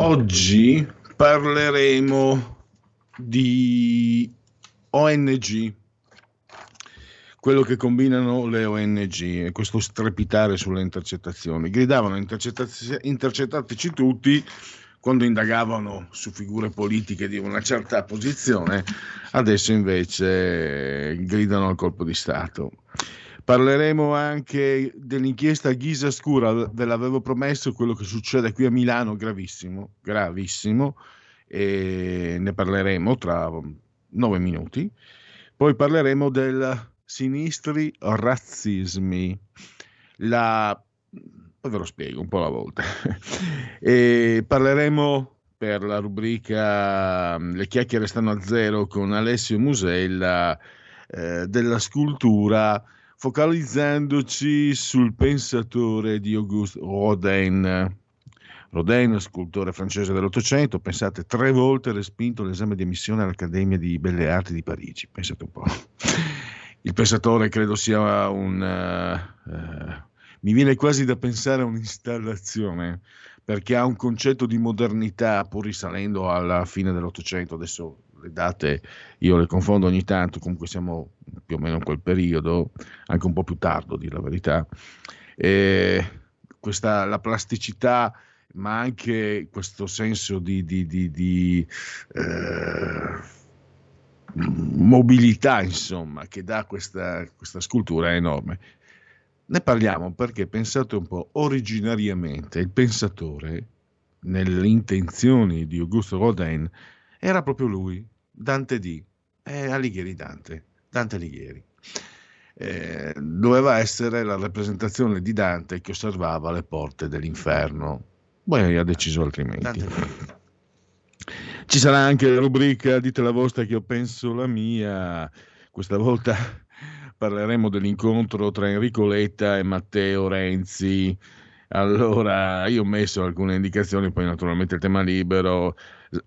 Oggi parleremo di ONG, quello che combinano le ONG e questo strepitare sulle intercettazioni. Gridavano intercettateci tutti quando indagavano su figure politiche di una certa posizione, adesso invece gridano al colpo di Stato. Parleremo anche dell'inchiesta Ghisa Scura, ve l'avevo promesso, quello che succede qui a Milano, gravissimo, gravissimo, e ne parleremo tra nove minuti. Poi parleremo del sinistri razzismi, la... poi ve lo spiego un po' alla volta. e parleremo per la rubrica Le chiacchiere stanno a zero con Alessio Musella eh, della scultura focalizzandoci sul pensatore di Auguste Rodin. Rodin, scultore francese dell'Ottocento, pensate, tre volte respinto l'esame di ammissione all'Accademia di Belle Arti di Parigi, pensate un po'. Il pensatore credo sia un... Uh, uh, mi viene quasi da pensare a un'installazione, perché ha un concetto di modernità, pur risalendo alla fine dell'Ottocento, adesso le date io le confondo ogni tanto, comunque siamo più o meno in quel periodo, anche un po' più tardo, a dire la verità. E questa, la plasticità, ma anche questo senso di, di, di, di eh, mobilità, insomma, che dà questa, questa scultura è enorme. Ne parliamo perché pensate un po', originariamente il pensatore, nelle intenzioni di Augusto Rodin, era proprio lui, Dante D, eh, Alighieri Dante, Dante Alighieri. Eh, doveva essere la rappresentazione di Dante che osservava le porte dell'inferno. Poi ha deciso altrimenti. Dante. Ci sarà anche la rubrica Dite la vostra che io penso la mia. Questa volta parleremo dell'incontro tra Enrico Letta e Matteo Renzi. Allora, io ho messo alcune indicazioni, poi naturalmente il tema libero.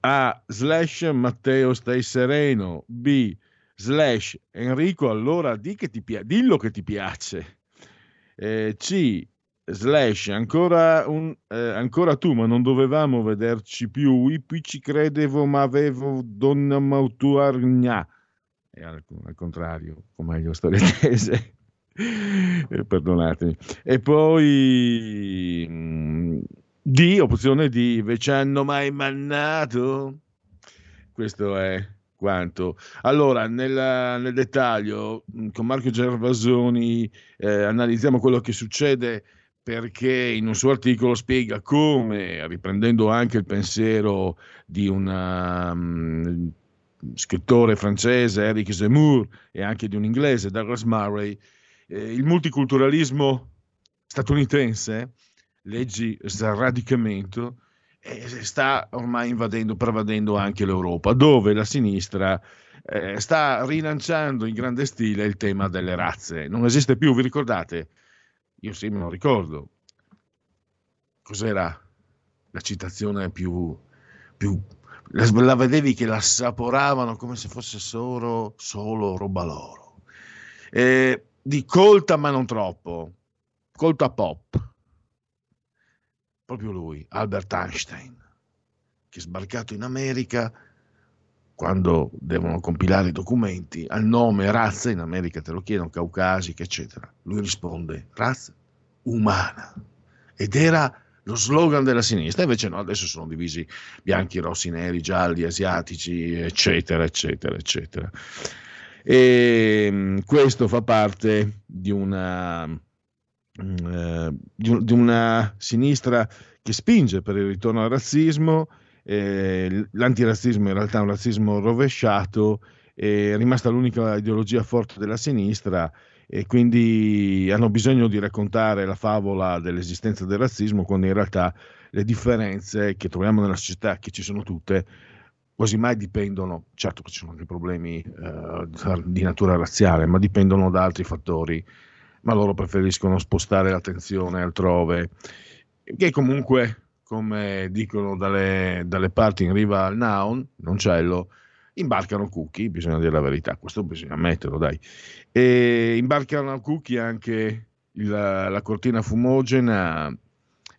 A slash Matteo stai sereno. B slash Enrico allora di che ti pi- dillo che ti piace. Eh, C slash ancora, un, eh, ancora tu ma non dovevamo vederci più. Ipi ci credevo ma avevo donna mautuargna. E al, al contrario, o meglio, storie tese. eh, perdonatemi. E poi mh, D, opzione D, invece hanno mai mannato? Questo è quanto. Allora, nella, nel dettaglio, con Marco Gervasoni eh, analizziamo quello che succede perché in un suo articolo spiega come, riprendendo anche il pensiero di un um, scrittore francese, Eric Zemmour, e anche di un inglese, Douglas Murray, eh, il multiculturalismo statunitense leggi sradicamento, eh, sta ormai invadendo, pervadendo anche l'Europa, dove la sinistra eh, sta rilanciando in grande stile il tema delle razze. Non esiste più, vi ricordate? Io sì, me lo ricordo. Cos'era la citazione più... più la, la vedevi che la assaporavano come se fosse solo, solo roba loro. Eh, di colta ma non troppo, colta pop proprio lui, Albert Einstein, che è sbarcato in America quando devono compilare i documenti, al nome razza, in America te lo chiedono, caucasica, eccetera. Lui risponde, razza umana. Ed era lo slogan della sinistra, invece no, adesso sono divisi bianchi, rossi, neri, gialli, asiatici, eccetera, eccetera, eccetera. E mm, questo fa parte di una, uh, di, una sinistra che spinge per il ritorno al razzismo, eh, l'antirazzismo in realtà è un razzismo rovesciato, è rimasta l'unica ideologia forte della sinistra e quindi hanno bisogno di raccontare la favola dell'esistenza del razzismo quando in realtà le differenze che troviamo nella società, che ci sono tutte, quasi mai dipendono, certo che ci sono anche problemi eh, di natura razziale, ma dipendono da altri fattori, ma loro preferiscono spostare l'attenzione altrove, che comunque, come dicono dalle, dalle parti in riva al Naun, Noncello, imbarcano cookie, bisogna dire la verità, questo bisogna ammetterlo, dai. E imbarcano cookie anche il, la cortina fumogena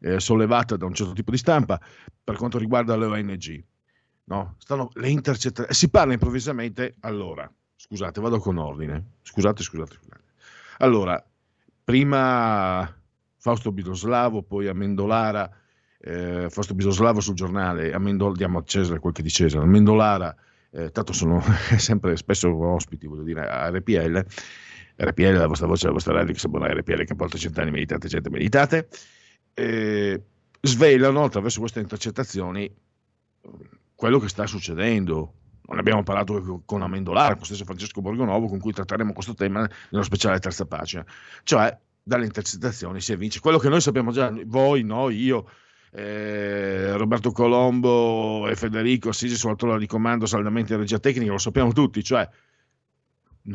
eh, sollevata da un certo tipo di stampa per quanto riguarda le ONG. No? Stanno le intercettazioni. Si parla improvvisamente. Allora, scusate, vado con ordine. Scusate, scusate, scusate. Allora, prima Fausto Biloslavo, poi Amendolara. Eh, Fausto Biloslavo sul giornale, Amendol, diamo a Cesare quel che di Cesare. Amendolara, eh, tanto sono sempre spesso ospiti, voglio dire, a RPL. RPL, la vostra voce, la vostra radio, che sa buona RPL, che porta cent'anni meditate, gente meditate eh, svelano attraverso queste intercettazioni quello che sta succedendo. Non abbiamo parlato con Amendolara, con stesso Francesco Borgonovo, con cui tratteremo questo tema nello speciale terza pagina. Cioè, dalle intercettazioni si evince quello che noi sappiamo già, voi, noi, io, eh, Roberto Colombo e Federico Assisi sulla tolla di comando saldamente in regia tecnica, lo sappiamo tutti, cioè,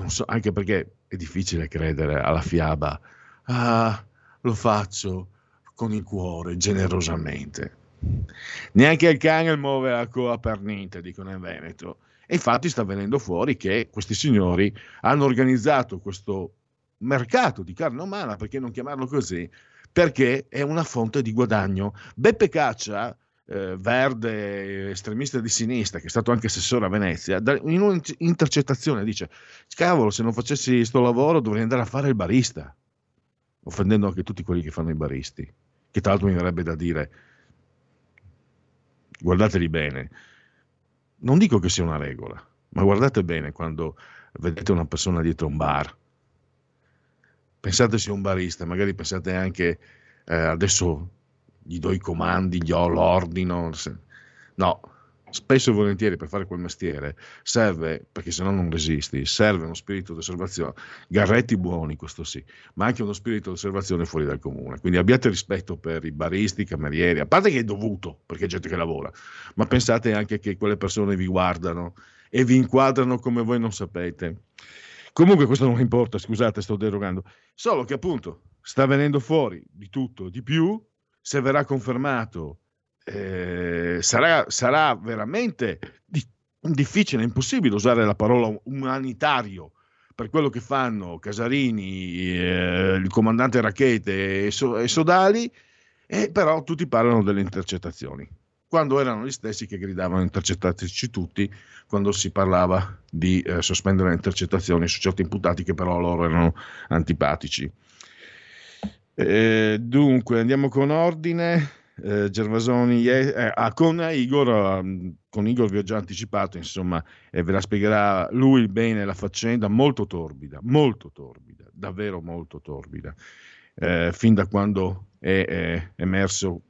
so, anche perché è difficile credere alla fiaba, ah, lo faccio, con il cuore, generosamente. Neanche il cane muove la coa per niente, dicono in Veneto. E infatti sta venendo fuori che questi signori hanno organizzato questo mercato di carne umana, perché non chiamarlo così, perché è una fonte di guadagno. Beppe Caccia, eh, verde, estremista di sinistra, che è stato anche assessore a Venezia, in un'intercettazione dice, cavolo, se non facessi questo lavoro dovrei andare a fare il barista, offendendo anche tutti quelli che fanno i baristi che tra l'altro mi verrebbe da dire, guardateli bene, non dico che sia una regola, ma guardate bene quando vedete una persona dietro un bar, pensate sia un barista, magari pensate anche eh, adesso gli do i comandi, gli ho l'ordino, no, spesso e volentieri per fare quel mestiere serve, perché se no non resisti, serve uno spirito di osservazione, garretti buoni, questo sì, ma anche uno spirito di osservazione fuori dal comune. Quindi abbiate rispetto per i baristi, i camerieri, a parte che è dovuto, perché è gente che lavora, ma pensate anche che quelle persone vi guardano e vi inquadrano come voi non sapete. Comunque questo non importa, scusate, sto derogando, solo che appunto sta venendo fuori di tutto, di più, se verrà confermato eh, sarà, sarà, veramente di, difficile, impossibile usare la parola umanitario per quello che fanno Casarini, eh, il comandante Racchete e, so, e Sodali, e però tutti parlano delle intercettazioni, quando erano gli stessi che gridavano intercettateci tutti, quando si parlava di eh, sospendere le intercettazioni su certi imputati che però loro erano antipatici. Eh, dunque, andiamo con ordine eh, Gervasoni eh, ah, con Igor um, con Igor vi ho già anticipato insomma e ve la spiegherà lui bene la faccenda molto torbida molto torbida davvero molto torbida. Eh, fin da quando è, è, emerso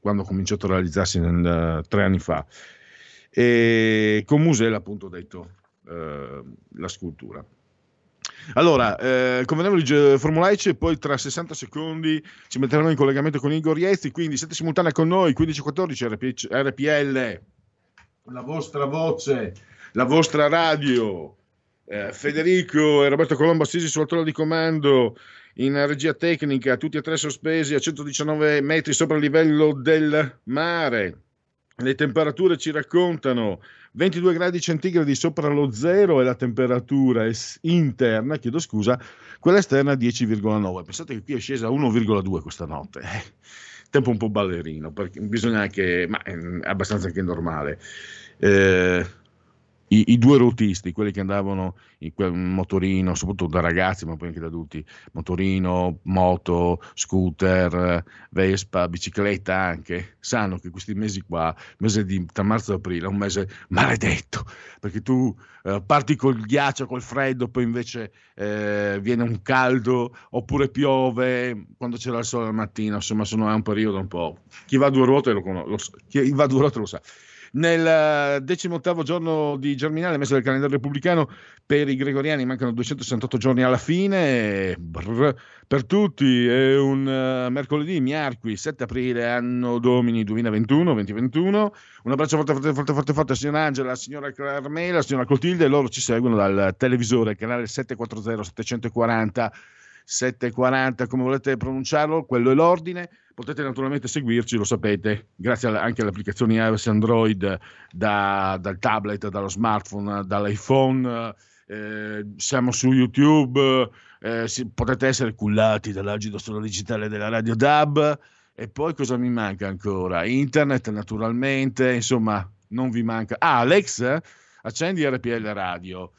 quando ha cominciato a realizzarsi nel, tre anni fa. E con Musella appunto ho detto uh, la scultura allora, eh, convenevoli formulaici poi tra 60 secondi ci metteremo in collegamento con Igor Iezzi, quindi siete simultanei con noi, 1514 RPL, la vostra voce, la vostra radio. Eh, Federico e Roberto Colombo assisi sulla tolla di comando in regia tecnica, tutti e tre sospesi a 119 metri sopra il livello del mare. Le temperature ci raccontano 22 gradi centigradi sopra lo zero è la temperatura interna, chiedo scusa, quella esterna 10,9. Pensate che qui è scesa a 1,2 questa notte. Eh, tempo un po' ballerino, perché bisogna anche, ma è abbastanza anche normale. Eh, i, i, due rotisti, quelli che andavano in quel motorino, soprattutto da ragazzi, ma poi anche da adulti, motorino, moto, scooter, Vespa, bicicletta anche, sanno che questi mesi qua, mese di, tra marzo e aprile, è un mese maledetto, perché tu eh, parti col ghiaccio, col freddo, poi invece eh, viene un caldo, oppure piove quando c'era il sole al mattino, insomma sono, è un periodo un po'... Chi va a due ruote lo conosce, chi va a due ruote lo sa. Nel eh, decimottavo giorno di Germinale, messo del calendario repubblicano, per i gregoriani mancano 268 giorni alla fine. Brr, per tutti è un uh, mercoledì, miarqui, 7 aprile, anno domini 2021-2021. Un abbraccio forte, forte, forte, forte, forte a signora Angela, alla signora Carmela, alla signora Clotilde. Loro ci seguono dal televisore, canale 740-740. 740, come volete pronunciarlo, quello è l'ordine. Potete naturalmente seguirci, lo sapete, grazie anche alle applicazioni iOS e Android da, dal tablet, dallo smartphone, dall'iPhone. Eh, siamo su YouTube, eh, si, potete essere cullati dall'agido suono digitale della Radio DAB. E poi cosa mi manca ancora? Internet, naturalmente, insomma, non vi manca. Ah, Alex, accendi RPL Radio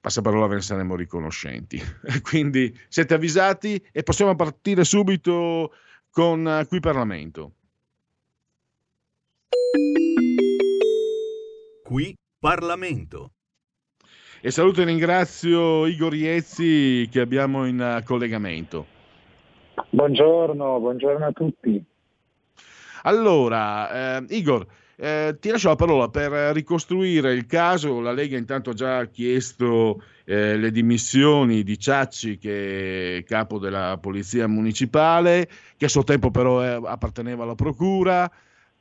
passaparola ve ne saremo riconoscenti. Quindi siete avvisati e possiamo partire subito con uh, Qui Parlamento. Qui Parlamento. E saluto e ringrazio Igor Iezzi che abbiamo in uh, collegamento. Buongiorno, buongiorno a tutti. Allora, eh, Igor, eh, ti lascio la parola per ricostruire il caso. La Lega intanto ha già chiesto eh, le dimissioni di Ciacci, che è capo della Polizia Municipale, che a suo tempo però eh, apparteneva alla Procura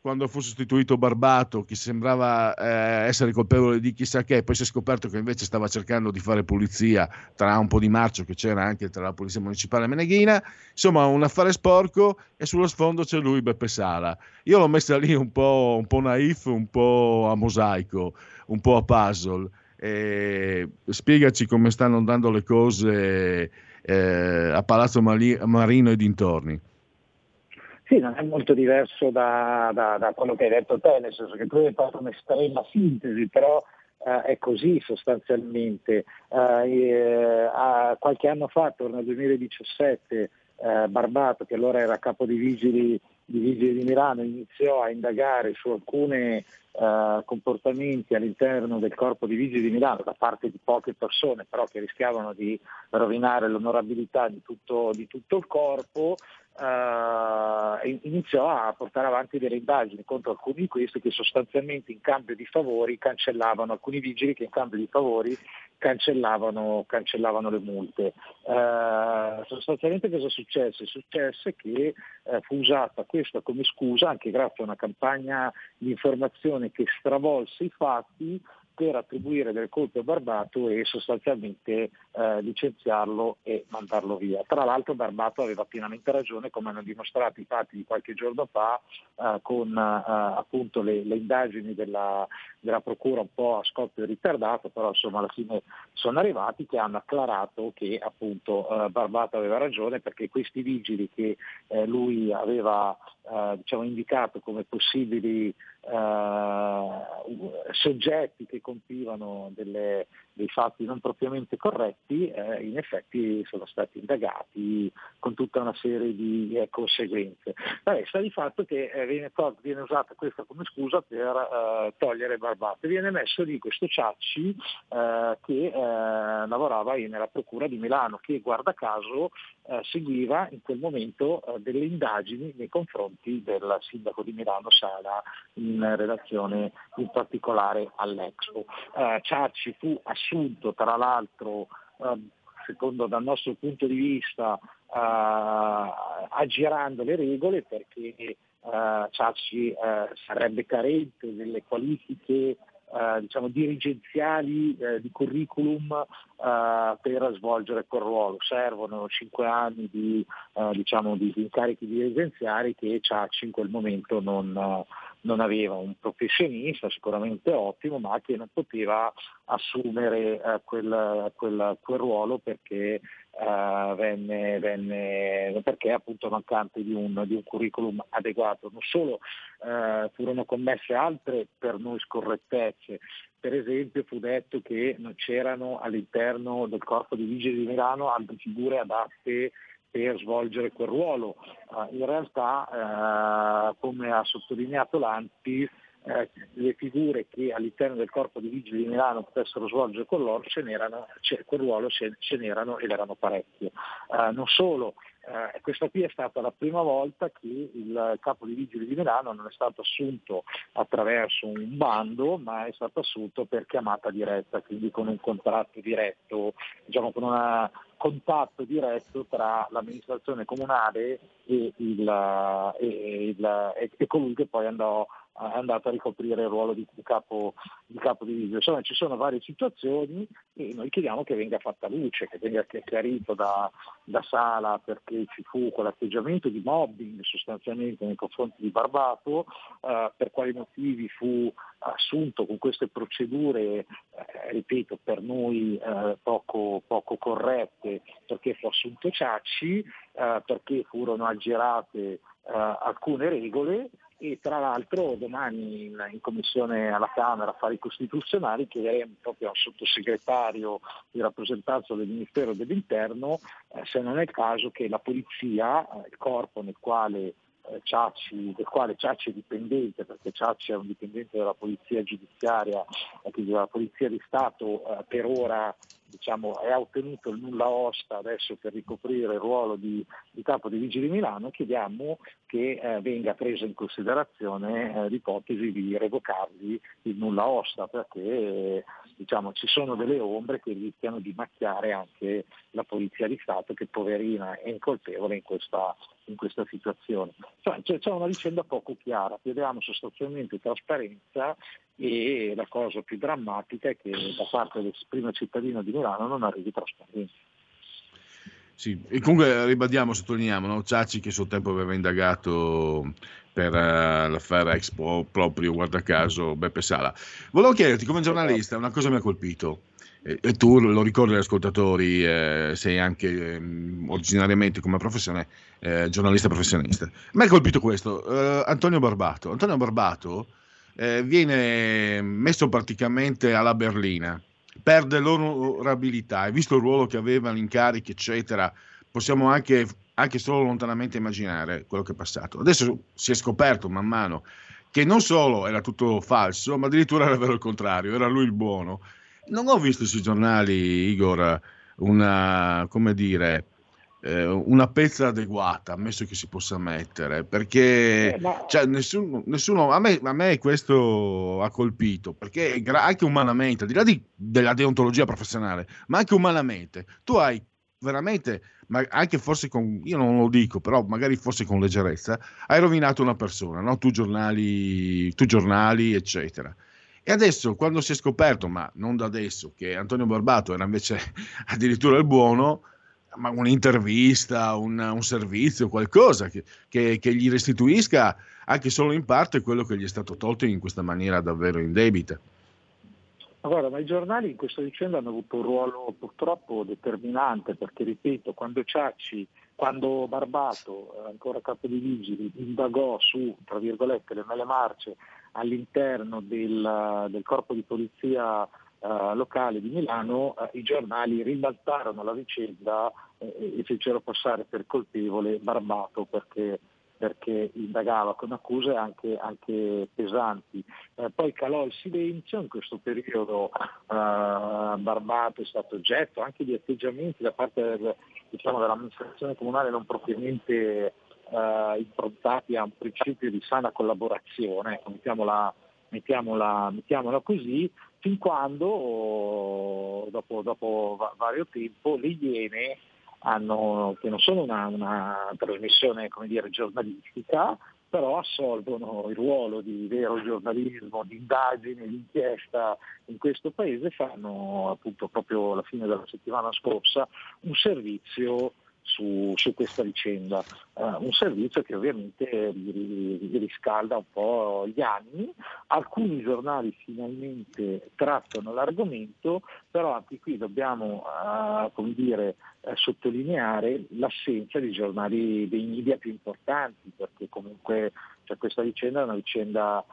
quando fu sostituito Barbato, che sembrava eh, essere colpevole di chissà che, poi si è scoperto che invece stava cercando di fare pulizia tra un po' di marcio che c'era anche tra la Polizia Municipale e Meneghina, insomma un affare sporco e sullo sfondo c'è lui Beppe Sala. Io l'ho messa lì un po', un po naif, un po' a mosaico, un po' a puzzle. E spiegaci come stanno andando le cose eh, a Palazzo Marino e dintorni. Sì, non è molto diverso da, da, da, quello che hai detto te, nel senso che tu hai fatto un'estrema sintesi, però eh, è così sostanzialmente. Eh, qualche anno fa, attorno al 2017, eh, Barbato, che allora era capo di vigili, di vigili di Milano, iniziò a indagare su alcuni eh, comportamenti all'interno del corpo di vigili di Milano da parte di poche persone, però che rischiavano di rovinare l'onorabilità di tutto, di tutto il corpo eh, iniziò a portare avanti delle indagini contro alcuni di questi che sostanzialmente in cambio di favori cancellavano, alcuni vigili che in cambio di favori cancellavano, cancellavano le multe. Eh, sostanzialmente cosa? È successo che eh, fu usata questa come scusa, anche grazie a una campagna di informazione che stravolse i fatti, per attribuire del colpe a Barbato e sostanzialmente eh, licenziarlo e mandarlo via. Tra l'altro Barbato aveva pienamente ragione, come hanno dimostrato i fatti di qualche giorno fa, eh, con eh, appunto le, le indagini della, della, Procura un po' a scoppio ritardato, però insomma alla fine sono arrivati che hanno acclarato che appunto eh, Barbato aveva ragione perché questi vigili che eh, lui aveva eh, diciamo, indicato come possibili soggetti che compivano delle, dei fatti non propriamente corretti, eh, in effetti sono stati indagati con tutta una serie di eh, conseguenze. Vabbè, sta di fatto che eh, viene, viene, usata questa come scusa per eh, togliere Barbate. Viene messo lì questo Ciacci eh, che eh, lavorava nella Procura di Milano, che guarda caso seguiva in quel momento delle indagini nei confronti del sindaco di Milano Sala in relazione in particolare all'Expo. Ciacci fu assolutamente assunto tra l'altro eh, secondo dal nostro punto di vista eh, aggirando le regole perché eh, Ciacci eh, sarebbe carente delle qualifiche diciamo, dirigenziali di curriculum per svolgere quel ruolo. Servono cinque anni di, diciamo, di, di incarichi dirigenziali che Ciacci in quel momento non, non aveva un professionista sicuramente ottimo, ma che non poteva assumere eh, quel, quel, quel, ruolo perché, uh, venne, venne, perché appunto mancante di un, di un, curriculum adeguato. Non solo uh, furono commesse altre per noi scorrettezze, per esempio fu detto che non c'erano all'interno del corpo di vigili di Milano altre figure adatte per svolgere quel ruolo. Uh, in realtà, uh, come ha sottolineato l'Anti, uh, le figure che all'interno del corpo di vigili di Milano potessero svolgere quel ruolo, ce n'erano, quel ruolo ce, ce n'erano ed erano parecchie. non solo, eh, questa qui è stata la prima volta che il capo di vigili di Milano non è stato assunto attraverso un bando, ma è stato assunto per chiamata diretta, quindi con un contratto diretto, diciamo con un contatto diretto tra l'amministrazione comunale e, il, e, il, e colui che poi andò è andato a ricoprire il ruolo di, capo, di capo divisione. Insomma ci sono varie situazioni e noi chiediamo che venga fatta luce, che venga chiarito da, da Sala perché ci fu quell'atteggiamento di mobbing sostanzialmente nei confronti di Barbato, eh, per quali motivi fu assunto con queste procedure, eh, ripeto, per noi eh, poco, poco, corrette, perché fu assunto Ciacci, eh, perché furono aggirate eh, alcune regole e tra l'altro domani in, in, commissione alla Camera Affari Costituzionali chiederemo proprio al sottosegretario di rappresentanza del Ministero dell'Interno eh, se non è il caso che la polizia, eh, il corpo nel quale eh, Ciacci, del quale Ciacci è dipendente, perché Ciacci è un dipendente della polizia giudiziaria, eh, quindi della polizia di Stato, eh, per ora diciamo, è ottenuto il nulla osta adesso per ricoprire il ruolo di, di capo di Vigili Milano, chiediamo che eh, venga presa in considerazione eh, l'ipotesi di revocargli il nulla osta, perché diciamo, ci sono delle ombre che rischiano di macchiare anche la Polizia di Stato che poverina è incolpevole in questa, in questa situazione. Cioè, c'è, c'è una vicenda poco chiara, chiediamo sostanzialmente trasparenza e la cosa più drammatica è che da parte del primo cittadino di Milano non arrivi trasparenza. Sì, e comunque ribadiamo, sottolineiamo, no? Ciacci che a suo tempo aveva indagato per uh, l'affare Expo proprio, guarda caso, Beppe Sala. Volevo chiederti, come giornalista, una cosa mi ha colpito, e tu lo ricordi agli ascoltatori, eh, sei anche eh, originariamente come professione eh, giornalista professionista. Mi ha colpito questo, eh, Antonio Barbato. Antonio Barbato eh, viene messo praticamente alla berlina, perde l'onorabilità e visto il ruolo che aveva, l'incarico, eccetera, possiamo anche, anche solo lontanamente immaginare quello che è passato. Adesso si è scoperto man mano che non solo era tutto falso, ma addirittura era vero il contrario, era lui il buono. Non ho visto sui giornali, Igor, una, come dire, eh, una pezza adeguata, ammesso che si possa mettere, perché eh, ma... cioè, nessuno, nessuno a, me, a, me, questo ha colpito, perché anche umanamente, al di là di, della deontologia professionale, ma anche umanamente, tu hai veramente, ma anche forse con, io non lo dico, però magari forse con leggerezza, hai rovinato una persona, no? tu, giornali, tu giornali, eccetera. E adesso, quando si è scoperto, ma non da adesso, che Antonio Barbato era invece addirittura il buono, un'intervista, un, un servizio, qualcosa che, che, che, gli restituisca anche solo in parte quello che gli è stato tolto in questa maniera davvero indebita. Guarda, ma i giornali in questa vicenda hanno avuto un ruolo purtroppo determinante perché, ripeto, quando Ciacci, quando Barbato, ancora capo di vigili, indagò su, tra virgolette, le mele marce all'interno del, del corpo di polizia uh, locale di Milano, uh, i giornali ribaltarono la vicenda eh, e fecero passare per colpevole Barbato perché, perché indagava con accuse anche, anche pesanti. Eh, poi calò il silenzio, in questo periodo Barbato è stato oggetto anche di atteggiamenti da parte del, diciamo, dell'amministrazione comunale non propriamente improntati a un principio di sana collaborazione, mettiamola, mettiamola, mettiamola così, fin quando dopo, dopo vario tempo le Iene hanno, che non sono una, una trasmissione dire, giornalistica, però assolvono il ruolo di vero giornalismo, di indagine, di inchiesta in questo paese, fanno appunto proprio alla fine della settimana scorsa un servizio su, su questa vicenda. Uh, un servizio che ovviamente riscalda un po' gli anni. Alcuni giornali finalmente trattano l'argomento, però anche qui dobbiamo uh, dire, uh, sottolineare l'assenza di giornali dei media più importanti, perché comunque cioè, questa vicenda è una vicenda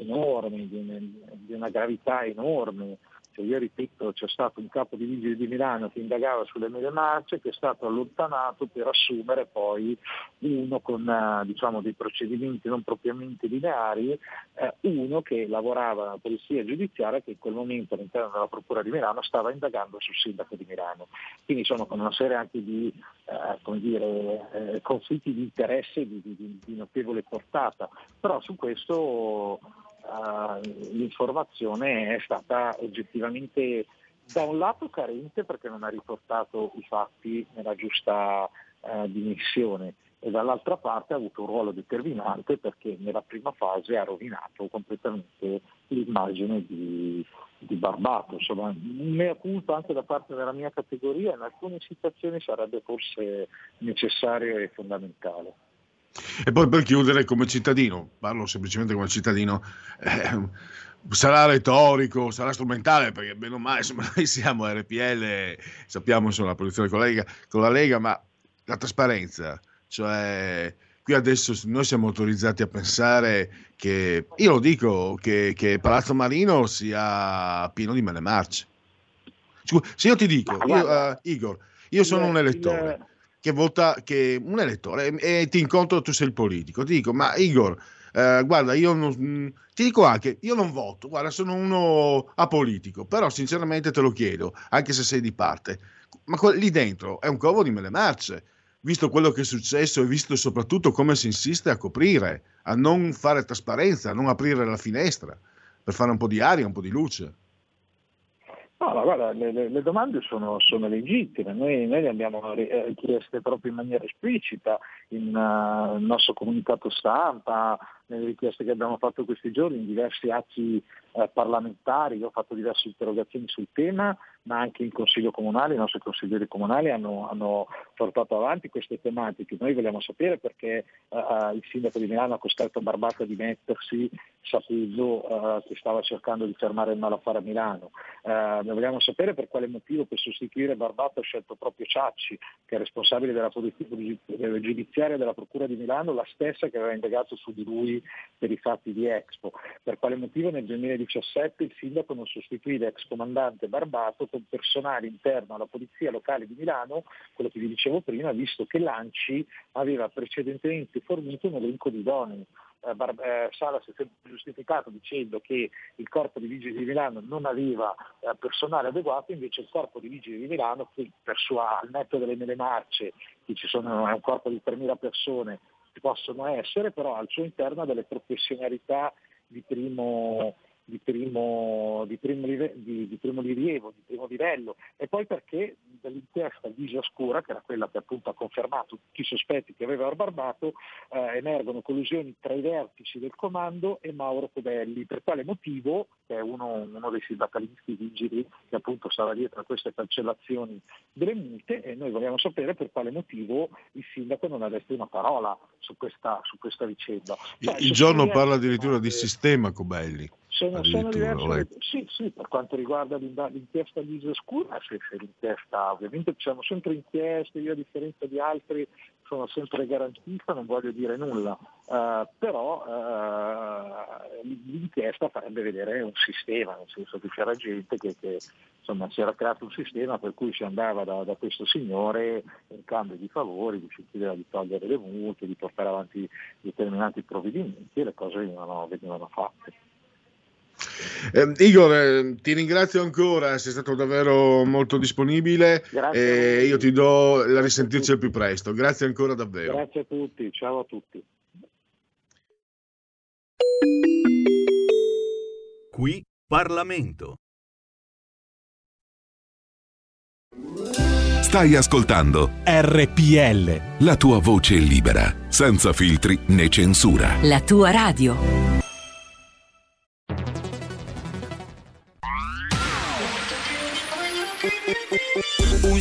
enorme, di, di una gravità enorme che io ripeto c'è stato un capo di vigili di Milano che indagava sulle mele marce che è stato allontanato per assumere poi uno con eh, diciamo, dei procedimenti non propriamente lineari, eh, uno che lavorava nella polizia giudiziaria che in quel momento all'interno della Procura di Milano stava indagando sul sindaco di Milano. Quindi sono con una serie anche di eh, dire, eh, conflitti di interesse di, di, di notevole portata, però su questo uh, l'informazione è stata oggettivamente da un lato carente perché non ha riportato i fatti nella giusta uh, dimensione e dall'altra parte ha avuto un ruolo determinante perché nella prima fase ha rovinato completamente l'immagine di, di Barbato. Insomma, mea culpa anche da parte della mia categoria in alcune situazioni sarebbe forse necessario e fondamentale. E poi per chiudere come cittadino, parlo semplicemente come cittadino, eh, sarà retorico, sarà strumentale, perché bene o male insomma, noi siamo RPL, sappiamo insomma, la posizione con la, Lega, con la Lega, ma la trasparenza, cioè qui adesso noi siamo autorizzati a pensare che, io lo dico, che, che Palazzo Marino sia pieno di mele marce. Se io ti dico, io, uh, Igor, io sono un elettore che vota, che un elettore e, ti incontro, tu sei il politico, ti dico, ma Igor, eh, guarda, io non, mm, ti dico anche, io non voto, guarda, sono uno apolitico, però sinceramente te lo chiedo, anche se sei di parte, ma lì dentro è un covo di mele marce, visto quello che è successo e visto soprattutto come si insiste a coprire, a non fare trasparenza, a non aprire la finestra per fare un po' di aria, un po' di luce. No, ma guarda, le, le, domande sono, sono legittime, noi, noi, le abbiamo richieste proprio in maniera esplicita in uh, nostro comunicato stampa, nelle richieste che abbiamo fatto questi giorni, in diversi atti eh, parlamentari, io ho fatto diverse interrogazioni sul tema, ma anche in Consiglio Comunale, i nostri consiglieri comunali hanno, hanno portato avanti queste tematiche. Noi vogliamo sapere perché uh, il sindaco di Milano ha costretto Barbata a dimettersi sapendo uh, che stava cercando di fermare il malaffare a Milano. Uh, vogliamo sapere per quale motivo per sostituire Barbata ha scelto proprio Ciacci, che è responsabile della polizia giudiziaria della Procura di Milano, la stessa che aveva indagato su di lui per i fatti di Expo. Per quale motivo nel 2017 il sindaco non sostituì l'ex comandante Barbato con personale interno alla Polizia Locale di Milano, quello che vi dicevo prima, visto che l'ANCI aveva precedentemente fornito un elenco di idonei. Eh, eh, Sala si è giustificato dicendo che il corpo di vigili di Milano non aveva eh, personale adeguato, invece il corpo di vigili di Milano, che per sua, al netto delle mele marce, che ci sono, è un corpo di 3.000 persone, possono essere, però al suo interno delle professionalità di primo, di primo, di primo, di, di primo rilievo, di primo livello, e poi perché dall'inchiesta Visa Oscura, che era quella che appunto ha confermato tutti i sospetti che aveva Barbato, eh, emergono collusioni tra i vertici del comando e Mauro Codelli. Per quale motivo, che è uno, uno dei sindacalisti vigili che appunto stava dietro a queste cancellazioni delle multe, e noi vogliamo sapere per quale motivo il sindaco non ha detto una parola su questa, su questa vicenda. Cioè, il giorno parla addirittura di sistema Cobelli. Sono, sono diverse, sì, sì, per quanto riguarda l'inchiesta di Scura, se, se l'inchiesta, ovviamente ci sono sempre inchieste, io a differenza di altri sono sempre garantista, non voglio dire nulla, uh, però uh, l'inchiesta farebbe vedere un sistema, nel senso che c'era gente che, che insomma, si era creato un sistema per cui si andava da, da questo signore in cambio di favori, di chiedeva di togliere le multe, di portare avanti determinati provvedimenti e le cose venivano, venivano fatte. Eh, Igor, eh, ti ringrazio ancora, sei stato davvero molto disponibile e io ti do la risentirci al più presto. Grazie ancora davvero. Grazie a tutti, ciao a tutti. Qui Parlamento. Stai ascoltando RPL. La tua voce libera, senza filtri né censura. La tua radio.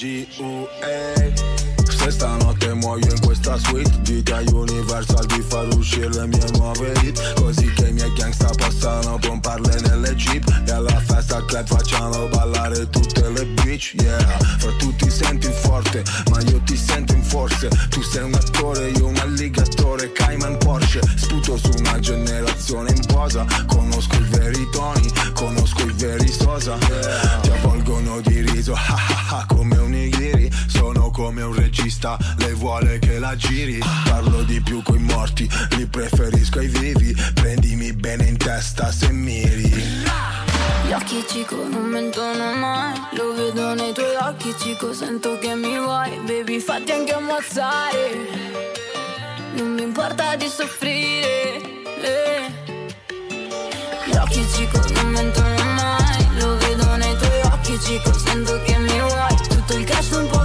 G.U.A. Se stanotte muoio in questa suite Dite a Universal di far uscire le mie nuove hit. Così che i miei gangsta possano pomparle nelle jeep. E alla festa club facciano ballare tutte le bitch Yeah, fra tu ti senti forte Ma io ti sento in forze. Tu sei un attore, io un alligatore Cayman Porsche. Sputo su una generazione in posa Conosco i veri toni Conosco i veri sosa. Ti avvolgono di riso come un nigiri Sono come un regista Lei vuole che la giri Parlo di più coi morti Li preferisco ai vivi Prendimi bene in testa se miri Gli occhi cico non mentono mai Lo vedo nei tuoi occhi cico Sento che mi vuoi Baby fatti anche ammazzare Non mi importa di soffrire eh. Gli occhi cico non mentono mai Lo vedo nei tuoi occhi cico Sento che mi vuoi Tutto il cash non può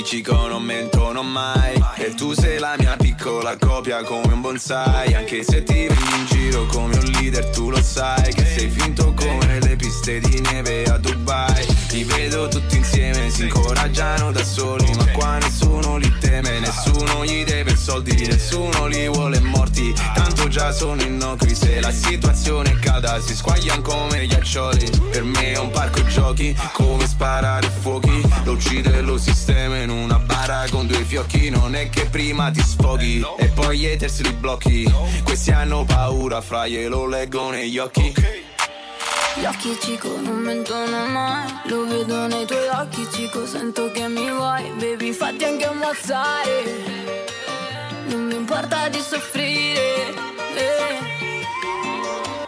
Cico non mentono mai. E tu sei la mia piccola copia come un bonsai. Anche se ti vedi in giro come un leader tu lo sai Che sei finto come le piste di neve a Dubai Li vedo tutti insieme, si incoraggiano da soli Ma qua nessuno li teme, nessuno gli deve soldi Nessuno li vuole morti, tanto già sono innocui Se la situazione è calda si squagliano come ghiaccioli Per me è un parco giochi, come sparare fuochi. Lo uccide lo sistema in una bara con due fiocchi Non è che prima ti sfoghi e poi gli haters li blocchi. Questi hanno paura, fra glielo leggo negli occhi Gli occhi cico non mentono mai Lo vedo nei tuoi occhi cico Sento che mi vuoi Baby fatti anche ammazzare. Non mi importa di soffrire eh.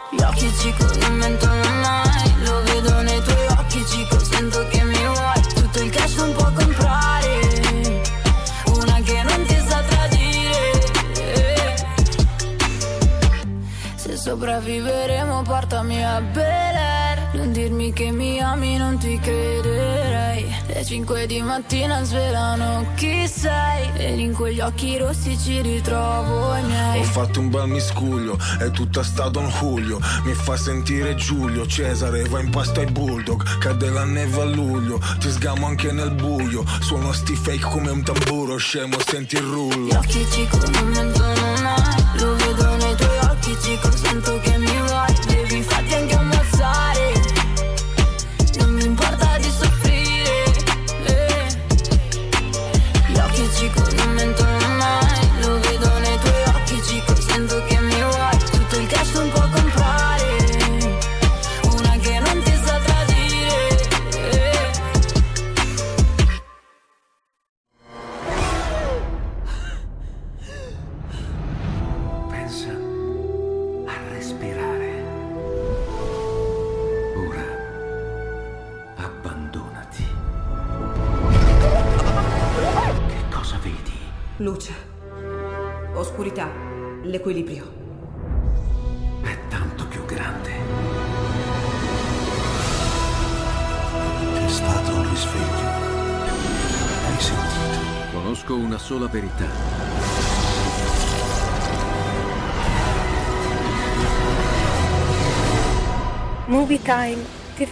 Gli occhi cico non mentono mai Lo vedo nei tuoi occhi cico Sento che mi vuoi Tutto il cash non può comprare. Una che non ti sa tradire eh. Se sopravviveremo portami a Non dirmi che mi ami, non ti crederei Le 5 di mattina svelano chi sei. Ed in quegli occhi rossi ci ritrovo i miei. Ho fatto un bel miscuglio, è tutta sta Don Julio. Mi fa sentire Giulio, Cesare va in pasto ai bulldog. Cade la neve a luglio, ti sgamo anche nel buio. Suono sti fake come un tamburo, scemo senti il rullo. Gli occhi non mentono mai Lo vedo nei tuoi occhi cico Sento che mi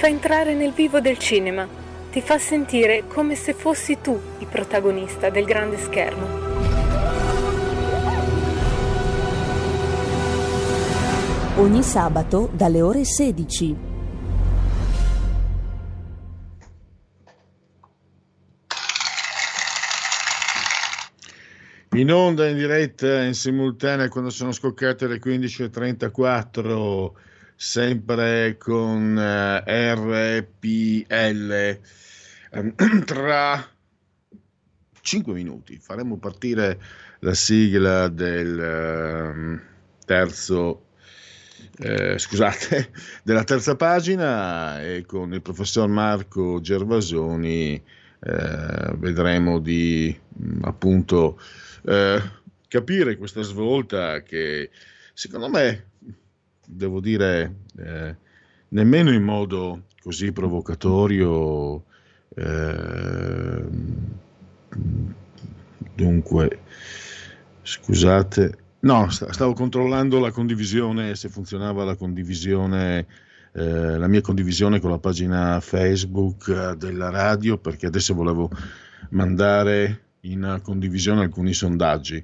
fa entrare nel vivo del cinema, ti fa sentire come se fossi tu il protagonista del grande schermo. Ogni sabato dalle ore 16. In onda, in diretta, in simultanea, quando sono scoccate le 15.34 sempre con eh, RPL. Ehm, tra 5 minuti faremo partire la sigla del ehm, terzo, eh, scusate, della terza pagina e con il professor Marco Gervasoni eh, vedremo di mh, appunto eh, capire questa svolta che secondo me, devo dire, eh, nemmeno in modo così provocatorio, eh, dunque, scusate, no, stavo controllando la condivisione, se funzionava la condivisione. Eh, la mia condivisione con la pagina Facebook eh, della radio perché adesso volevo mandare in condivisione alcuni sondaggi,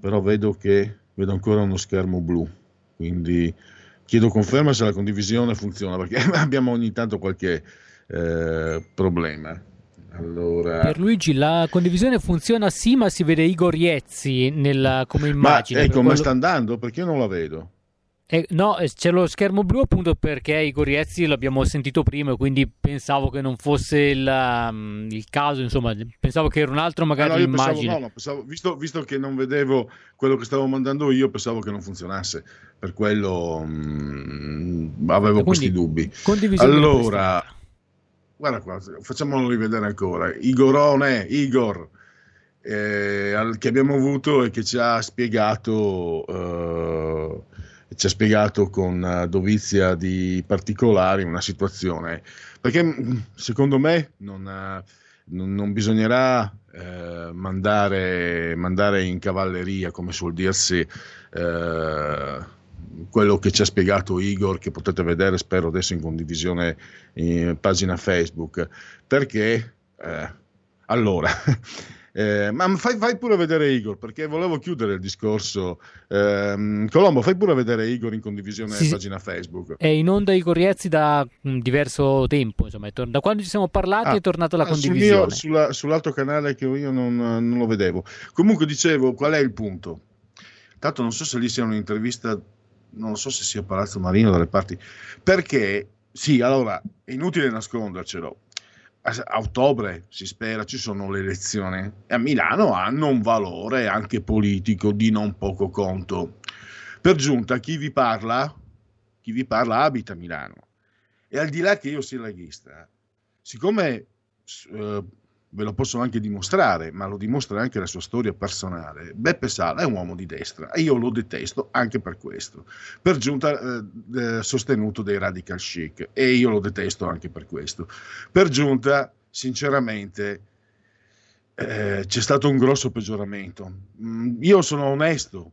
però vedo che vedo ancora uno schermo blu, quindi chiedo conferma se la condivisione funziona perché abbiamo ogni tanto qualche eh, problema. Allora... Per Luigi la condivisione funziona sì, ma si vede Igor Iezzi nella, come immagine. Ma ecco, quello... ma sta andando? Perché io non la vedo? Eh, no, c'è lo schermo blu appunto perché Igor Iezzi l'abbiamo sentito prima, quindi pensavo che non fosse il, um, il caso, insomma, pensavo che era un altro magari no, immagine. Pensavo, no, no, pensavo, visto, visto, che non vedevo quello che stavo mandando io, pensavo che non funzionasse, per quello mh, avevo quindi, questi dubbi. Allora, guarda qua, facciamolo rivedere ancora. Igorone, Igor, eh, che abbiamo avuto e che ci ha spiegato... Eh, ci ha spiegato con dovizia di particolari una situazione, perché secondo me non, non, non bisognerà eh, mandare, mandare, in cavalleria, come suol dirsi, eh, quello che ci ha spiegato Igor, che potete vedere, spero adesso in condivisione in pagina Facebook, perché eh, allora Eh, ma fai, fai, pure vedere Igor, perché volevo chiudere il discorso. Eh, Colombo, fai pure vedere Igor in condivisione sì, pagina Facebook. È in onda Igor Riezzi da mh, diverso tempo, insomma, tor- da quando ci siamo parlati ah, è tornata la condivisione. Sul mio, sulla, sull'altro canale che io non, non, lo vedevo. Comunque dicevo, qual è il punto? Tanto non so se lì sia un'intervista, non so se sia Palazzo Marino dalle parti, perché sì, allora, è inutile nascondercelo a ottobre si spera ci sono le elezioni. E a Milano hanno un valore anche politico di non poco conto. Per giunta chi vi parla, chi vi parla abita a Milano. E al di là che io sia leghista, siccome eh, ve lo posso anche dimostrare, ma lo dimostra anche la sua storia personale. Beppe Sala è un uomo di destra e io lo detesto anche per questo. Per giunta eh, sostenuto dai radical chic e io lo detesto anche per questo. Per giunta, sinceramente, eh, c'è stato un grosso peggioramento. Mm, io sono onesto,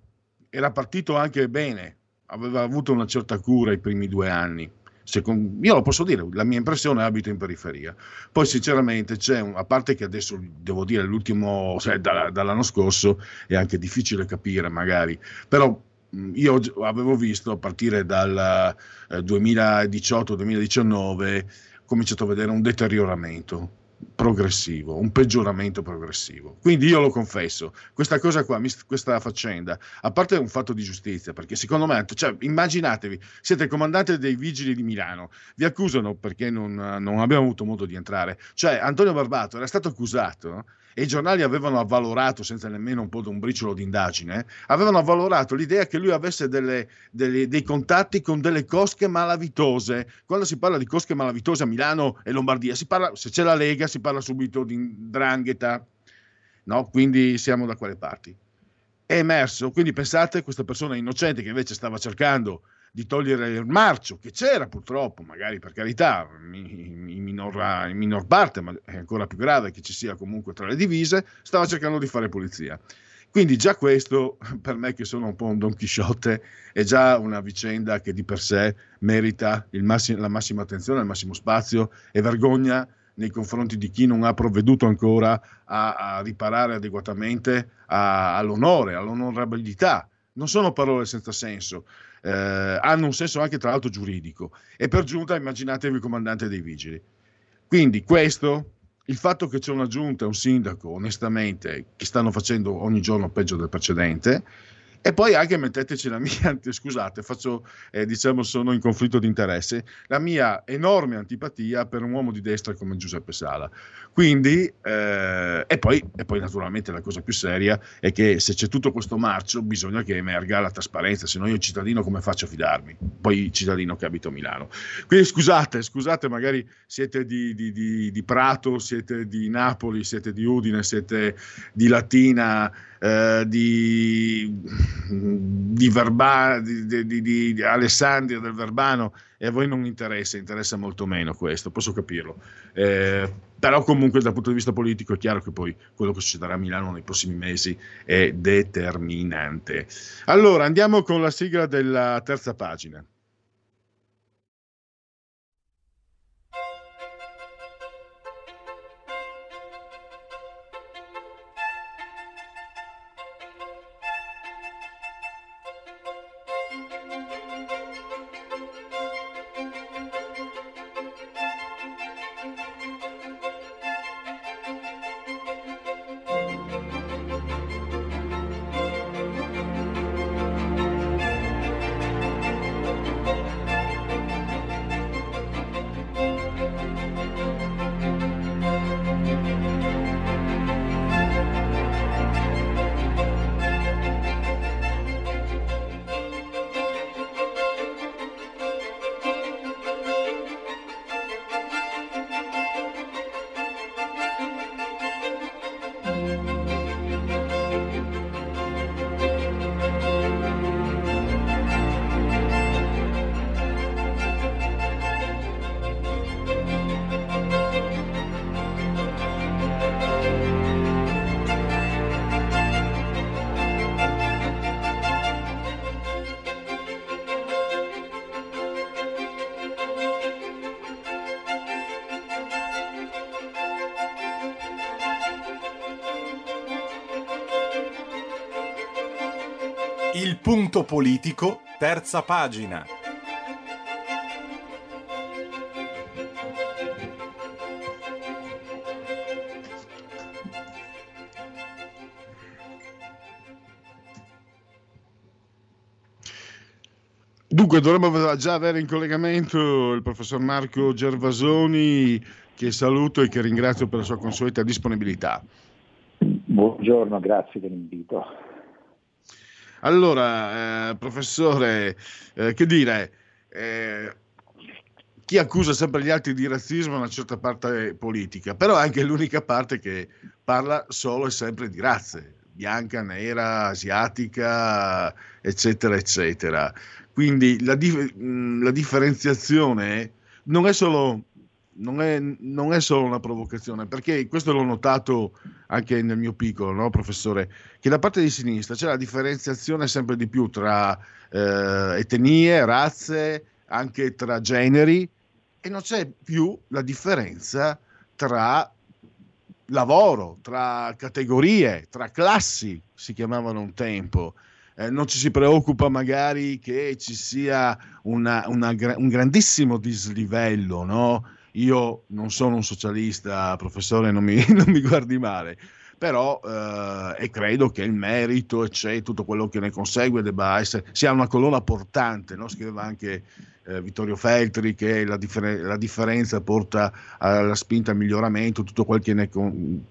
era partito anche bene, aveva avuto una certa cura i primi due anni Secondo, io lo posso dire, la mia impressione è abito in periferia. Poi sinceramente c'è, un, a parte che adesso devo dire l'ultimo, cioè, da, dall'anno scorso è anche difficile capire magari, però io avevo visto a partire dal eh, 2018-2019 cominciato a vedere un deterioramento progressivo, un peggioramento progressivo. Quindi io lo confesso, questa cosa qua, questa faccenda, a parte un fatto di giustizia, perché secondo me, cioè, immaginatevi, siete comandante dei vigili di Milano, vi accusano perché non, non abbiamo avuto modo di entrare, cioè Antonio Barbato era stato accusato e i giornali avevano avvalorato, senza nemmeno un po' di un briciolo di indagine, avevano avvalorato l'idea che lui avesse delle, delle, dei contatti con delle cosche malavitose. Quando si parla di cosche malavitose a Milano e Lombardia, parla, se c'è la Lega si parla subito di drangheta, no? quindi siamo da quelle parti. È emerso, quindi pensate, questa persona innocente che invece stava cercando di togliere il marcio, che c'era purtroppo, magari per carità, in, in, minor, in minor parte, ma è ancora più grave che ci sia comunque tra le divise, stava cercando di fare pulizia. Quindi già questo, per me che sono un po' un Don Chisciotte, è già una vicenda che di per sé merita massimo, la massima attenzione, il massimo spazio e vergogna nei confronti di chi non ha provveduto ancora a, a riparare adeguatamente a, all'onore, all'onorabilità. Non sono parole senza senso, eh, hanno un senso anche tra l'altro giuridico e per giunta immaginatevi il comandante dei vigili. Quindi questo il fatto che c'è una giunta un sindaco, onestamente, che stanno facendo ogni giorno peggio del precedente, e poi anche metteteci la mia, scusate, faccio, eh, diciamo, sono in conflitto di interesse, la mia enorme antipatia per un uomo di destra come Giuseppe Sala. Quindi, eh, e, poi, e poi naturalmente la cosa più seria è che se c'è tutto questo marcio bisogna che emerga la trasparenza, se no io cittadino come faccio a fidarmi? Poi cittadino che abito a Milano. Quindi scusate, scusate, magari siete di, di, di, di Prato, siete di Napoli, siete di Udine, siete di Latina, eh, di, di, Verba, di, di, di, Alessandria del Verbano e a voi non interessa, interessa molto meno questo, posso capirlo. Eh, però comunque dal punto di vista politico è chiaro che poi quello che succederà a Milano nei prossimi mesi è determinante. Allora andiamo con la sigla della terza pagina. Punto politico, terza pagina. Dunque dovremmo già avere in collegamento il professor Marco Gervasoni che saluto e che ringrazio per la sua consueta disponibilità. Buongiorno, grazie dell'invito. Allora, eh, professore, eh, che dire, eh, chi accusa sempre gli altri di razzismo è una certa parte politica, però è anche l'unica parte che parla solo e sempre di razze, bianca, nera, asiatica, eccetera, eccetera. Quindi la, dif- la differenziazione non è solo non è, non è, solo una provocazione, perché questo l'ho notato anche nel mio piccolo, no, professore, che da parte di sinistra c'è la differenziazione sempre di più tra eh, etnie, razze, anche tra generi, e non c'è più la differenza tra lavoro, tra categorie, tra classi, si chiamavano un tempo. Eh, non ci si preoccupa magari che ci sia una, una, un grandissimo dislivello, no? Io non sono un socialista, professore, non mi, non mi guardi male, però eh, e credo che il merito e c'è tutto quello che ne consegue debba essere, sia una colonna portante, no? scriveva anche eh, Vittorio Feltri che la, differ- la, differenza porta alla spinta al miglioramento, tutto quel che ne,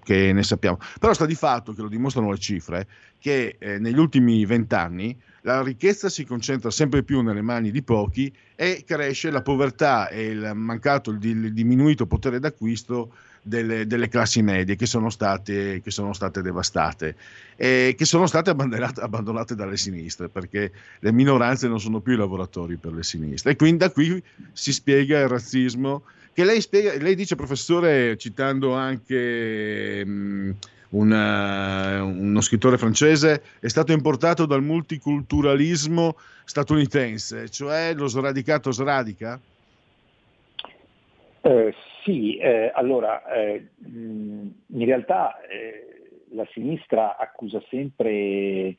che ne, sappiamo. Però sta di fatto, che lo dimostrano le cifre, che eh, negli ultimi vent'anni la ricchezza si concentra sempre più nelle mani di pochi e cresce la povertà e il mancato, il diminuito potere d'acquisto delle, delle classi medie che sono state, che sono state devastate e che sono state abbandonate, abbandonate, dalle sinistre perché le minoranze non sono più i lavoratori per le sinistre. E quindi da qui si spiega il razzismo che lei, spiega, lei dice professore citando anche... Mh, una, uno scrittore francese, è stato importato dal multiculturalismo statunitense, cioè lo sradicato sradica? Eh, sì, eh, allora eh, in realtà eh, la sinistra accusa sempre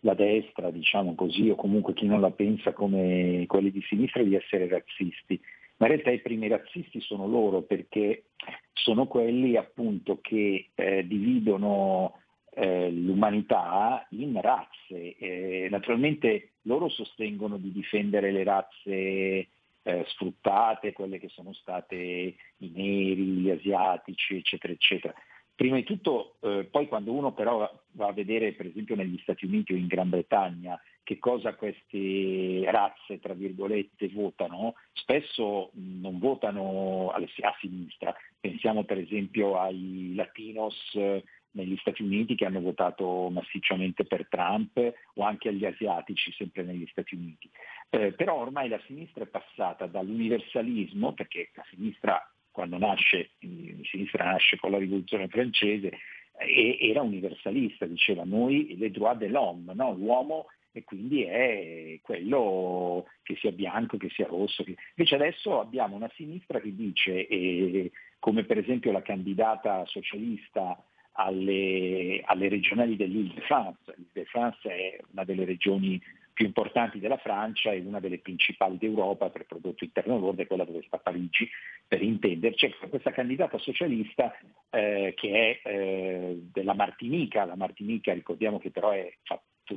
la destra, diciamo così, o comunque chi non la pensa come quelli di sinistra di essere razzisti, ma in realtà i primi razzisti sono loro perché sono quelli appunto che eh, dividono eh, l'umanità in razze. Eh, naturalmente loro sostengono di difendere le razze eh, sfruttate, quelle che sono state i neri, gli asiatici, eccetera, eccetera. Prima di tutto, eh, poi quando uno però va a vedere per esempio negli Stati Uniti o in Gran Bretagna che cosa queste razze, tra virgolette, votano, spesso non votano a sinistra. Pensiamo per esempio ai latinos eh, negli Stati Uniti che hanno votato massicciamente per Trump o anche agli asiatici sempre negli Stati Uniti. Eh, però ormai la sinistra è passata dall'universalismo, perché la sinistra quando nasce, la sinistra nasce con la rivoluzione francese, era universalista, diceva noi le droit de l'homme, no? l'uomo e quindi è quello che sia bianco, che sia rosso. Che... Invece adesso abbiamo una sinistra che dice, eh, come per esempio la candidata socialista alle, alle regionali dell'Île-de-France, l'Île-de-France è una delle regioni più importanti della Francia e una delle principali d'Europa per prodotto interno lordo, è quella dove sta Parigi, per intenderci. Ecco, questa candidata socialista eh, che è eh, della Martinica, la Martinica ricordiamo che però è,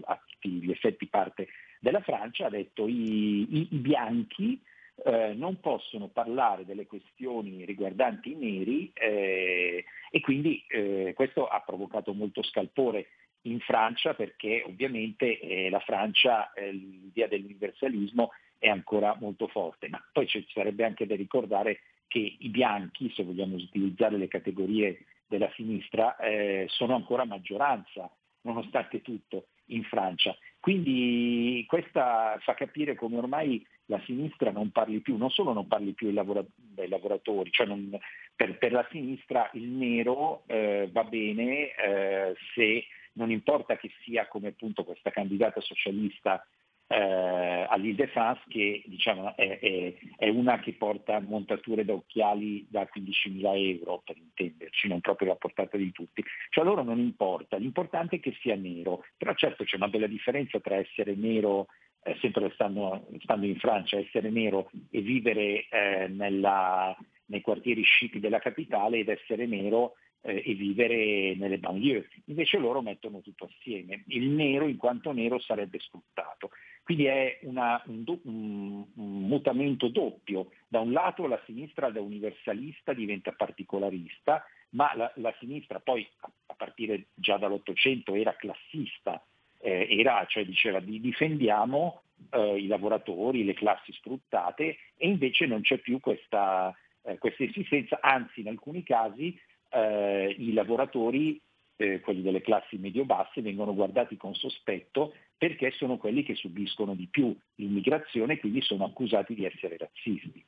a tutti gli effetti parte della Francia, ha detto i, i, i bianchi eh, non possono parlare delle questioni riguardanti i neri eh, e quindi eh, questo ha provocato molto scalpore in Francia perché ovviamente eh, la Francia, eh, l'idea dell'universalismo è ancora molto forte, ma poi ci sarebbe anche da ricordare che i bianchi, se vogliamo utilizzare le categorie della sinistra, eh, sono ancora maggioranza, nonostante tutto, in Francia. Quindi questa fa capire come ormai la sinistra non parli più, non solo non parli più dei lavoratori, cioè non, per, per, la sinistra il nero eh, va bene eh, se non importa che sia come appunto questa candidata socialista eh, all'Île-de-France che diciamo, è, è, è, una che porta montature da occhiali da 15.000 euro per intenderci, non proprio la portata di tutti. Cioè a loro non importa, l'importante è che sia nero, però certo c'è una bella differenza tra essere nero, eh, sempre stando, stando, in Francia, essere nero e vivere eh, nella, nei quartieri scippi della capitale ed essere nero eh, e vivere nelle banlieue. Invece loro mettono tutto assieme. Il nero in quanto nero sarebbe sfruttato. Quindi è una, un, un, un, mutamento doppio. Da un lato la sinistra da universalista diventa particolarista, ma la, la sinistra poi a, partire già dall'Ottocento era classista, eh, era, cioè diceva di difendiamo eh, i lavoratori, le classi sfruttate e invece non c'è più questa, eh, questa esistenza, anzi in alcuni casi eh, i lavoratori, eh, quelli delle classi medio-basse, vengono guardati con sospetto perché sono quelli che subiscono di più l'immigrazione e quindi sono accusati di essere razzisti.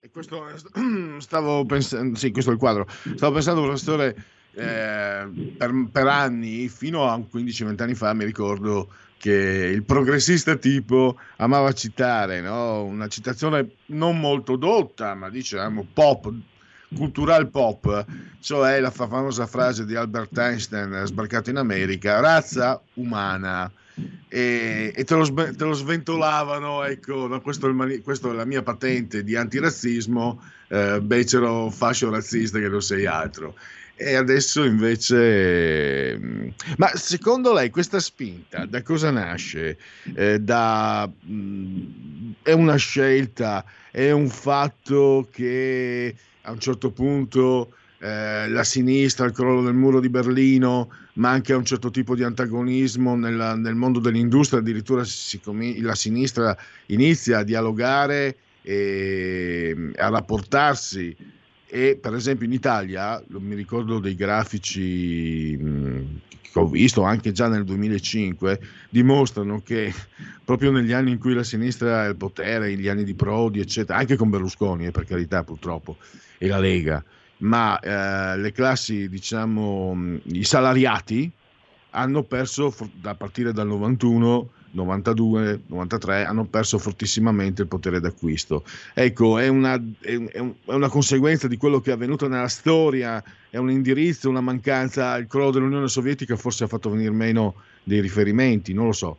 E questo stavo pensando, sì, questo è il quadro. Stavo pensando, professore, eh, per, per, anni, fino a 15-20 anni fa, mi ricordo che il progressista tipo amava citare no? una citazione non molto dotta, ma diciamo pop cultural pop, cioè la famosa frase di Albert Einstein sbarcato in America, razza umana. E, e te, lo, te, lo, sventolavano, ecco, no, questo, è questa è la mia patente di antirazzismo, eh, becero fascio razzista che non sei altro. E adesso invece... Mm, ma secondo lei questa spinta da cosa nasce? Eh, da, mh, mm, è una scelta, è un fatto che a un certo punto eh, la sinistra, il crollo del muro di Berlino, ma anche a un certo tipo di antagonismo nella, nel mondo dell'industria, addirittura com- la sinistra inizia a dialogare e a rapportarsi. E per esempio in Italia, mi ricordo dei grafici mh, che ho visto anche già nel 2005, dimostrano che proprio negli anni in cui la sinistra è al potere, gli anni di Prodi, eccetera, anche con Berlusconi, eh, per carità purtroppo, e la Lega, ma eh, le classi, diciamo, i salariati hanno perso a partire dal 91 92, 93 hanno perso fortissimamente il potere d'acquisto. Ecco, è una, è, è una, conseguenza di quello che è avvenuto nella storia, è un indirizzo, una mancanza. Il crollo dell'Unione Sovietica forse ha fatto venire meno dei riferimenti, non lo so.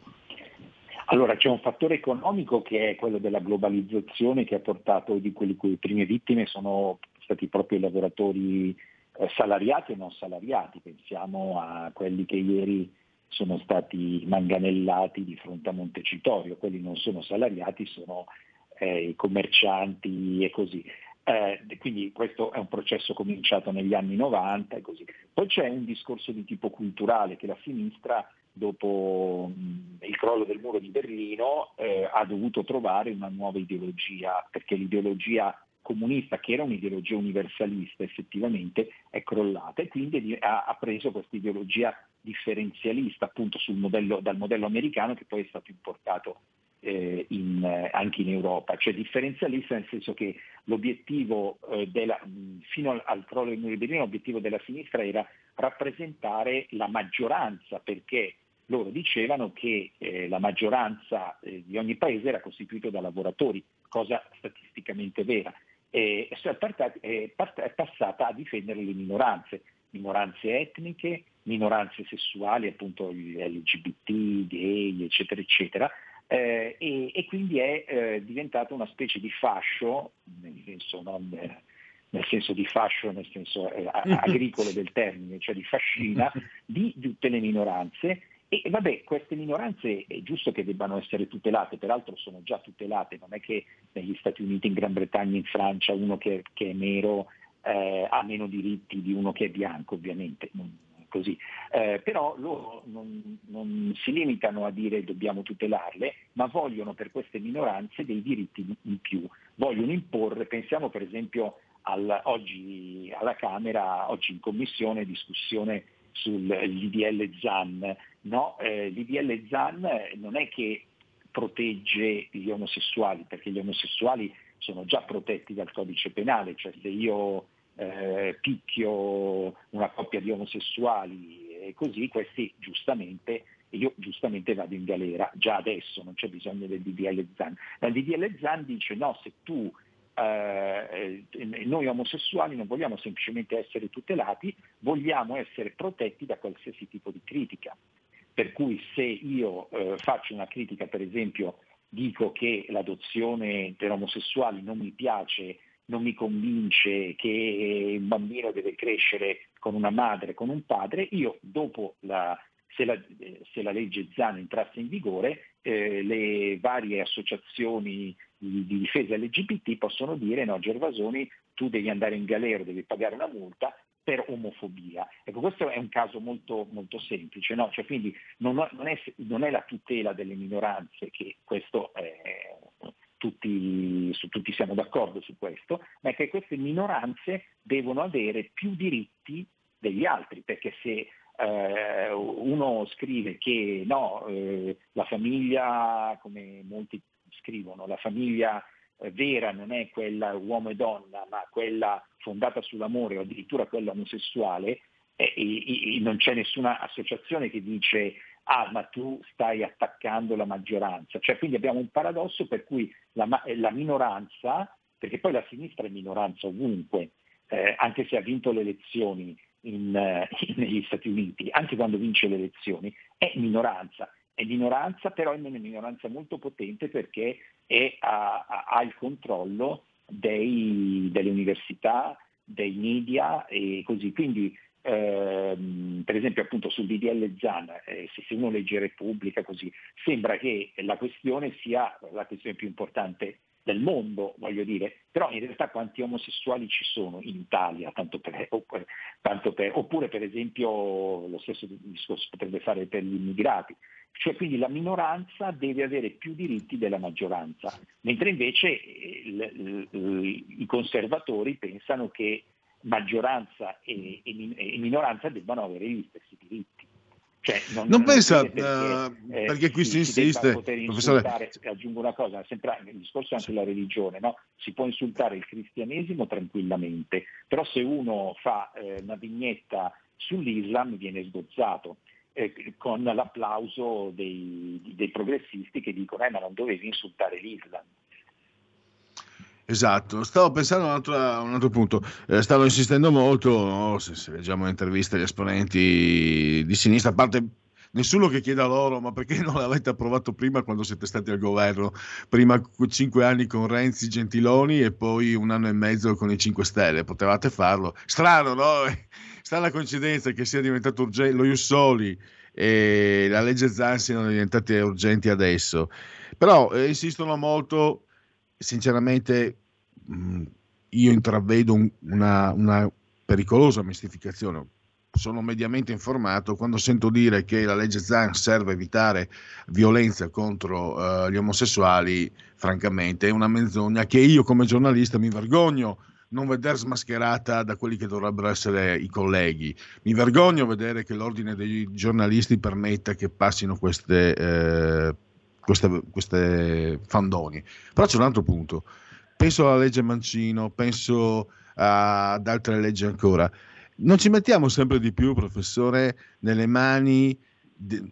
Allora c'è un fattore economico che è quello della globalizzazione che ha portato di quelle cui prime vittime sono stati proprio i lavoratori eh, salariati e non salariati, pensiamo a quelli che ieri sono stati manganellati di fronte a Montecitorio, quelli non sono salariati, sono eh, i commercianti e così. Eh, quindi questo è un processo cominciato negli anni 90 e così. Poi c'è un discorso di tipo culturale che la sinistra dopo il crollo del muro di Berlino eh, ha dovuto trovare una nuova ideologia, perché l'ideologia comunista, che era un'ideologia universalista effettivamente, è crollata e quindi ha, ha preso questa ideologia differenzialista appunto modello, dal modello americano che poi è stato importato eh, in, eh, anche in Europa, cioè differenzialista nel senso che l'obiettivo eh, della, fino al, al crollo del muro di Berlino l'obiettivo della sinistra era rappresentare la maggioranza perché loro dicevano che eh, la maggioranza eh, di ogni paese era costituito da lavoratori, cosa statisticamente vera, e è, passata a difendere le minoranze, minoranze etniche, minoranze sessuali, appunto gli LGBT, gay, eccetera, eccetera, eh, e, e, quindi è eh, diventata una specie di fascio, nel senso, non, nel senso di fascio, nel senso eh, agricolo del termine, cioè di fascina, di, di tutte le minoranze. E vabbè, queste minoranze è giusto che debbano essere tutelate, peraltro sono già tutelate, non è che negli Stati Uniti, in Gran Bretagna, in Francia uno che, che è nero eh, ha meno diritti di uno che è bianco, ovviamente. Non, così. Eh, però loro non, non, si limitano a dire dobbiamo tutelarle, ma vogliono per queste minoranze dei diritti in più, vogliono imporre, pensiamo per esempio al, oggi alla Camera, oggi in commissione, discussione sul l'IDL ZAN. No? Eh, L'IDL ZAN non è che protegge gli omosessuali, perché gli omosessuali sono già protetti dal codice penale, cioè se io eh, picchio una coppia di omosessuali e così, questi giustamente, io giustamente vado in galera, già adesso non c'è bisogno del DDL ZAN. Il DDL ZAN dice no, se tu eh, noi omosessuali non vogliamo semplicemente essere tutelati, vogliamo essere protetti da qualsiasi tipo di critica. Per cui se io eh, faccio una critica, per esempio, dico che l'adozione per omosessuali non mi piace, non mi convince che un bambino deve crescere con una madre, con un padre, io dopo la, se, la, se la legge ZAN entrasse in vigore, eh, le varie associazioni di, di, difesa LGBT possono dire no Gervasoni tu devi andare in galera, devi pagare una multa per omofobia. Ecco, questo è un caso molto, molto semplice, no? cioè, quindi non, non, è, non, è, la tutela delle minoranze, che questo è, tutti, su, tutti siamo d'accordo su questo, ma è che queste minoranze devono avere più diritti degli altri, perché se eh, uno scrive che no, eh, la famiglia, come molti scrivono, la famiglia eh, vera non è quella uomo e donna, ma quella fondata sull'amore o addirittura quella omosessuale, e, e, e non c'è nessuna associazione che dice ah ma tu stai attaccando la maggioranza. Cioè, quindi abbiamo un paradosso per cui la, la minoranza, perché poi la sinistra è minoranza ovunque, eh, anche se ha vinto le elezioni in, in, negli Stati Uniti, anche quando vince le elezioni, è minoranza. È minoranza, però è una minoranza molto potente perché è, ha, ha, il controllo dei, delle università, dei media e così. Quindi ehm, per esempio appunto sul DDL ZAN, eh, se, uno legge Repubblica così, sembra che la questione sia la questione più importante del mondo, voglio dire, però in realtà quanti omosessuali ci sono in Italia, per, tanto per, oppure per esempio lo stesso discorso potrebbe fare per gli immigrati, cioè quindi la minoranza deve avere più diritti della maggioranza, mentre invece il, il, i conservatori pensano che maggioranza e, e, e minoranza debbano avere gli stessi diritti. Cioè, non, non, pensa, perché, uh, perché qui si, si insiste, professore... aggiungo una cosa, sempre il discorso è anche della religione, no? si può insultare il cristianesimo tranquillamente, però se uno fa eh, una vignetta sull'Islam viene sgozzato. Eh, con l'applauso dei, dei, progressisti che dicono eh, ma non dovevi insultare l'Islam. Esatto, stavo pensando a un altro, un altro punto, eh, stavo insistendo molto, no, se, se leggiamo le interviste agli esponenti di sinistra, a parte nessuno che chieda loro ma perché non l'avete approvato prima quando siete stati al governo, prima cinque anni con Renzi, Gentiloni e poi un anno e mezzo con i 5 Stelle, potevate farlo. Strano, no? Strana coincidenza che sia diventato urgente lo Jussoli e la legge Zan siano diventate urgenti adesso, però eh, insistono molto, sinceramente mh, io intravedo un, una, una pericolosa mistificazione sono mediamente informato quando sento dire che la legge Zan serve a evitare violenza contro uh, gli omosessuali, francamente è una menzogna che io come giornalista mi vergogno non vedere smascherata da quelli che dovrebbero essere i colleghi. Mi vergogno vedere che l'ordine dei giornalisti permetta che passino queste, eh, queste, queste fandoni. Però c'è un altro punto. Penso alla legge Mancino, penso ad altre leggi ancora non ci mettiamo sempre di più, professore, nelle mani,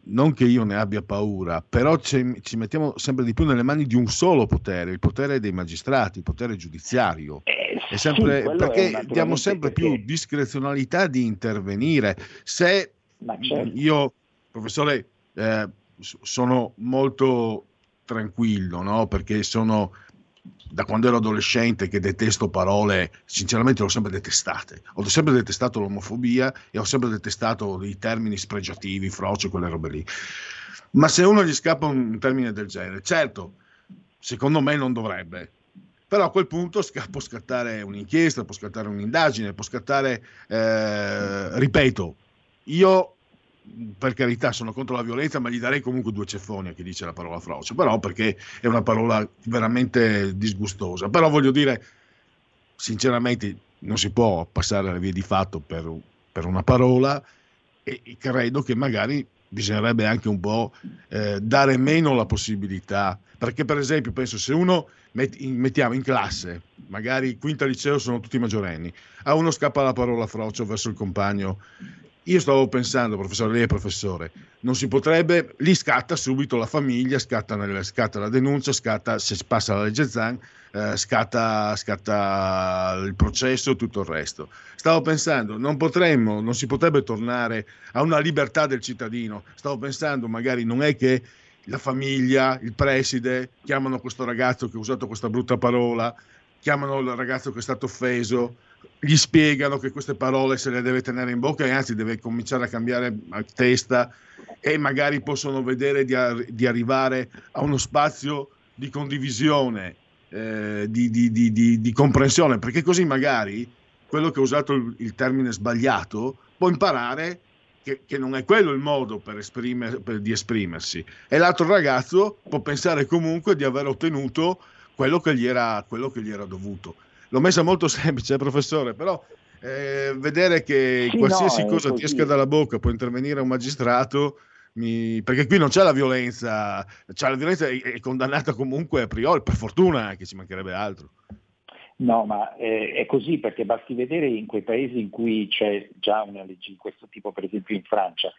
non che io ne abbia paura, però ci, ci, mettiamo sempre di più nelle mani di un solo potere, il potere dei magistrati, il potere giudiziario. Eh, è sempre, sì, perché diamo sempre perché... più discrezionalità di intervenire. Se certo. io, professore, eh, sono molto tranquillo, no? perché sono da quando ero adolescente che detesto parole, sinceramente l'ho sempre detestate. Ho sempre detestato l'omofobia e ho sempre detestato i termini spregiativi, froce, quelle robe lì. Ma se uno gli scappa un termine del genere, certo, secondo me non dovrebbe. Però a quel punto può scattare un'inchiesta, può scattare un'indagine, può scattare, eh, ripeto, io per carità sono contro la violenza, ma gli darei comunque due ceffoni a chi dice la parola froce, però perché è una parola veramente disgustosa. Però voglio dire, sinceramente, non si può passare alle vie di fatto per, per una parola e credo che magari bisognerebbe anche un po' eh, dare meno la possibilità, perché per esempio penso se uno met, mettiamo in classe, magari quinta liceo sono tutti maggiorenni, a uno scappa la parola frocio verso il compagno io stavo pensando, professore, lei è professore, non si potrebbe, lì scatta subito la famiglia, scatta, scatta la denuncia, scatta, se passa la legge Zan, eh, scatta, scatta, il processo e tutto il resto. Stavo pensando, non potremmo, non si potrebbe tornare a una libertà del cittadino. Stavo pensando, magari non è che la famiglia, il preside, chiamano questo ragazzo che ha usato questa brutta parola, chiamano il ragazzo che è stato offeso, gli spiegano che queste parole se le deve tenere in bocca e anzi deve cominciare a cambiare testa e magari possono vedere di, di arrivare a uno spazio di condivisione, eh, di, di, di, comprensione, perché così magari quello che ha usato il, il termine sbagliato può imparare che, che, non è quello il modo per esprimer, per, di esprimersi. E l'altro ragazzo può pensare comunque di aver ottenuto quello che gli era, quello che gli era dovuto l'ho messa molto semplice, professore, però eh, vedere che sì, qualsiasi no, cosa ti esca dalla bocca può intervenire un magistrato, mi... perché qui non c'è la violenza, c'è la violenza è, è condannata comunque a priori, per fortuna che ci mancherebbe altro. No, ma eh, è così perché basti vedere in quei paesi in cui c'è già una legge di questo tipo, per esempio in Francia,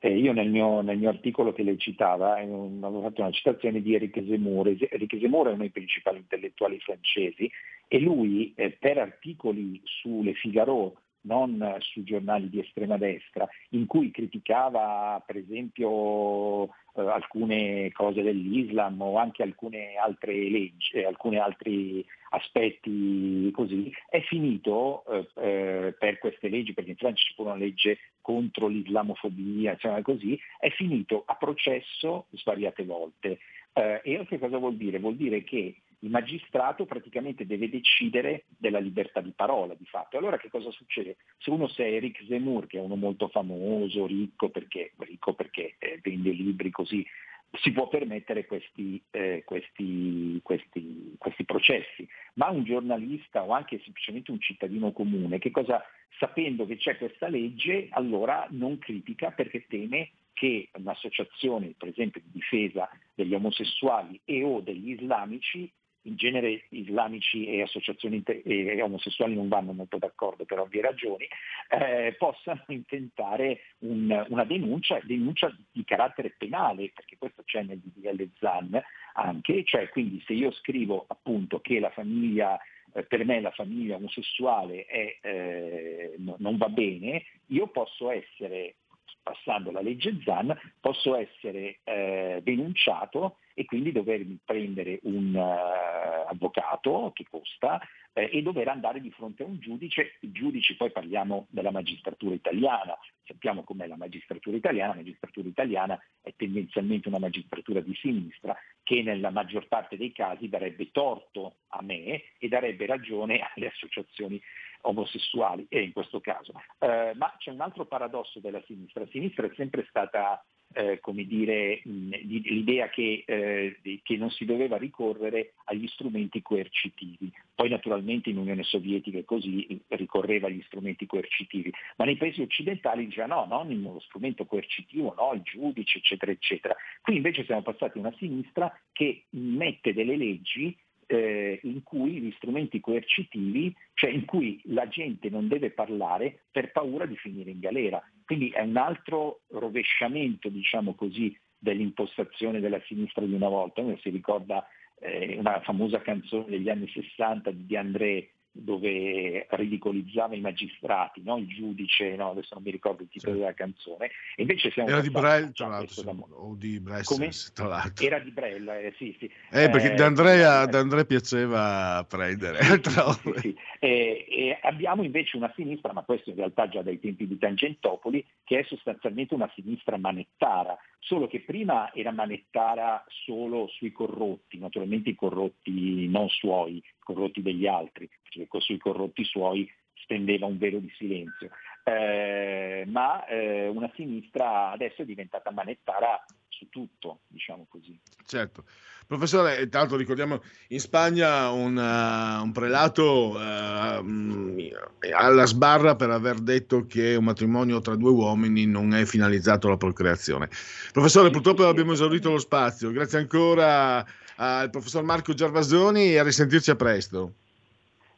eh, io nel mio, nel mio, articolo che lei citava eh, avevo fatto una citazione di Eric Zemmour. Eric Zemmour è uno dei principali intellettuali francesi e lui eh, per articoli sulle Figaro non su giornali di estrema destra, in cui criticava per esempio eh, alcune cose dell'Islam o anche alcune altre leggi, eh, alcuni altri aspetti così, è finito eh, eh, per queste leggi, perché in Francia c'è pure una legge contro l'islamofobia, insomma così, è finito a processo svariate volte. Eh, e che cosa vuol dire? Vuol dire che il magistrato praticamente deve decidere della libertà di parola di fatto. Allora che cosa succede? Se uno sei Eric Zemmour, che è uno molto famoso, ricco perché, ricco perché eh, vende libri così, si può permettere questi, eh, questi, questi, questi, processi, ma un giornalista o anche semplicemente un cittadino comune, che cosa, sapendo che c'è questa legge, allora non critica perché teme che un'associazione, per esempio di difesa degli omosessuali e o degli islamici, in genere islamici e associazioni e omosessuali non vanno molto d'accordo per ovvie ragioni, eh, possano intentare un, una denuncia, denuncia di carattere penale, perché questo c'è nel DDL ZAN anche, cioè quindi se io scrivo appunto che la famiglia eh, per me la famiglia omosessuale è, eh, no, non va bene, io posso essere passando la legge ZAN, posso essere eh, denunciato e quindi dovermi prendere un uh, avvocato che costa eh, e dover andare di fronte a un giudice. I giudici, poi parliamo della magistratura italiana, sappiamo com'è la magistratura italiana, la magistratura italiana è tendenzialmente una magistratura di sinistra che nella maggior parte dei casi darebbe torto a me e darebbe ragione alle associazioni omosessuali, e in questo caso. Eh, ma c'è un altro paradosso della sinistra. La sinistra è sempre stata eh, come dire, mh, l'idea che, eh, che, non si doveva ricorrere agli strumenti coercitivi. Poi naturalmente in Unione Sovietica così ricorreva agli strumenti coercitivi, ma nei paesi occidentali diceva no, non lo strumento coercitivo, no, il giudice, eccetera, eccetera. Qui invece siamo passati a una sinistra che mette delle leggi eh, in cui gli strumenti coercitivi, cioè in cui la gente non deve parlare per paura di finire in galera. Quindi è un altro rovesciamento, diciamo così, dell'impostazione della sinistra di una volta. Si ricorda eh, una famosa canzone degli anni 60 di André dove ridicolizzava i magistrati, no? il giudice, no? adesso non mi ricordo il titolo sì. della canzone, e invece siamo Era di Brel, tra l'altro, da... o di Bressels, tra l'altro. Era di Brel, eh, sì, sì. Eh, perché eh, D'Andrea, D'Andrea piaceva prendere. sì, sì. E, e abbiamo invece una sinistra, ma questo in realtà già dai tempi di Tangentopoli, che è sostanzialmente una sinistra manettara, solo che prima era manettara solo sui corrotti, naturalmente i corrotti non suoi, corrotti degli altri, perché sui corrotti suoi stendeva un velo di silenzio. Eh, ma eh, una sinistra adesso è diventata manettara su tutto, diciamo così. Certo. Professore, intanto ricordiamo in Spagna un, uh, un prelato uh, alla sbarra per aver detto che un matrimonio tra due uomini non è finalizzato alla procreazione. Professore, purtroppo abbiamo esaurito lo spazio. Grazie ancora al professor Marco Gervasoni e a risentirci a presto.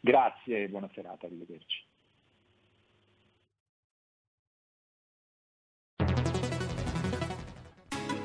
Grazie e buona serata, arrivederci.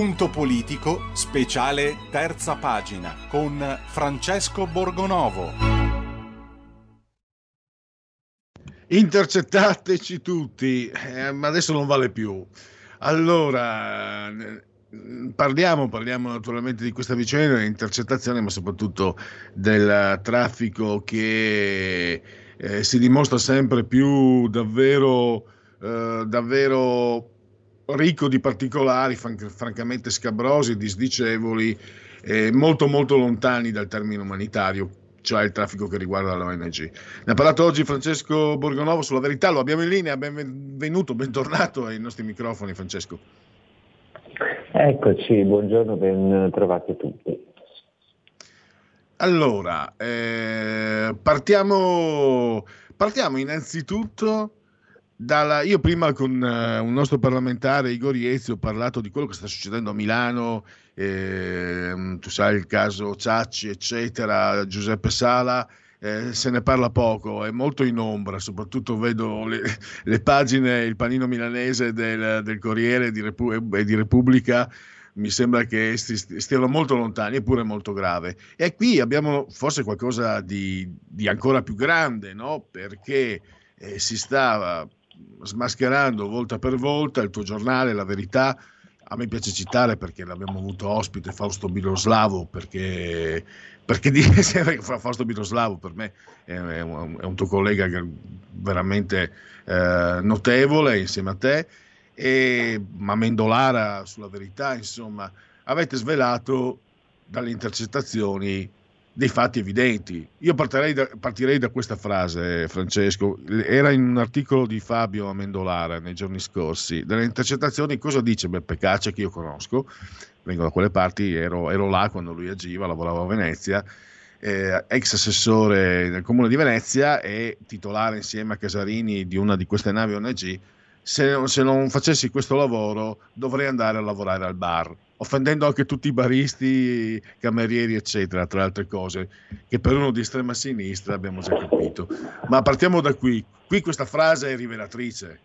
Punto politico, speciale terza pagina, con Francesco Borgonovo. Intercettateci tutti, eh, adesso non vale più. Allora, eh, parliamo, parliamo naturalmente di questa vicenda, dell'intercettazione, ma soprattutto del traffico che eh, si dimostra sempre più davvero, eh, davvero ricco di particolari, fran- francamente scabrosi, disdicevoli, eh, molto molto lontani dal termine umanitario, cioè il traffico che riguarda l'ONG. Ne ha parlato oggi Francesco Borgonovo sulla verità, lo abbiamo in linea, benvenuto, bentornato ai nostri microfoni Francesco. Eccoci, buongiorno, ben trovati tutti. Allora, eh, partiamo, partiamo innanzitutto dalla, io prima con uh, un nostro parlamentare, Igor Iezzi, ho parlato di quello che sta succedendo a Milano, eh, tu sai il caso Ciacci, eccetera, Giuseppe Sala, eh, se ne parla poco, è molto in ombra, soprattutto vedo le, le pagine, il panino milanese del, del Corriere di Repu- e di Repubblica, mi sembra che stiano molto lontani, eppure molto grave. E qui abbiamo forse qualcosa di, di ancora più grande, no? perché eh, si stava smascherando volta per volta il tuo giornale, La Verità. A me piace citare perché l'abbiamo avuto ospite Fausto Biloslavo, perché, perché dire sempre Fausto Biloslavo per me è, è, un, è un, tuo collega veramente eh, notevole insieme a te, e Mamendolara sulla verità, insomma, avete svelato dalle intercettazioni dei fatti evidenti. Io partirei da, partirei da, questa frase, Francesco. Era in un articolo di Fabio Amendolara nei giorni scorsi. Delle intercettazioni, cosa dice Beppe Caccia, che io conosco? Vengo da quelle parti, ero, ero là quando lui agiva, lavorava a Venezia. Eh, ex assessore del comune di Venezia e titolare insieme a Casarini di una di queste navi ONG. Se, se non facessi questo lavoro, dovrei andare a lavorare al bar offendendo anche tutti i baristi, camerieri, eccetera, tra altre cose, che per uno di estrema sinistra abbiamo già capito. Ma partiamo da qui. Qui questa frase è rivelatrice.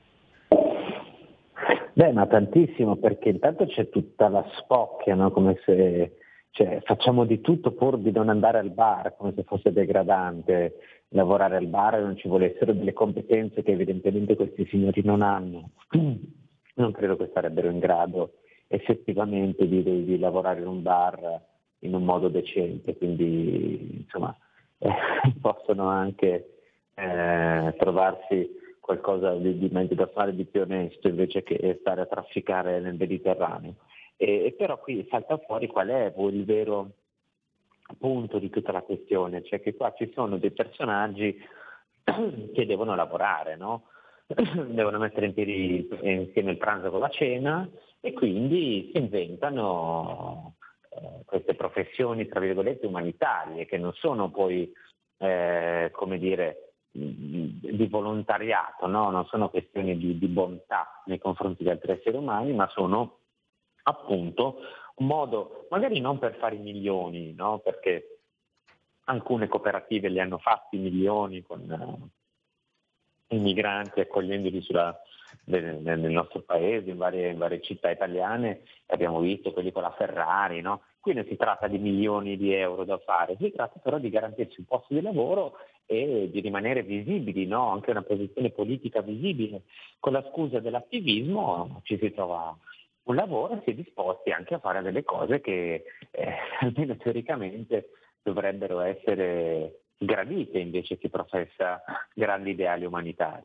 Beh, ma tantissimo, perché intanto c'è tutta la spocchia, no? come se cioè, facciamo di tutto pur di non andare al bar, come se fosse degradante lavorare al bar e non ci volessero delle competenze che evidentemente questi signori non hanno. Non credo che sarebbero in grado effettivamente di, di, lavorare in un bar in un modo decente, quindi insomma eh, possono anche eh, trovarsi qualcosa di, di da fare, di più onesto invece che stare a trafficare nel Mediterraneo. E, e però qui salta fuori qual è il vero punto di tutta la questione, cioè che qua ci sono dei personaggi che devono lavorare, no? devono mettere in piedi insieme il pranzo con la cena e quindi si inventano eh, queste professioni, tra virgolette, umanitarie, che non sono poi, eh, come dire, di volontariato, no? non sono questioni di, di bontà nei confronti di altri esseri umani, ma sono appunto un modo, magari non per fare i milioni, no? perché alcune cooperative li hanno fatti milioni con, eh, i migranti accogliendoli sulla, nel, nel, nostro paese, in varie, in varie, città italiane, abbiamo visto quelli con la Ferrari, no? Qui non si tratta di milioni di euro da fare, si tratta però di garantirsi un posto di lavoro e di rimanere visibili, no? anche una posizione politica visibile. Con la scusa dell'attivismo ci si trova un lavoro e si è disposti anche a fare delle cose che eh, almeno teoricamente dovrebbero essere gradite invece chi professa grandi ideali umanitari.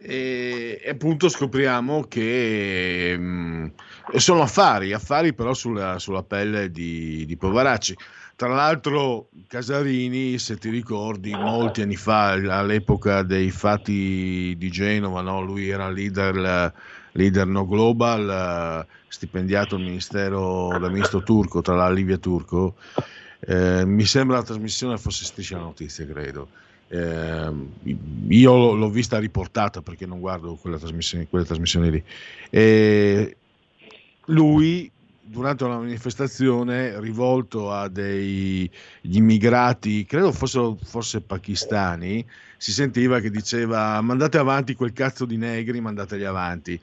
E, appunto scopriamo che mh, mm, sono affari, affari però sulla, sulla pelle di, di, poveracci. Tra l'altro Casarini, se ti ricordi, molti anni fa, all'epoca dei fatti di Genova, no? lui era leader, leader no global, stipendiato al ministero, dal ministro turco, tra la Livia Turco, eh, mi sembra la trasmissione fosse Striscia Notizia, credo. Eh, io l'ho vista riportata perché non guardo quelle trasmissioni, quelle trasmissioni lì. E lui, durante una manifestazione, rivolto a degli immigrati, credo fossero forse pakistani, si sentiva che diceva mandate avanti quel cazzo di negri, mandateli avanti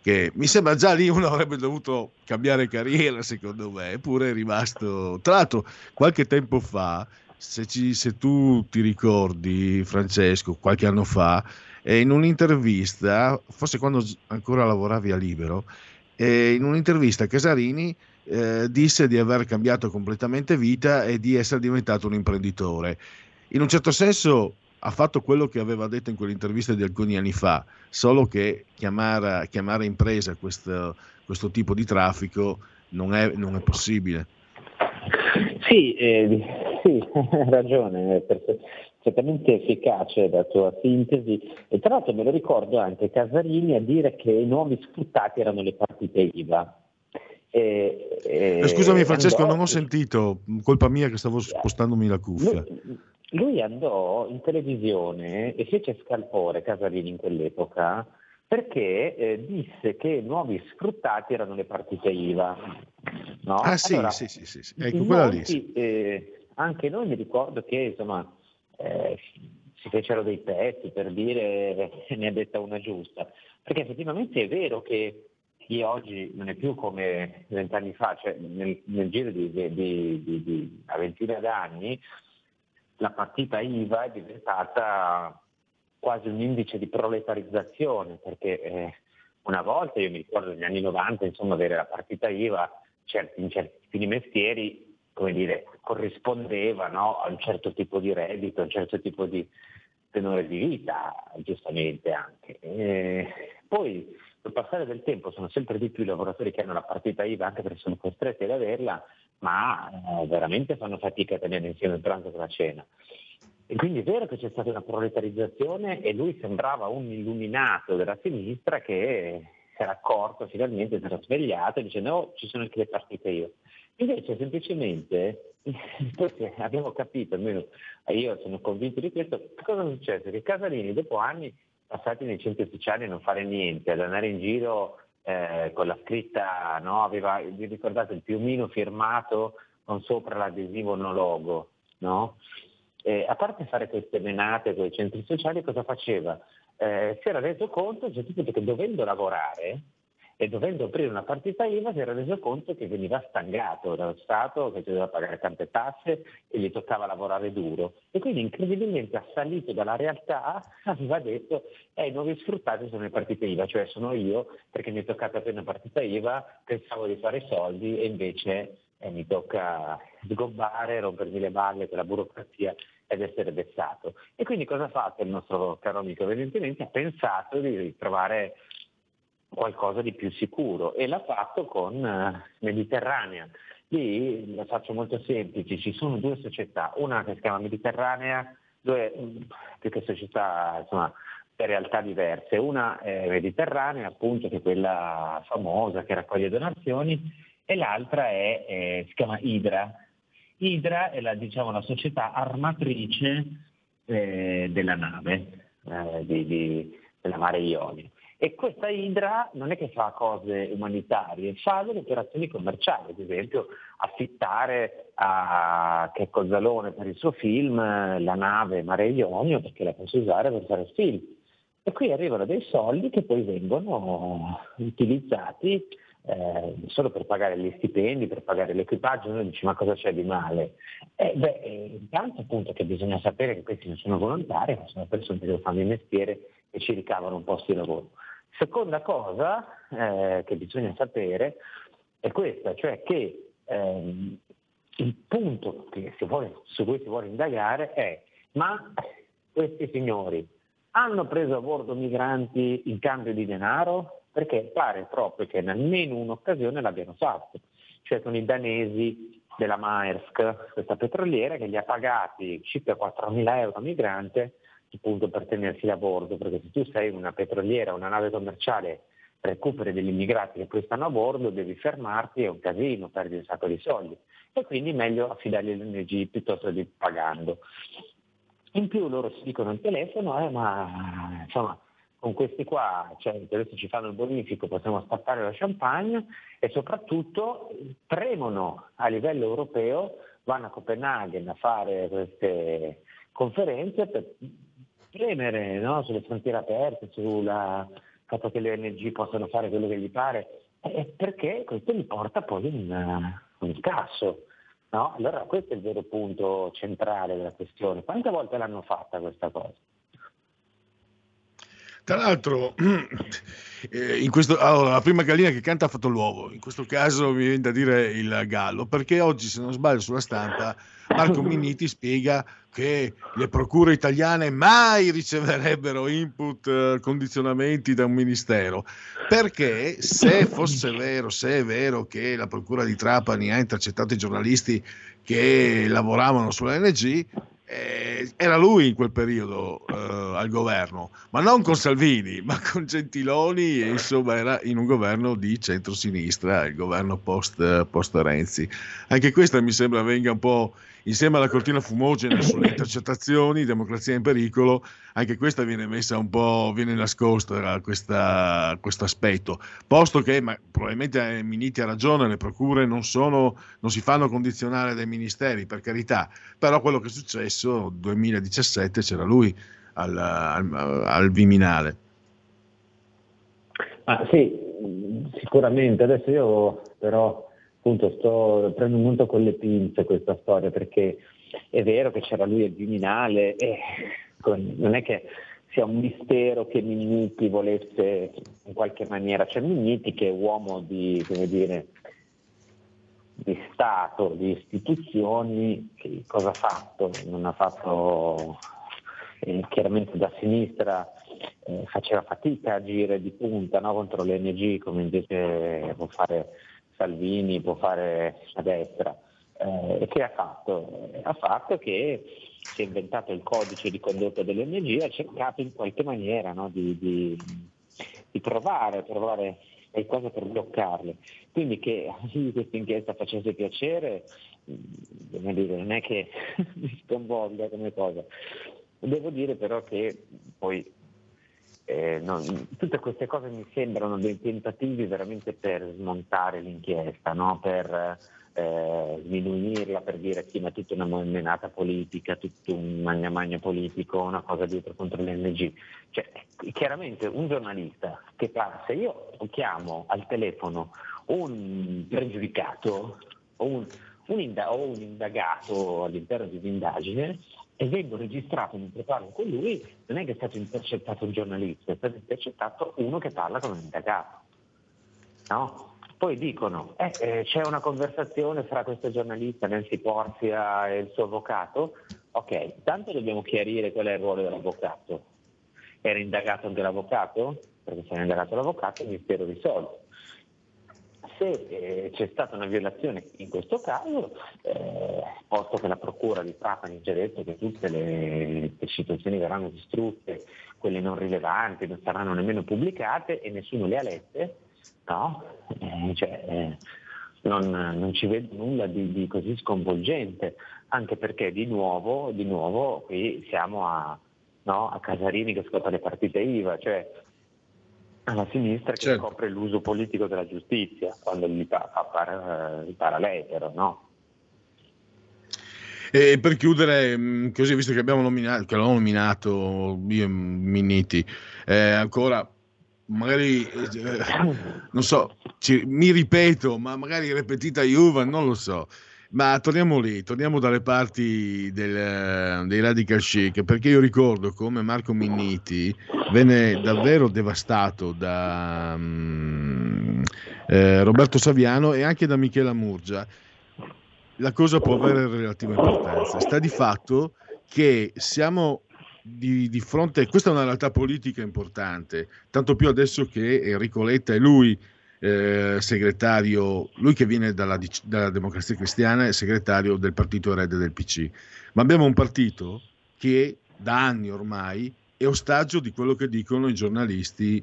che mi sembra già lì uno avrebbe dovuto cambiare carriera secondo me, eppure è rimasto... Tra l'altro qualche tempo fa, se, ci, se tu ti ricordi Francesco, qualche anno fa, eh, in un'intervista, forse quando ancora lavoravi a Libero, eh, in un'intervista Casarini eh, disse di aver cambiato completamente vita e di essere diventato un imprenditore. In un certo senso ha fatto quello che aveva detto in quell'intervista di alcuni anni fa, solo che chiamare, chiamare impresa questo, questo, tipo di traffico non è, non è possibile. Sì, eh, sì, hai ragione, è certamente efficace la tua sintesi e tra l'altro me lo ricordo anche Casarini a dire che i nuovi sfruttati erano le partite IVA. E, e Scusami Francesco, andò... non ho sentito, colpa mia che stavo spostandomi la cuffia. Lui, lui andò in televisione e fece scalpore Casalini in quell'epoca perché eh, disse che nuovi sfruttati erano le partite IVA. No? Ah sì, allora, sì, sì, sì, sì. Ecco, quella lì. Eh, anche noi mi ricordo che insomma, eh, si fecero dei pezzi per dire ne ha detta una giusta, perché effettivamente è vero che chi oggi non è più come vent'anni fa, cioè nel, nel giro di, di, di, di una ventina d'anni, la partita IVA è diventata quasi un indice di proletarizzazione, perché eh, una volta, io mi ricordo negli anni 90, insomma, avere la partita IVA in certi mestieri come dire, corrispondeva no, a un certo tipo di reddito, a un certo tipo di tenore di vita, giustamente anche. E poi col passare del tempo sono sempre di più i lavoratori che hanno la partita IVA anche perché sono costretti ad averla, ma eh, veramente fanno fatica a tenere insieme il pranzo con la cena. E quindi è vero che c'è stata una proletarizzazione e lui sembrava un illuminato della sinistra che si era accorto finalmente, si era svegliato e dice no, ci sono anche le partite io. Invece semplicemente, perché abbiamo capito, almeno io sono convinto di questo, cosa è successo? Che Casalini dopo anni passati nei centri sociali a non fare niente, ad andare in giro eh, con la scritta, no? aveva, vi ricordate, il piumino firmato con sopra l'adesivo no logo, no? Eh, a parte fare queste menate con i centri sociali, cosa faceva? Eh, si era reso conto cioè, che dovendo lavorare, e dovendo aprire una partita IVA si era reso conto che veniva stangato dallo Stato, che doveva pagare tante tasse e gli toccava lavorare duro. E quindi incredibilmente assalito dalla realtà aveva detto eh, i nuovi sfruttati sono le partite IVA, cioè sono io perché mi è toccata aprire una partita IVA, pensavo di fare soldi e invece eh, mi tocca sgobbare, rompermi le balle per la burocrazia ed essere vessato. E quindi cosa ha fatto il nostro caro amico? Evidentemente ha pensato di trovare qualcosa di più sicuro e l'ha fatto con eh, Mediterranea. Lì la faccio molto semplice, ci sono due società, una che si chiama Mediterranea, due più che società insomma, realtà diverse, una è Mediterranea appunto che è quella famosa che raccoglie donazioni e l'altra è, eh, si chiama Idra. Idra è la, diciamo, la società armatrice eh, della nave eh, di, di, della Mare Ionio. E questa Idra non è che fa cose umanitarie, fa delle operazioni commerciali, ad esempio affittare a Checco Zalone per il suo film la nave Mare Ionio perché la posso usare per fare film. E qui arrivano dei soldi che poi vengono utilizzati eh, solo per pagare gli stipendi, per pagare l'equipaggio, uno dice ma cosa c'è di male? Eh, beh, intanto appunto che bisogna sapere che questi non sono volontari, ma sono persone che fanno il mestiere e ci ricavano un posto di lavoro. Seconda cosa eh, che bisogna sapere è questa, cioè che ehm, il punto vuole, su cui si vuole indagare è ma questi signori hanno preso a bordo migranti in cambio di denaro? Perché pare proprio che in almeno un'occasione l'abbiano fatto, cioè con i danesi della Maersk, questa petroliera che li ha pagati circa 4.000 euro a migrante appunto per tenersi a bordo, perché se tu sei una petroliera, una nave commerciale, recuperi degli immigrati che poi stanno a bordo, devi fermarti, è un casino, perdi un sacco di soldi. E quindi è meglio affidargli l'NG piuttosto di pagando. In più loro si dicono al telefono, eh, ma insomma, con questi qua, cioè, adesso ci fanno il bonifico, possiamo stappare la champagne e soprattutto premono a livello europeo, vanno a Copenaghen a fare queste conferenze per premere no? sulle frontiere aperte, sulla fatto che le ONG possano fare quello che gli pare, è perché questo gli porta poi un, un incasso. No? Allora questo è il vero punto centrale della questione. Quante volte l'hanno fatta questa cosa? Tra l'altro, eh, in questo, allora, la prima gallina che canta ha fatto l'uovo, in questo caso mi viene da dire il gallo, perché oggi, se non sbaglio, sulla stampa Marco Minniti spiega che le procure italiane mai riceverebbero input, eh, condizionamenti da un ministero, perché se fosse vero, se è vero che la procura di Trapani ha intercettato i giornalisti che lavoravano sull'NG, eh, era lui in quel periodo eh, al governo, ma non con Salvini, ma con Gentiloni, e insomma era in un governo di centrosinistra, il governo post, post Renzi. Anche questa mi sembra venga un po' insieme alla cortina fumogena sulle intercettazioni, democrazia in pericolo, anche questa viene messa un po', viene nascosta questa, questo aspetto, posto che ma, probabilmente Miniti ha ragione, le procure non, sono, non si fanno condizionare dai ministeri, per carità, però quello che è successo nel 2017 c'era lui al, al, al Viminale. Ah, sì, sicuramente, adesso io però appunto sto prendo molto con le pinze questa storia perché è vero che c'era lui al Viminale e non è che sia un mistero che Migniti volesse in qualche maniera, cioè Migniti che è uomo di, dire, di Stato, di istituzioni, che cosa ha fatto? Non ha fatto eh, chiaramente da sinistra eh, faceva fatica a agire di punta no? contro le NG come invece può fare Salvini, può fare a destra. Eh, che ha fatto? Ha fatto che si è inventato il codice di condotta dell'ONG e ha cercato in qualche maniera no, di, di, di, provare, provare qualcosa per bloccarle. Quindi che questa inchiesta facesse piacere, mm, dire, non è che mi sconvolga come cosa. Devo dire però che poi eh, non, tutte queste cose mi sembrano dei tentativi veramente per smontare l'inchiesta, no? per eh, sminuirla, per dire sì, ma tutta una menata politica, tutto un magna magna politico, una cosa dietro contro l'NG. Cioè, chiaramente un giornalista che passa, io chiamo al telefono un pregiudicato o un, un, inda- o un indagato all'interno di un'indagine vengo registrato parlo con lui, non è che è stato intercettato un giornalista, è stato intercettato uno che parla con un indagato. No? Poi dicono, eh, eh, c'è una conversazione fra questo giornalista, Nancy Porzia e il suo avvocato, ok, tanto dobbiamo chiarire qual è il ruolo dell'avvocato. Era indagato anche l'avvocato? Perché se era indagato l'avvocato il mistero risolto se eh, c'è stata una violazione in questo caso, eh, posto che la Procura di Trapani ha già detto che tutte le, le situazioni verranno distrutte, quelle non rilevanti non saranno nemmeno pubblicate e nessuno le ha lette, no? Eh, cioè, eh, non, non, ci vedo nulla di, di, così sconvolgente, anche perché di nuovo, di nuovo qui siamo a, no, a Casarini che scotta le partite IVA, cioè alla sinistra che certo. scopre l'uso politico della giustizia quando gli fa fare il paraletero, no? E per chiudere, mm, così visto che abbiamo nominato, che l'ho nominato io e Minniti, eh, ancora magari eh, non so, ci, mi ripeto, ma magari ripetita Juve, non lo so. Ma torniamo lì, torniamo dalle parti del, dei radical chic, perché io ricordo come Marco Minniti venne davvero devastato da um, eh, Roberto Saviano e anche da Michela Murgia. La cosa può avere relativa importanza. Sta di fatto che siamo di, di fronte, questa è una realtà politica importante, tanto più adesso che Enrico Letta è lui eh, segretario, lui che viene dalla, dalla, democrazia cristiana è segretario del partito erede del PC, ma abbiamo un partito che da anni ormai è ostaggio di quello che dicono i giornalisti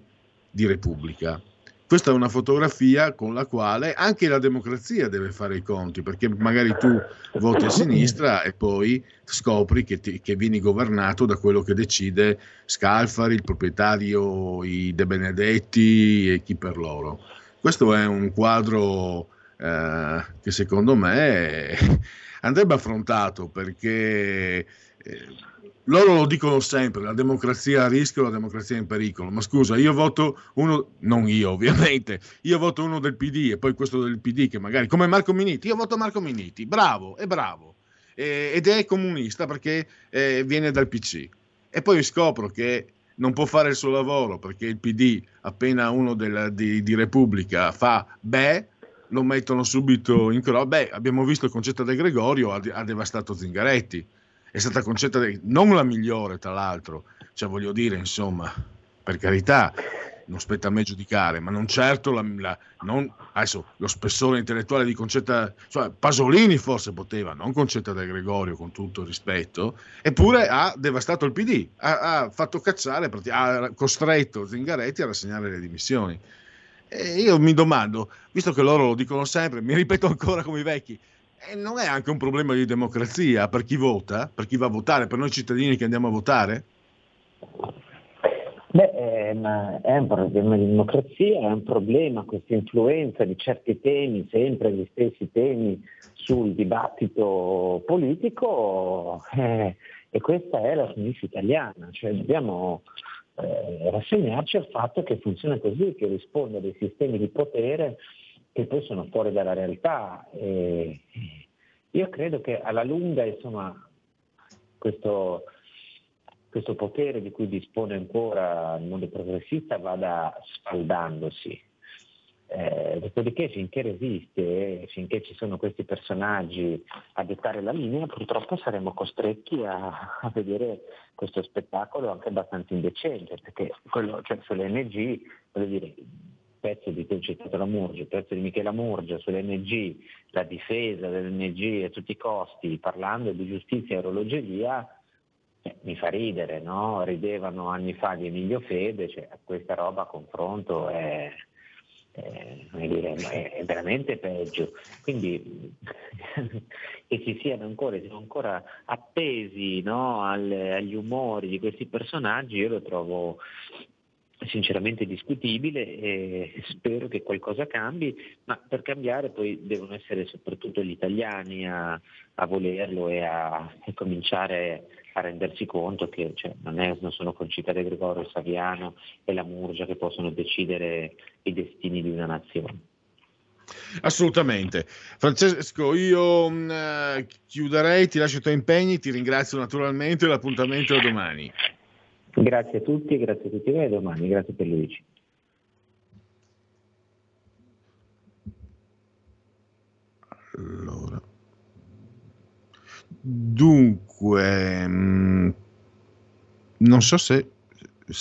di Repubblica. Questa è una fotografia con la quale anche la democrazia deve fare i conti, perché magari tu voti a sinistra e poi scopri che, ti, che vieni governato da quello che decide Scalfari, il proprietario, i De Benedetti e chi per loro. Questo è un quadro eh, che secondo me andrebbe affrontato perché eh, loro lo dicono sempre, la democrazia a rischio, la democrazia in pericolo. Ma scusa, io voto uno, non io ovviamente, io voto uno del PD e poi questo del PD che magari, come Marco Miniti, io voto Marco Miniti, bravo, è bravo, eh, ed è comunista perché eh, viene dal PC. E poi scopro che non può fare il suo lavoro perché il PD, appena uno della, di, di Repubblica fa beh, lo mettono subito in croce. Beh, abbiamo visto il concetto De Gregorio, ha, ha devastato Zingaretti è stata concetta non la migliore, tra l'altro, cioè voglio dire, insomma, per carità, non spetta a me giudicare, ma non certo la, la, non, adesso, lo spessore intellettuale di Concetta, cioè Pasolini forse poteva, non Concetta del Gregorio, con tutto il rispetto, eppure ha devastato il PD, ha, ha fatto cacciare, ha costretto Zingaretti a rassegnare le dimissioni. E io mi domando, visto che loro lo dicono sempre, mi ripeto ancora come i vecchi, e non è anche un problema di democrazia per chi vota, per chi va a votare, per noi cittadini che andiamo a votare? Beh, è, un problema di democrazia, è un problema questa influenza di certi temi, sempre gli stessi temi sul dibattito politico eh, e questa è la sinistra italiana, cioè dobbiamo eh, rassegnarci al fatto che funziona così, che risponde a dei sistemi di potere che poi sono fuori dalla realtà. E io credo che alla lunga insomma, questo, questo potere di cui dispone ancora il mondo progressista vada sfaldandosi. Eh, dopodiché finché resiste, finché ci sono questi personaggi a dettare la linea, purtroppo saremo costretti a, a vedere questo spettacolo anche abbastanza indecente, perché quello, cioè, sulle voglio dire, pezzo di ho citato la Murgia, pezzo di Michela Murgia sull'NG, la difesa dell'NG a tutti i costi, parlando di giustizia e orologeria, mi fa ridere, no? Ridevano anni fa di Emilio Fede, cioè, questa roba a confronto è, è, dire, è, veramente peggio. Quindi che ci siano ancora, siano ancora appesi no? Al, agli umori di questi personaggi, io lo trovo sinceramente discutibile e spero che qualcosa cambi, ma per cambiare poi devono essere soprattutto gli italiani a, a volerlo e a, a, cominciare a rendersi conto che cioè, non, è, non, sono Concita De Gregorio, Saviano e la Murgia che possono decidere i destini di una nazione. Assolutamente. Francesco, io mh, mm, chiuderei, ti lascio i tuoi impegni, ti ringrazio naturalmente, l'appuntamento è domani. Grazie a tutti, grazie a tutti voi e domani, grazie per Luigi. Allora. Dunque, mh, mm, non so se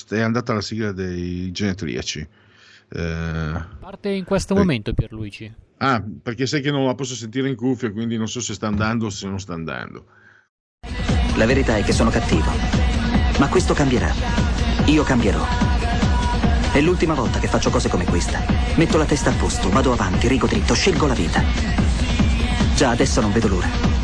è andata la sigla dei genetriaci. Eh... Parte in questo eh. momento Pierluigi. Ah, perché sai che non la posso sentire in cuffia, quindi non so se sta andando o se non sta andando. La verità è che sono cattivo ma questo cambierà. Io cambierò. È l'ultima volta che faccio cose come questa. Metto la testa a posto, vado avanti, rigo dritto, scelgo la vita. Già adesso non vedo l'ora.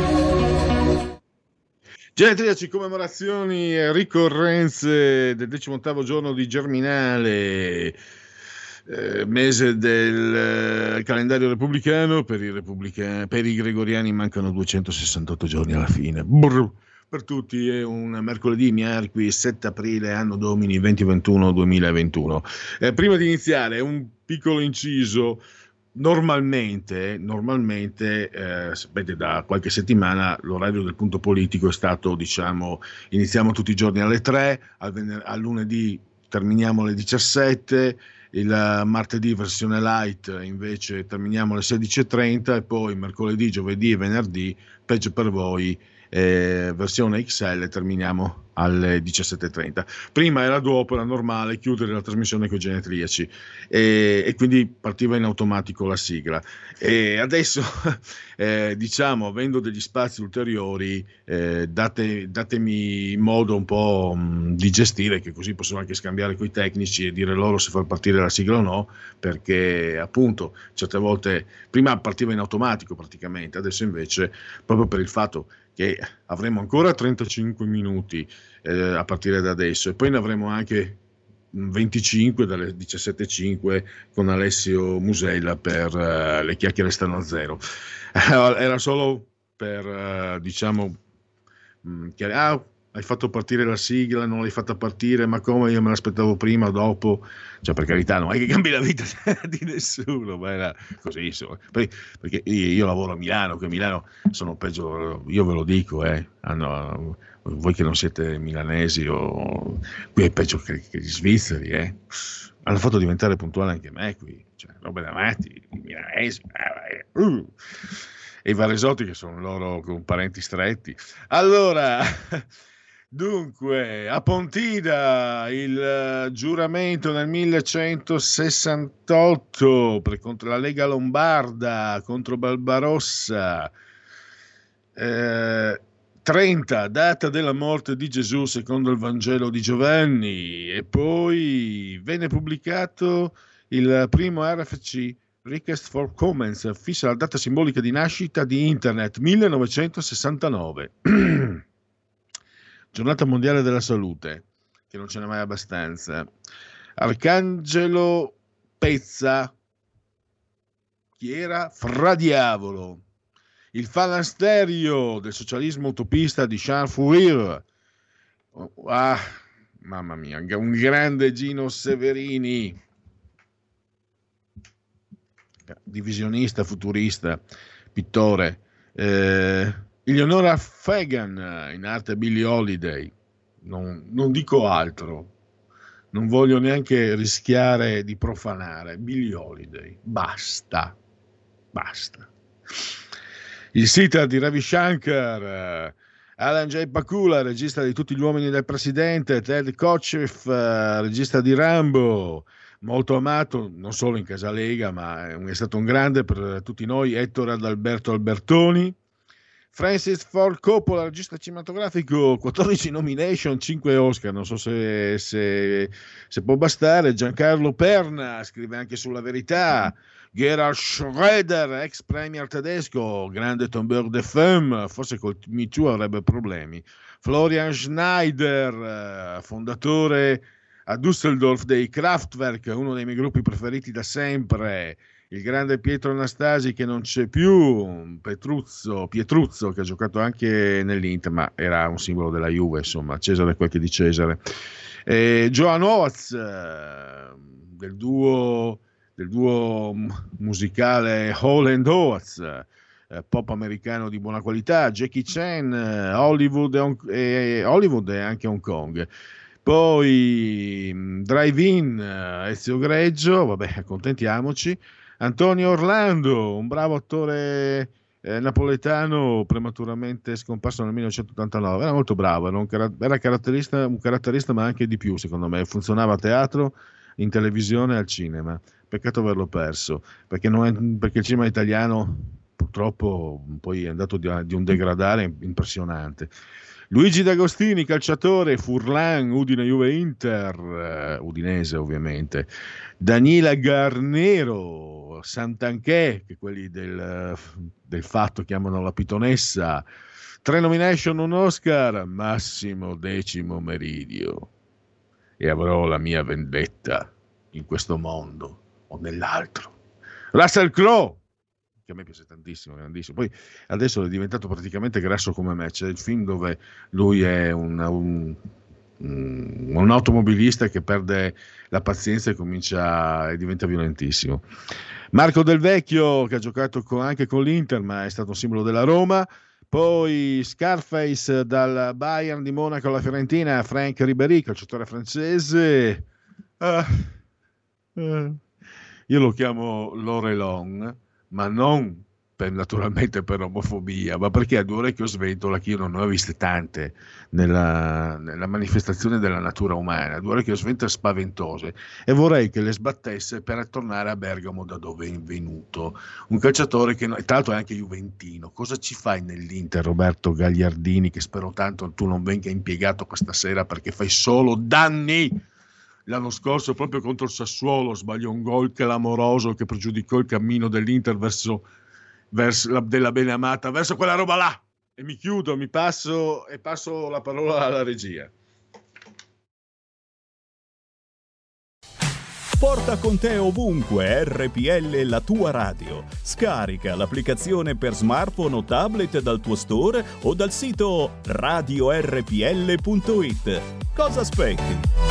Genetriaci, commemorazioni e ricorrenze del 18 giorno di Germinale, eh, mese del eh, calendario repubblicano, per i, repubblicani, per i gregoriani mancano 268 giorni alla fine. Brr, per tutti è un mercoledì, miarqui 7 aprile, anno domini 2021-2021. Eh, prima di iniziare, un piccolo inciso Normalmente, normalmente eh, sapete, da qualche settimana l'orario del punto politico è stato, diciamo, iniziamo tutti i giorni alle 3, al, vener- al lunedì terminiamo alle 17, il martedì versione light invece terminiamo alle 16.30 e poi mercoledì, giovedì e venerdì, peggio per voi, eh, versione XL terminiamo alle 17.30. Prima era dopo, era normale chiudere la trasmissione con i genetriaci e, e, quindi partiva in automatico la sigla. E adesso, eh, diciamo, avendo degli spazi ulteriori, eh, date, datemi modo un po' mh, di gestire, che così posso anche scambiare con i tecnici e dire loro se far partire la sigla o no, perché appunto certe volte prima partiva in automatico praticamente, adesso invece proprio per il fatto che avremo ancora 35 minuti eh, a partire da adesso e poi ne avremo anche 25 dalle 17.05 con Alessio Musella per uh, le chiacchiere stanno a zero. Era solo per, uh, diciamo, mh, chiar- ah, hai fatto partire la sigla, non l'hai fatta partire, ma come io me l'aspettavo prima dopo, cioè per carità non è che cambi la vita di nessuno, ma era così insomma. Perché io lavoro a Milano, che a Milano sono peggio, io ve lo dico, eh, hanno, voi che non siete milanesi o qui è peggio che, che gli svizzeri, eh. hanno fatto diventare puntuale anche me qui, cioè roba da matti, milanesi. Uh e i Varesotti che sono loro parenti stretti. Allora, Dunque, a Pontina il uh, giuramento nel 1168 per, contro la Lega Lombarda contro Barbarossa. Eh, 30, data della morte di Gesù secondo il Vangelo di Giovanni. E poi venne pubblicato il primo RFC Request for Comments, fissa la data simbolica di nascita di Internet 1969. Giornata mondiale della salute, che non ce n'è mai abbastanza. Arcangelo Pezza, chi era? Fra Diavolo. Il falansterio del socialismo utopista di Charles Fourier. Ah, mamma mia, un grande Gino Severini, divisionista, futurista, pittore. Eh, Eleonora Fagan, in arte Billie Holiday, non, non, dico altro, non voglio neanche rischiare di profanare. Billie Holiday, basta, basta. Il sitar di Ravi Shankar, Alan J. Pakula, regista di Tutti gli uomini del presidente, Ted Kotcheff, regista di Rambo, molto amato non solo in Casa Lega, ma è stato un grande per tutti noi, Ettore Adalberto Albertoni Francis Ford Coppola, regista cinematografico, 14 nomination, 5 Oscar, non so se, se, se, può bastare. Giancarlo Perna scrive anche sulla verità. Gerhard Schroeder, ex premier tedesco, grande tombeur de femme, forse col Me Too avrebbe problemi. Florian Schneider, fondatore a Düsseldorf dei Kraftwerk, uno dei miei gruppi preferiti da sempre il grande Pietro Anastasi che non c'è più, Petruzzo, Pietruzzo che ha giocato anche nell'Inter, ma era un simbolo della Juve, insomma, Cesare quel che di Cesare. Joan Oates eh, del duo, del duo musicale Hall and Oates, eh, pop americano di buona qualità, Jackie Chan, eh, Hollywood, e, Hollywood e anche Hong Kong. Poi mm, Drive-In, Ezio Greggio, vabbè, accontentiamoci. Antonio Orlando, un bravo attore eh, napoletano prematuramente scomparso nel 1989, era molto bravo, era, un, era caratterista, un caratterista ma anche di più secondo me, funzionava a teatro, in televisione e al cinema, peccato averlo perso, perché, è, perché il cinema italiano purtroppo poi è andato di, di un degradare impressionante. Luigi D'Agostini, calciatore, Furlan, Udine Juve Inter, uh, Udinese ovviamente, Daniela Garnero, Sant'Anché, che quelli del, del fatto chiamano la pitonessa, tre nomination, un Oscar, Massimo Decimo Meridio. E avrò la mia vendetta in questo mondo o nell'altro. Russell Crowe, che a me piace tantissimo, grandissimo. Poi adesso è diventato praticamente grasso come me. C'è il film dove lui è un, un, un automobilista che perde la pazienza e comincia e diventa violentissimo. Marco Del Vecchio, che ha giocato con, anche con l'Inter, ma è stato un simbolo della Roma. Poi Scarface dal Bayern di Monaco alla Fiorentina, Frank Ribéry, calciatore francese. Ah, ah. Io lo chiamo Lorelon ma non per, naturalmente per omofobia, ma perché a due orecchio sventola, che io non ne ho viste tante nella, nella manifestazione della natura umana, due orecchio sventola spaventose, e vorrei che le sbattesse per tornare a Bergamo da dove è venuto. Un calciatore che, tra l'altro è anche juventino, cosa ci fai nell'Inter Roberto Gagliardini, che spero tanto tu non venga impiegato questa sera perché fai solo danni? l'anno scorso proprio contro il Sassuolo sbagliò un gol clamoroso che pregiudicò il cammino dell'Inter verso, verso la, della beneamata, verso quella roba là. E mi chiudo, mi passo e passo la parola alla regia. Porta con te ovunque RPL la tua radio. Scarica l'applicazione per smartphone o tablet dal tuo store o dal sito radiorpl.it. Cosa aspetti?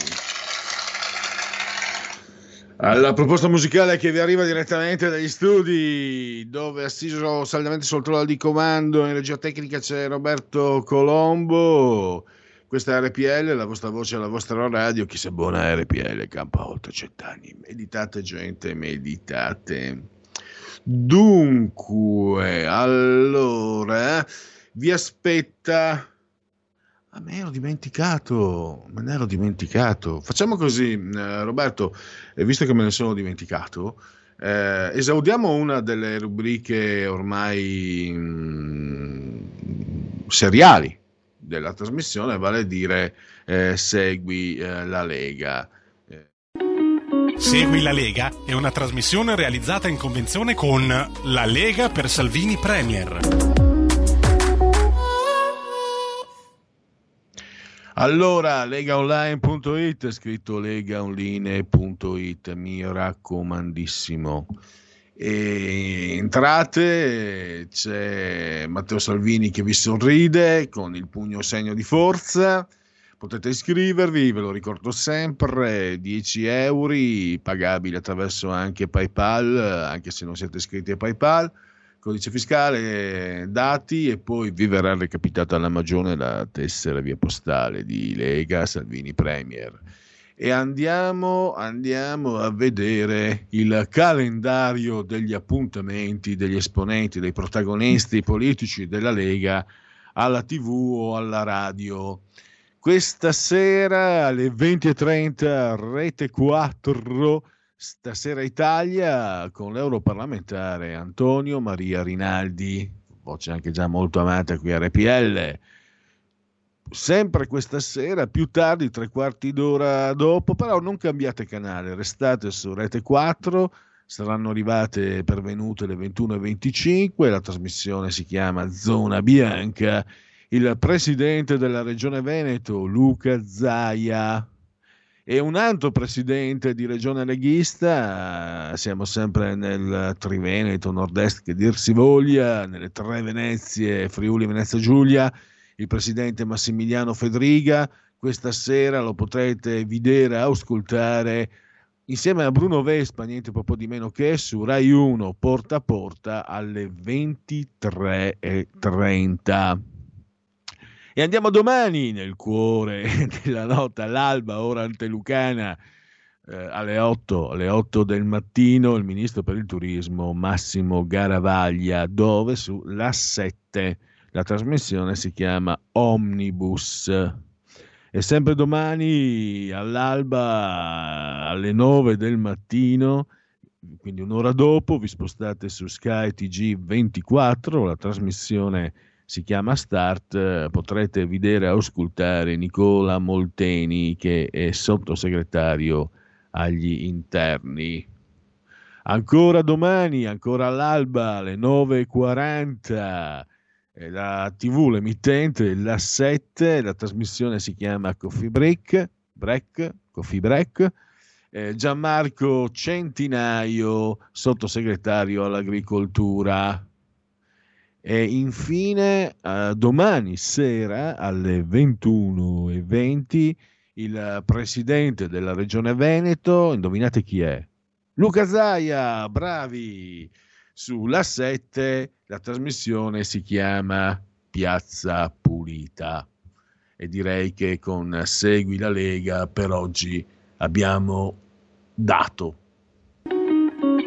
alla proposta musicale che vi arriva direttamente dagli studi dove assiso saldamente sul trono di comando in regia tecnica c'è Roberto Colombo. Questa è RPL, la vostra voce, la vostra radio. Chi se buona RPL campa oltre cent'anni. Meditate gente, meditate. Dunque allora vi aspetta Ah, me ero dimenticato, me ne ero dimenticato. Facciamo così, eh, Roberto, eh, visto che me ne sono dimenticato, eh, esaudiamo una delle rubriche ormai mh, mm, seriali della trasmissione, vale a dire eh, Segui eh, la Lega. Segui la Lega è una trasmissione realizzata in convenzione con La Lega per Salvini Premier. Allora, legaonline.it, scritto legaonline.it, mi raccomandissimo. E entrate, c'è Matteo Salvini che vi sorride con il pugno segno di forza. Potete iscrivervi, ve lo ricordo sempre, 10 euro, pagabili attraverso anche PayPal, anche se non siete iscritti a PayPal codice fiscale, dati e poi vi verrà recapitata alla magione la tessera via postale di Lega Salvini Premier. E andiamo, andiamo a vedere il calendario degli appuntamenti degli esponenti, dei protagonisti politici della Lega alla TV o alla radio. Questa sera alle 20.30 Rete 4 Stasera Italia con l'europarlamentare Antonio Maria Rinaldi, voce anche già molto amata qui a RPL. Sempre questa sera, più tardi, tre quarti d'ora dopo, però non cambiate canale, restate su Rete 4, saranno arrivate pervenute le 21.25, la trasmissione si chiama Zona Bianca. Il presidente della regione Veneto, Luca Zaia, e un altro presidente di regione leghista, siamo sempre nel Triveneto, nord-est che dir si voglia, nelle tre Venezie, Friuli, Venezia Giulia, il presidente Massimiliano Fedriga, questa sera lo potrete vedere, ascoltare insieme a Bruno Vespa, niente proprio di meno che su Rai 1 porta a porta alle 23.30. E andiamo domani nel cuore della notte all'alba, ora antelucana, eh, alle, 8, alle 8 del mattino, il ministro per il turismo Massimo Garavaglia, dove? Su La 7 la trasmissione si chiama Omnibus. E sempre domani all'alba alle 9 del mattino, quindi un'ora dopo, vi spostate su Sky TG24, la trasmissione si chiama Start, potrete vedere e ascoltare Nicola Molteni che è sottosegretario agli interni. Ancora domani, ancora all'alba alle 9.40, la TV, l'emittente, la 7, la trasmissione si chiama Coffee Break, break Coffee Break. Eh, Gianmarco Centinaio, sottosegretario all'agricoltura. E infine, uh, domani sera alle 21.20, il presidente della regione Veneto, indovinate chi è? Luca Zaia, bravi! Sulla 7 la trasmissione si chiama Piazza Pulita e direi che con Segui la Lega per oggi abbiamo dato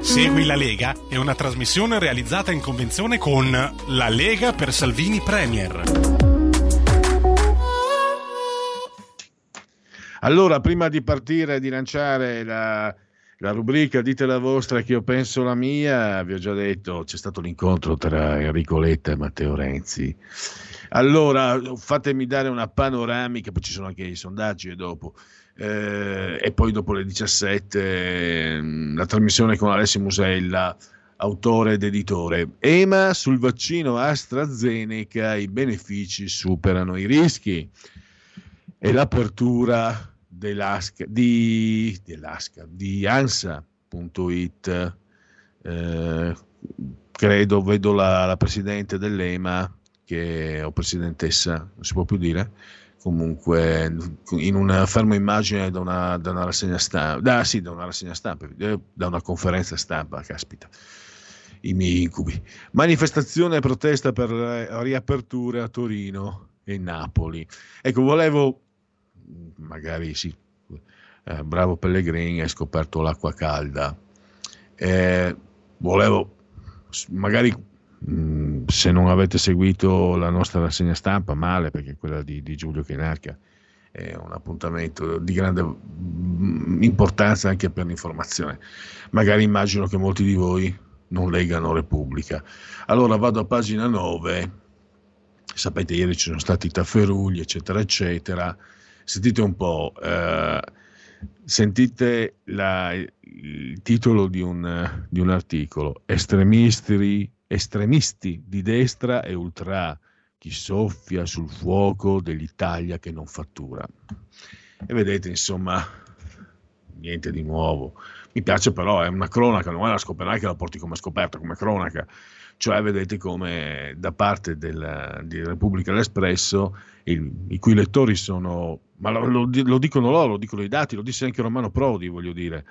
Segui la Lega è una trasmissione realizzata in convenzione con La Lega per Salvini Premier. Allora, prima di partire e di lanciare la, la rubrica Dite la vostra che io penso la mia, vi ho già detto, c'è stato l'incontro tra Enrico Letta e Matteo Renzi. Allora, fatemi dare una panoramica, poi ci sono anche i sondaggi e dopo eh, e poi dopo le 17 eh, la trasmissione con Alessio Musella, autore ed editore. EMA sul vaccino AstraZeneca, i benefici superano i rischi. E l'apertura dell'ASCA, di, dell'ASCA, di ANSA.it. Eh, credo, vedo la, la presidente dell'EMA, che, o presidentessa, non si può più dire, comunque in una ferma immagine da una, da una rassegna stampa, da, sì, da una rassegna stampa, eh, da una conferenza stampa, caspita, i miei incubi. Manifestazione e protesta per riaperture a Torino e Napoli. Ecco, volevo, magari sì, eh, bravo Pellegrini, hai scoperto l'acqua calda. Eh, volevo, magari Mm, se non avete seguito la nostra rassegna stampa, male perché quella di, di Giulio Chenarca è un appuntamento di grande mm, importanza anche per l'informazione. Magari immagino che molti di voi non leggano Repubblica. Allora vado a pagina 9, sapete ieri ci sono stati i tafferugli, eccetera, eccetera. Sentite un po', eh, sentite la, il titolo di un, di un articolo, estremisti estremisti di destra e ultra, chi soffia sul fuoco dell'Italia che non fattura. E vedete, insomma, niente di nuovo. Mi piace però, è una cronaca, non è la scoperta che la porti come scoperta, come cronaca. Cioè, vedete come da parte del, di Repubblica l'Espresso, il, i cui lettori sono, ma lo, lo, lo dicono loro, lo dicono i dati, lo disse anche Romano Prodi, voglio dire,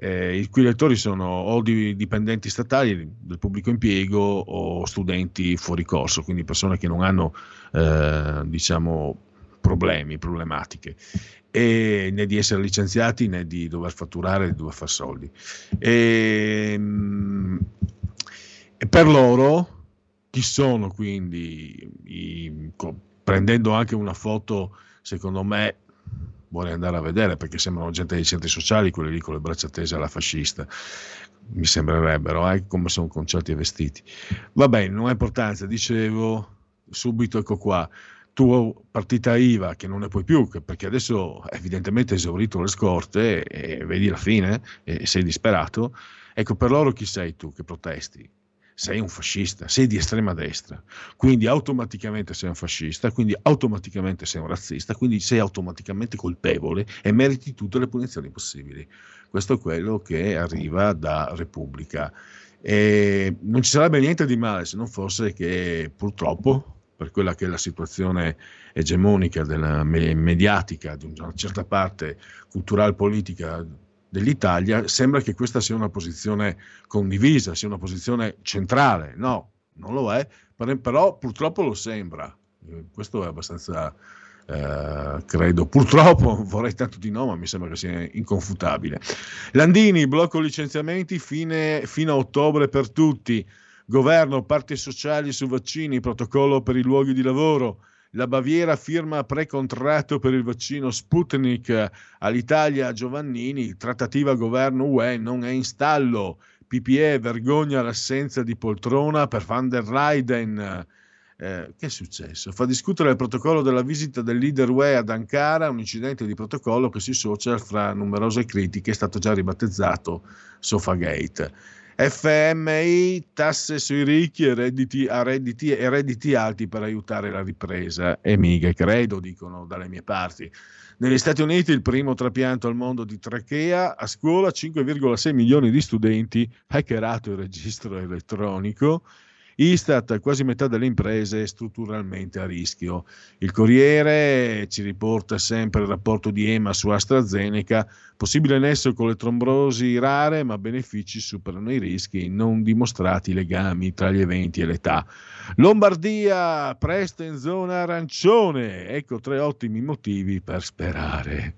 eh, i cui lettori sono o di dipendenti statali del pubblico impiego o studenti fuori corso, quindi persone che non hanno eh, diciamo, problemi, problematiche, e né di essere licenziati né di dover fatturare, di dover fare soldi. E, ehm, e per loro, chi sono quindi, i, prendendo anche una foto, secondo me, vuole andare a vedere perché sembrano gente dei centri sociali, quelli lì con le braccia tese alla fascista. Mi sembrerebbero, eh, come sono conciati e vestiti. Va bene, non ha importanza, dicevo subito, ecco qua, tua partita IVA che non ne puoi più, perché adesso evidentemente hai esaurito le scorte e, e vedi la fine e sei disperato. Ecco, per loro chi sei tu che protesti? Sei un fascista, sei di estrema destra, quindi automaticamente sei un fascista, quindi automaticamente sei un razzista, quindi sei automaticamente colpevole e meriti tutte le punizioni possibili. Questo è quello che arriva da Repubblica. E non ci sarebbe niente di male se non fosse che purtroppo per quella che è la situazione egemonica della mediatica di una certa parte culturale politica dell'Italia, sembra che questa sia una posizione condivisa, sia una posizione centrale. No, non lo è, però purtroppo lo sembra. Eh, questo è abbastanza, eh, credo, purtroppo, vorrei tanto di no, ma mi sembra che sia inconfutabile. Landini, blocco licenziamenti fine, fino a ottobre per tutti. Governo, parti sociali su vaccini, protocollo per i luoghi di lavoro. La Baviera firma precontratto per il vaccino Sputnik all'Italia. Giovannini, trattativa governo UE non è in stallo. PPE vergogna l'assenza di poltrona per van der Leyen. Eh, che è successo? Fa discutere il protocollo della visita del leader UE ad Ankara, un incidente di protocollo che si social fra numerose critiche, è stato già ribattezzato Sofagate. FMI, tasse sui ricchi e redditi, a redditi e redditi alti per aiutare la ripresa. E mica credo, dicono dalle mie parti. Negli Stati Uniti il primo trapianto al mondo di trachea, a scuola 5,6 milioni di studenti, hackerato il registro elettronico, Istat, quasi metà delle imprese è strutturalmente a rischio. Il Corriere ci riporta sempre il rapporto di EMA su AstraZeneca, possibile nesso con le trombrosi rare, ma benefici superano i rischi, non dimostrati legami tra gli eventi e l'età. Lombardia, presto in zona arancione, ecco tre ottimi motivi per sperare.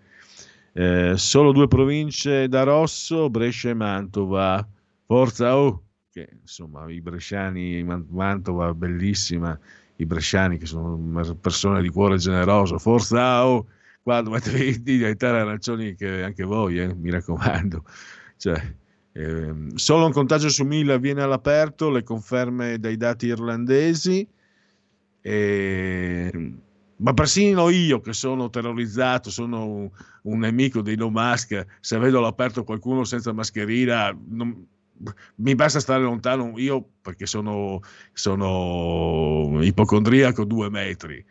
Eh, solo due province da rosso, Brescia e Mantova. Forza oh! Che insomma i bresciani, Mantova bellissima, i bresciani che sono persone di cuore generoso, forza oh, qua dovete diventare arancioni che anche voi, eh, mi raccomando. Cioè, ehm, solo un contagio su mille avviene all'aperto, le conferme dai dati irlandesi. E, ma persino io che sono terrorizzato, sono un, un nemico dei no mask, se vedo all'aperto qualcuno senza mascherina, non, mi basta stare lontano io perché sono, sono ipocondriaco due metri.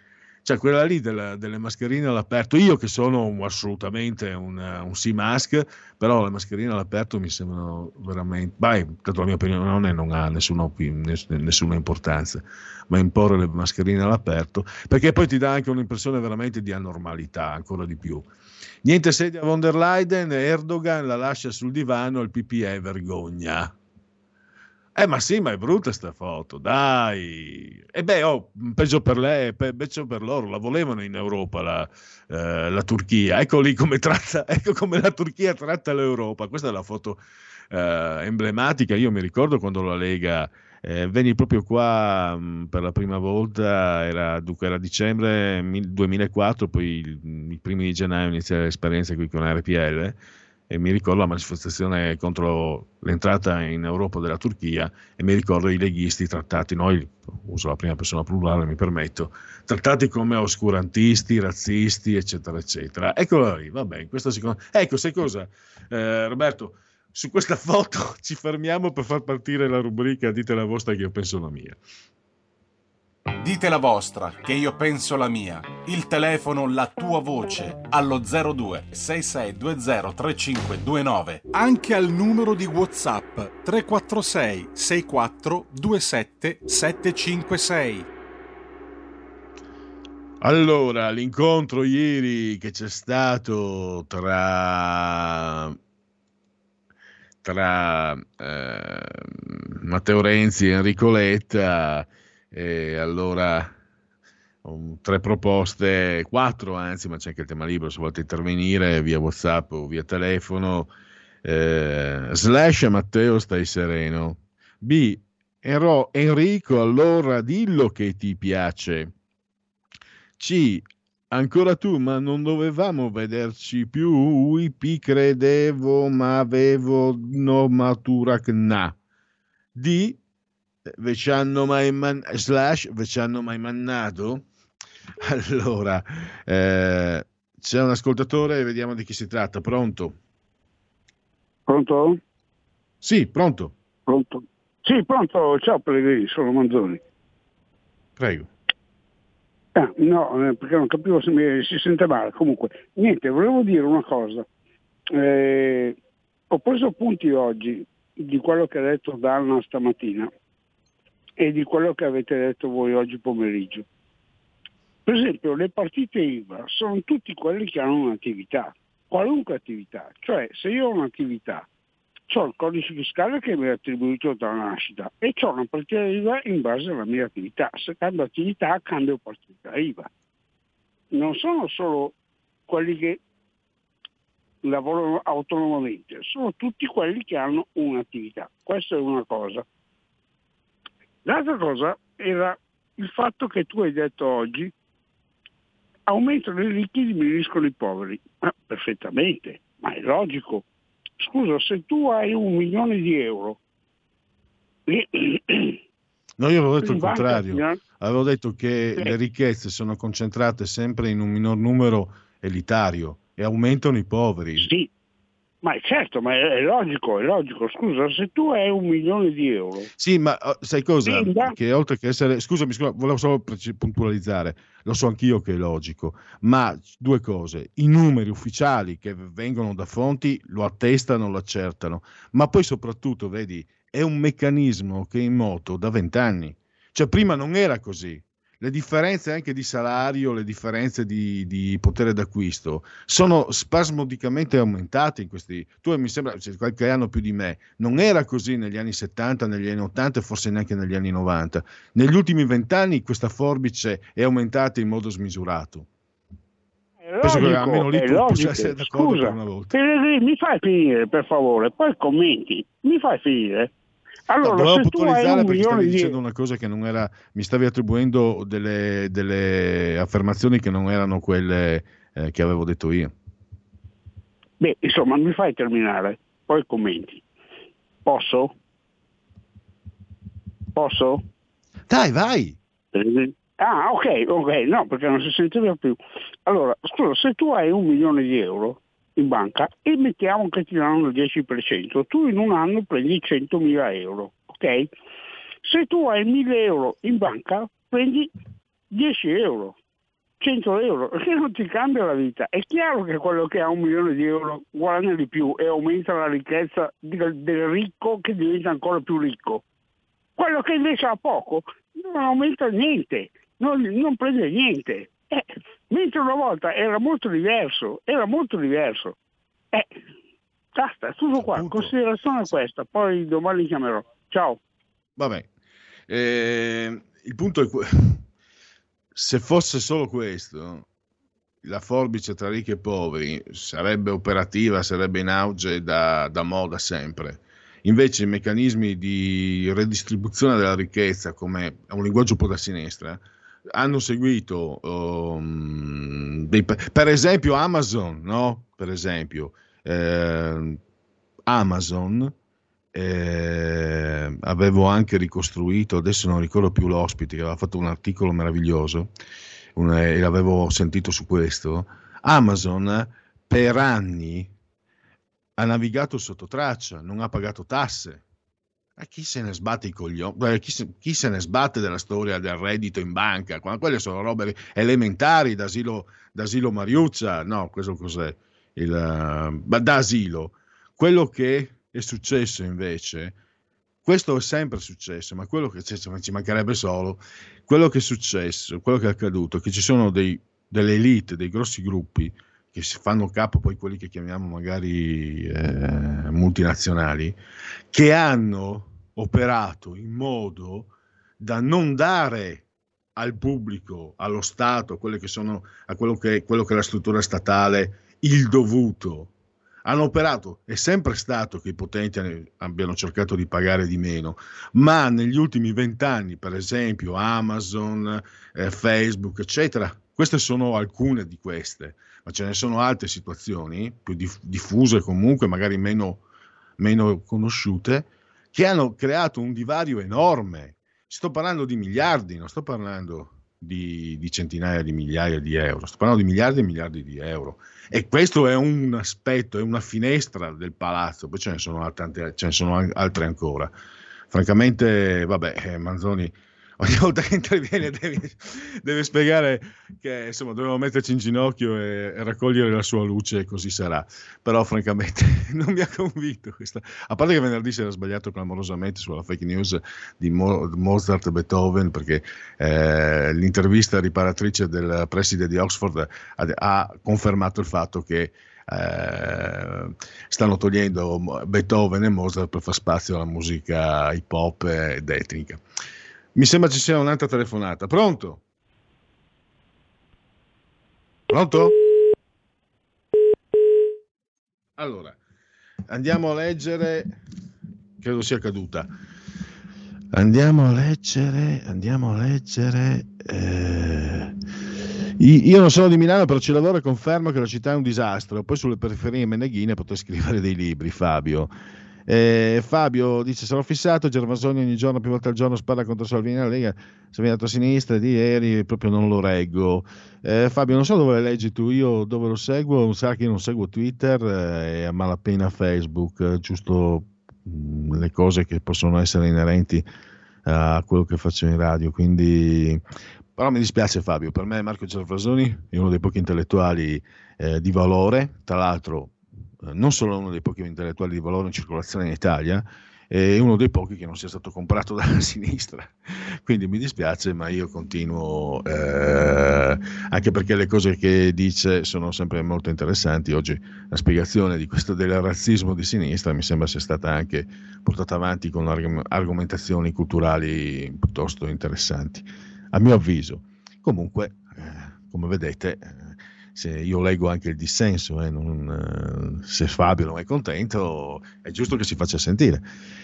Cioè quella lì della, delle mascherine all'aperto, io che sono assolutamente un, un sea mask, però le mascherine all'aperto mi sembrano veramente, beh, tanto la mia opinione non, è, non ha nessuna, nessuna, importanza, ma imporre le mascherine all'aperto, perché poi ti dà anche un'impressione veramente di anormalità, ancora di più. Niente sedia von der Leyen, Erdogan la lascia sul divano, il PPE vergogna. Eh, ma sì, ma è brutta sta foto, dai. E beh, oh, peggio per lei, peggio per loro, la volevano in Europa la, eh, la Turchia. Ecco lì come tratta, ecco come la Turchia tratta l'Europa. Questa è la foto eh, emblematica. Io mi ricordo quando la Lega eh, venni proprio qua mh, mm, per la prima volta, era, dunque, era dicembre 2004, poi i primi di gennaio inizia l'esperienza qui con RPL e mi ricordo la manifestazione contro l'entrata in Europa della Turchia e mi ricordo i leghisti trattati, noi uso la prima persona plurale, mi permetto, trattati come oscurantisti, razzisti, eccetera, eccetera. Eccolo lì, va bene, questa seconda... Ecco, sai cosa, eh, Roberto, su questa foto ci fermiamo per far partire la rubrica Dite la vostra che io penso la mia. Dite la vostra, che io penso la mia. Il telefono, la tua voce, allo 02 6620 3529. Anche al numero di WhatsApp 346 64 27 756. Allora, l'incontro ieri che c'è stato tra tra eh, Matteo Renzi e Enrico Letta e allora um, tre proposte, quattro anzi, ma c'è anche il tema libero se volete intervenire via WhatsApp o via telefono. Eh, slash Matteo stai sereno. B. Enrico, allora dillo che ti piace. C. Ancora tu, ma non dovevamo vederci più. IP credevo, ma avevo no matura kna. D ve ci hanno mai man- slash ve ci hanno mai mannato? Allora, eh, c'è un ascoltatore, vediamo di chi si tratta. Pronto? Pronto? Sì, pronto. Pronto? Sì, pronto. Ciao Pellegrini, sono Manzoni. Prego. Ah, no, eh, perché non capivo se mi si sente male. Comunque, niente, volevo dire una cosa. Eh, ho preso appunti oggi di quello che ha detto Danna stamattina e di quello che avete detto voi oggi pomeriggio. Per esempio le partite IVA sono tutti quelli che hanno un'attività, qualunque attività, cioè se io ho un'attività, ho il codice fiscale che mi è attribuito dalla nascita e ho una partita IVA in base alla mia attività, se cambio attività cambio partita IVA. Non sono solo quelli che lavorano autonomamente, sono tutti quelli che hanno un'attività. Questa è una cosa. L'altra cosa era il fatto che tu hai detto oggi aumentano i ricchi e diminuiscono i poveri. Ma perfettamente, ma è logico. Scusa, se tu hai un milione di euro... No, io avevo detto il contrario. Avevo detto che sì. le ricchezze sono concentrate sempre in un minor numero elitario e aumentano i poveri. Sì, ma è certo, ma è, logico, è logico. Scusa, se tu hai un milione di euro. Sì, ma oh, sai cosa? Vinda. Che oltre che essere. Scusami, scusa, volevo solo puntualizzare. Lo so anch'io che è logico, ma due cose. I numeri ufficiali che vengono da fonti lo attestano, lo accertano, ma poi soprattutto, vedi, è un meccanismo che è in moto da vent'anni. Cioè, prima non era così le differenze anche di salario, le differenze di, di, potere d'acquisto sono spasmodicamente aumentate in questi. Tu mi sembra cioè, qualche anno più di me. Non era così negli anni 70, negli anni 80 e forse neanche negli anni 90. Negli ultimi vent'anni questa forbice è aumentata in modo smisurato. Logico, Penso che almeno lì tu possa essere d'accordo Scusa, per una volta. Mi fai finire per favore, poi commenti. Mi fai finire. Allora, no, volevo puntualizzare perché stavi di... dicendo una cosa che non era, mi stavi attribuendo delle, delle affermazioni che non erano quelle eh, che avevo detto io. Beh, insomma, mi fai terminare, poi commenti. Posso? Posso? Dai, vai! Ah, ok, ok, no, perché non si sentiva più. Allora, scusa, se tu hai un milione di euro, in banca e mettiamo che ti danno il 10%, tu in un anno prendi 100.000 euro, ok? Se tu hai 1.000 euro in banca prendi 10 euro, 100 euro, che non ti cambia la vita. È chiaro che quello che ha un milione di euro guadagna di più e aumenta la ricchezza del, del ricco che diventa ancora più ricco. Quello che invece ha poco non aumenta niente, non, non prende niente. Eh, mentre una volta era molto diverso, era molto diverso. Eh, basta, tutto qua, considerazione questa, poi domani chiamerò. Ciao. Vabbè, eh, il punto è que- se fosse solo questo, la forbice tra ricchi e poveri sarebbe operativa, sarebbe in auge da, da moda sempre. Invece i meccanismi di redistribuzione della ricchezza, come è un linguaggio un po' da sinistra, hanno seguito, um, dei, per esempio Amazon, no? Per esempio, eh, Amazon eh, avevo anche ricostruito, adesso non ricordo più l'ospite, che aveva fatto un articolo meraviglioso un, e l'avevo sentito su questo. Amazon per anni ha navigato sotto traccia, non ha pagato tasse. E chi se ne sbatte i coglioni? Chi, chi, se ne sbatte della storia del reddito in banca? Quelle sono robe elementari d'asilo, d'asilo Mariuzza, no, questo cos'è? Il, uh, da asilo. Quello che è successo invece, questo è sempre successo, ma quello che ci mancherebbe solo, quello che è successo, quello che è accaduto, che ci sono dei, delle elite, dei grossi gruppi che si fanno capo poi quelli che chiamiamo magari eh, multinazionali, che hanno operato in modo da non dare al pubblico, allo Stato, a, che sono, a quello, che, quello che è la struttura statale, il dovuto. Hanno operato, è sempre stato che i potenti abbiano cercato di pagare di meno, ma negli ultimi vent'anni, per esempio Amazon, eh, Facebook, eccetera, queste sono alcune di queste, ma ce ne sono altre situazioni più diff- diffuse comunque, magari meno, meno conosciute, che hanno creato un divario enorme. Sto parlando di miliardi, non sto parlando di, di, centinaia di migliaia di euro, sto parlando di miliardi e miliardi di euro. E questo è un aspetto, è una finestra del palazzo, poi ce ne sono, tante, ce ne sono altre ancora. Francamente, vabbè, eh, Manzoni ogni volta che interviene deve, deve spiegare che insomma dobbiamo metterci in ginocchio e, e, raccogliere la sua luce e così sarà. Però francamente non mi ha convinto questa. A parte che venerdì si era sbagliato clamorosamente sulla fake news di Mo- Mozart e Beethoven perché eh, l'intervista riparatrice del preside di Oxford ha, ha confermato il fatto che eh, stanno togliendo Beethoven e Mozart per far spazio alla musica hip hop ed etnica. Mi sembra ci sia un'altra telefonata. Pronto? Pronto? Allora, andiamo a leggere, credo sia caduta. Andiamo a leggere, andiamo a leggere. Eh, io non sono di Milano, però ci lavoro e confermo che la città è un disastro. Poi sulle periferie meneghine potrei scrivere dei libri, Fabio. Eh, Fabio dice: Sono fissato. Gervasoni ogni giorno, più volte al giorno, spara contro Salvini la Lega. Salvini a sinistra di ieri, proprio non lo reggo. Eh, Fabio, non so dove le leggi tu, io dove lo seguo. Sa che io non seguo Twitter eh, e a malapena Facebook, giusto mh, mm, le cose che possono essere inerenti a quello che faccio in radio. Quindi, però mi dispiace, Fabio. Per me, Marco Gervasoni è uno dei pochi intellettuali eh, di valore. Tra l'altro, non solo uno dei pochi intellettuali di valore in circolazione in Italia, è uno dei pochi che non sia stato comprato dalla sinistra. Quindi mi dispiace, ma io continuo, eh, anche perché le cose che dice sono sempre molto interessanti. Oggi la spiegazione di questo del razzismo di sinistra mi sembra sia stata anche portata avanti con argomentazioni culturali piuttosto interessanti, a mio avviso. Comunque, eh, come vedete, se io leggo anche il dissenso, eh, non, eh, se Fabio non è contento, è giusto che si faccia sentire.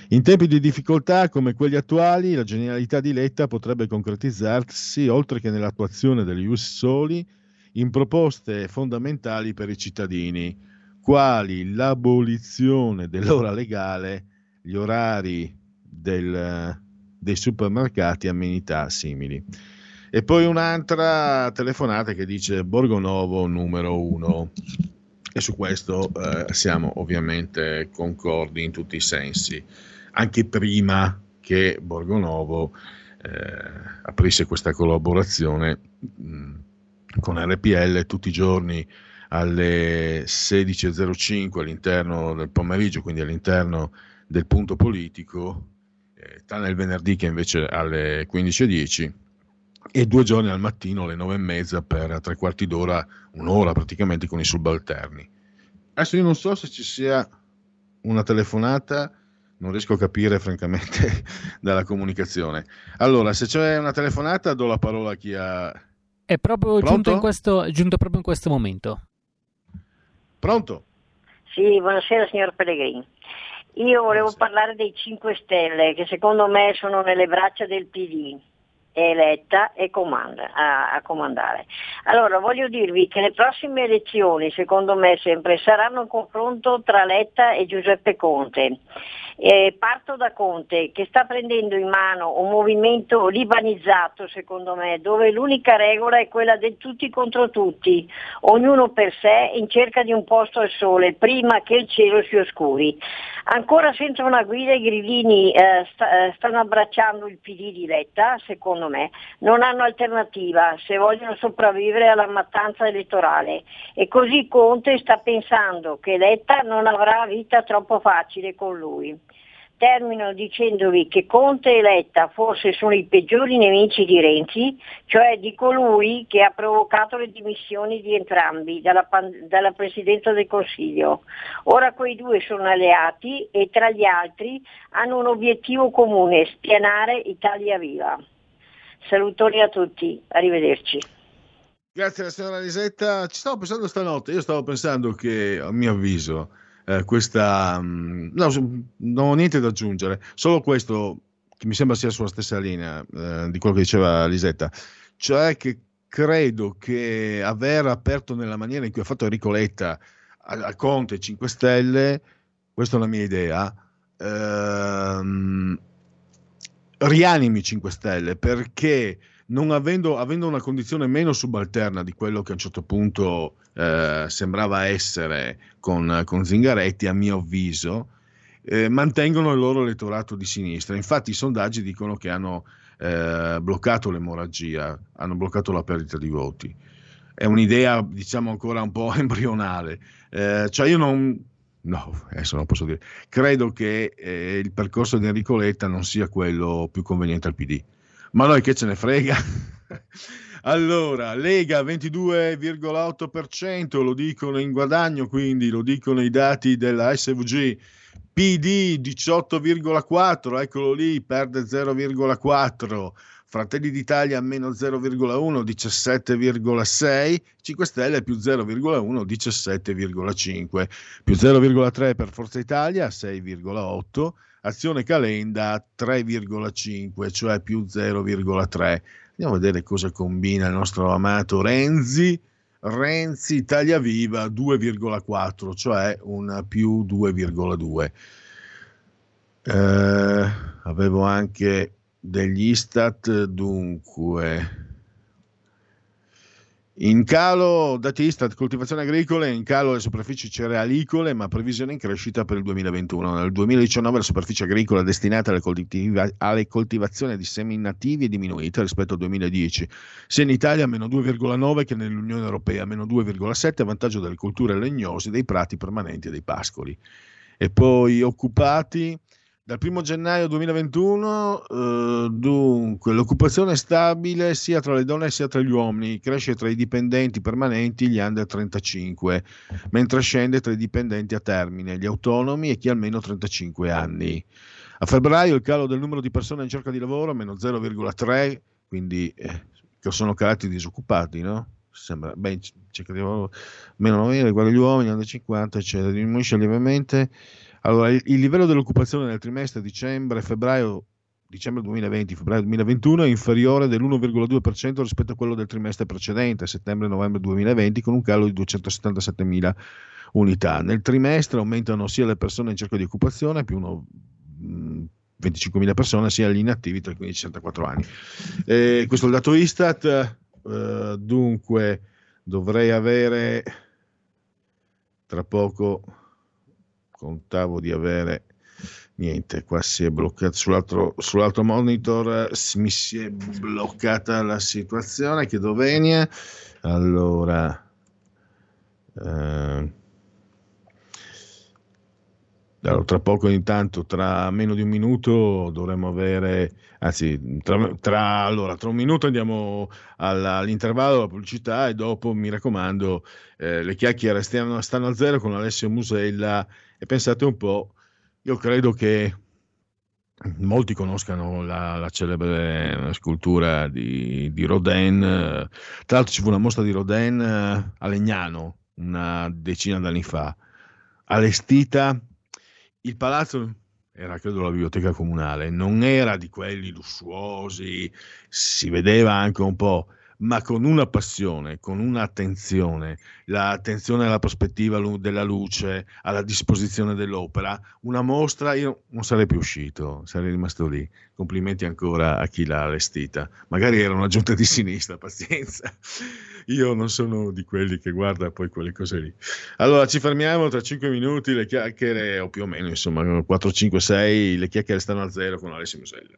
In tempi di difficoltà come quelli attuali, la genialità di Letta potrebbe concretizzarsi, oltre che nell'attuazione degli US soli, in proposte fondamentali per i cittadini, quali l'abolizione dell'ora legale, gli orari del, dei supermercati e amenità simili. E poi un'altra telefonata che dice Borgonovo numero uno. E su questo eh, siamo ovviamente concordi in tutti i sensi. Anche prima che Borgonovo eh, aprisse questa collaborazione, mh, mm, con RPL tutti i giorni alle 16.05 all'interno del pomeriggio, quindi all'interno del punto politico, eh, tranne il venerdì che invece alle 15.10 e due giorni al mattino alle 9.30 per tre quarti d'ora, un'ora praticamente con i subalterni. Adesso io non so se ci sia una telefonata, non riesco a capire francamente dalla comunicazione. Allora, se c'è una telefonata do la parola a chi ha... È proprio giunto, in questo, giunto proprio in questo momento. Pronto? Sì, buonasera signor Pellegrini. Io volevo buonasera. parlare dei 5 Stelle che secondo me sono nelle braccia del PD eletta e comanda, a, a, comandare. Allora voglio dirvi che le prossime elezioni, secondo me sempre, saranno un confronto tra Letta e Giuseppe Conte. Eh, parto da Conte che sta prendendo in mano un movimento libanizzato secondo me dove l'unica regola è quella del tutti contro tutti, ognuno per sé in cerca di un posto al sole prima che il cielo si oscuri. Ancora senza una guida i grillini eh, sta, eh, stanno abbracciando il PD di Letta secondo me, non hanno alternativa se vogliono sopravvivere alla mattanza elettorale e così Conte sta pensando che Letta non avrà vita troppo facile con lui. Termino dicendovi che Conte e Letta forse sono i peggiori nemici di Renzi, cioè di colui che ha provocato le dimissioni di entrambi dalla, dalla Presidenza del Consiglio. Ora quei due sono alleati e tra gli altri hanno un obiettivo comune, spianare Italia Viva. Salutoni a tutti, arrivederci. Grazie alla signora Lisetta. Ci stavo pensando stanotte, io stavo pensando che a mio avviso eh, questa... Mm, no, non ho niente da aggiungere, solo questo che mi sembra sia sulla stessa linea eh, di quello che diceva Lisetta, cioè che credo che aver aperto nella maniera in cui ha fatto Enrico Letta al Conte 5 Stelle, questa è una mia idea, ehm, rianimi 5 Stelle perché non avendo, avendo, una condizione meno subalterna di quello che a un certo punto eh, sembrava essere con, con, Zingaretti, a mio avviso, eh, mantengono il loro elettorato di sinistra. Infatti i sondaggi dicono che hanno eh, bloccato l'emorragia, hanno bloccato la perdita di voti. È un'idea, diciamo, ancora un po' embrionale. Eh, cioè io non, no, adesso non posso dire, credo che eh, il percorso di Enrico Letta non sia quello più conveniente al PD ma noi che ce ne frega? Allora, Lega 22,8%, lo dicono in guadagno, quindi lo dicono i dati della SVG. PD 18,4, eccolo lì, perde 0,4. Fratelli d'Italia meno 0,1, 17,6, 5 Stelle più 0,1, 17,5, più 0,3 per Forza Italia, 6,8 azione calenda 3,5, cioè più 0,3. Andiamo a vedere cosa combina il nostro amato Renzi. Renzi Italia Viva 2,4, cioè un più 2,2. Eh, avevo anche degli istat, dunque in calo, dati Istat, coltivazione agricola, in calo le superfici cerealicole, ma previsione in crescita per il 2021. Nel 2019 la superficie agricola destinata alle, coltiva- alle coltivazioni di semi nativi è diminuita rispetto al 2010, sia in Italia meno 2,9 che nell'Unione Europea meno 2,7 a vantaggio delle culture legnose, dei prati permanenti e dei pascoli. E poi occupati dal 1 gennaio 2021, eh, dunque, l'occupazione è stabile sia tra le donne sia tra gli uomini, cresce tra i dipendenti permanenti gli under 35, mentre scende tra i dipendenti a termine, gli autonomi e chi ha almeno 35 anni. A febbraio il calo del numero di persone in cerca di lavoro meno 0,3, quindi eh, sono calati disoccupati, no? Sembra, beh, cerca di lavoro meno 9 riguardo gli uomini, under 50, eccetera, diminuisce lievemente allora, il, il livello dell'occupazione nel trimestre dicembre-febbraio dicembre 2020, febbraio 2021 è inferiore dell'1,2% rispetto a quello del trimestre precedente, settembre-novembre 2020, con un calo di 277.000 unità. Nel trimestre aumentano sia le persone in cerca di occupazione, più uno, 25.000 persone, sia gli inattivi tra i 15 e i 64 anni. Eh, questo è il dato Istat, eh, dunque dovrei avere tra poco contavo di avere niente, qua si è bloccato sull'altro, sull'altro monitor, mi si è bloccata la situazione, chiedo venia. Allora, eh, tra poco, intanto, tra meno di un minuto dovremmo avere, anzi, tra, tra, allora, tra un minuto andiamo all'intervallo, alla pubblicità e dopo, mi raccomando, eh, le chiacchiere stanno, stanno a zero con Alessio Musella e pensate un po', io credo che molti conoscano la, la celebre scultura di, di, Rodin. Tra l'altro ci fu una mostra di Rodin eh, a Legnano una decina d'anni fa, allestita. Il palazzo era credo la biblioteca comunale, non era di quelli lussuosi, si vedeva anche un po' ma con una passione, con un'attenzione, l'attenzione alla prospettiva della luce, alla disposizione dell'opera, una mostra, io non sarei più uscito, sarei rimasto lì. Complimenti ancora a chi l'ha allestita. Magari era una giunta di sinistra, pazienza. Io non sono di quelli che guarda poi quelle cose lì. Allora ci fermiamo tra 5 minuti, le chiacchiere, o più o meno, insomma, 4, 5, 6, le chiacchiere stanno a zero con Alessio Musella.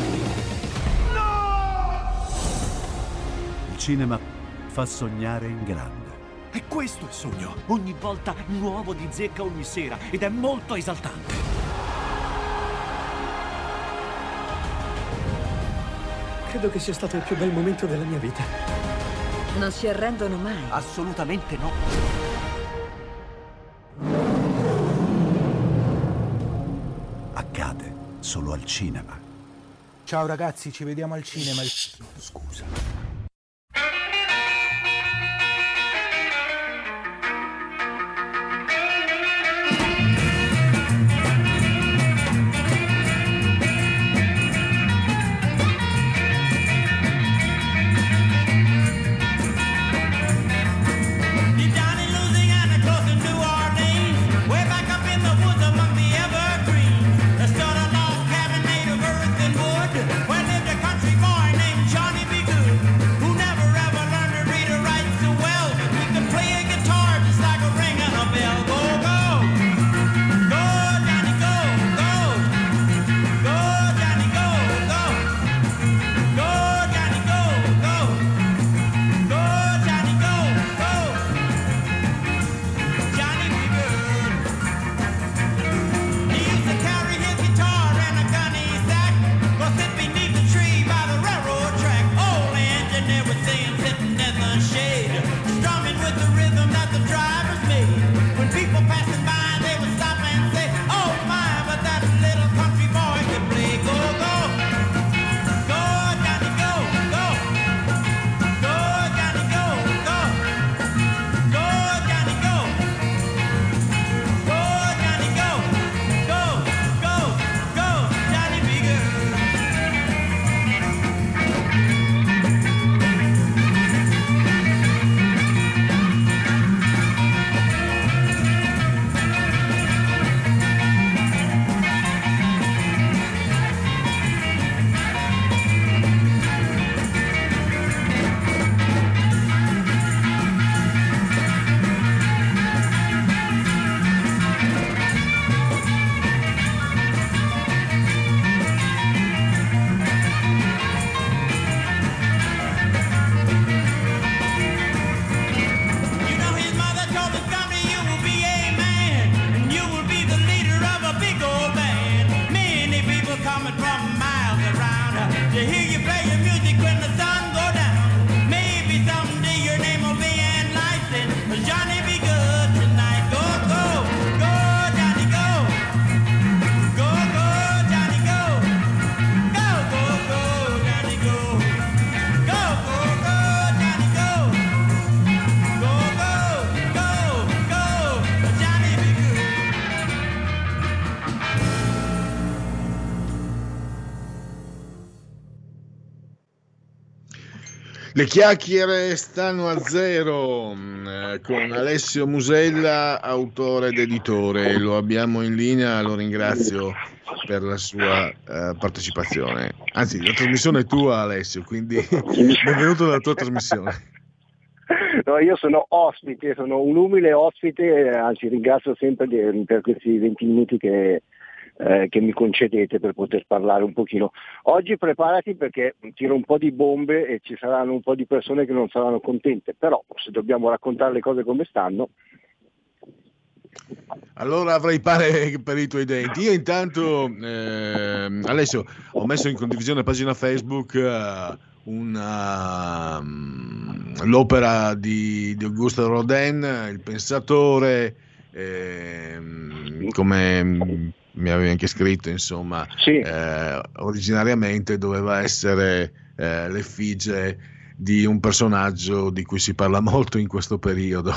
Cinema fa sognare in grande. E questo è il sogno. Ogni volta nuovo di zecca ogni sera ed è molto esaltante. Credo che sia stato il più bel momento della mia vita. Non si arrendono mai. Assolutamente no. Accade solo al cinema. Ciao ragazzi, ci vediamo al cinema. Scusa. Thank you. Le chiacchiere stanno a zero eh, con Alessio Musella, autore ed editore. Lo abbiamo in linea, lo ringrazio per la sua eh, partecipazione. Anzi, la trasmissione è tua Alessio, quindi benvenuto nella tua trasmissione. No, io sono ospite, sono un umile ospite, eh, anzi ringrazio sempre per questi 20 minuti che, eh, che mi concedete per poter parlare un pochino. Oggi preparati perché tiro un po' di bombe e ci saranno un po' di persone che non saranno contente, però se dobbiamo raccontare le cose come stanno, Allora avrai pane per i tuoi denti. Io intanto, ehm, Alessio, ho messo in condivisione la pagina Facebook eh, una, mm, l'opera di, di Augusto Rodin, Il pensatore, ehm, come mi avevi anche scritto, insomma, eh, originariamente doveva essere eh, l'effigie di un personaggio di cui si parla molto in questo periodo,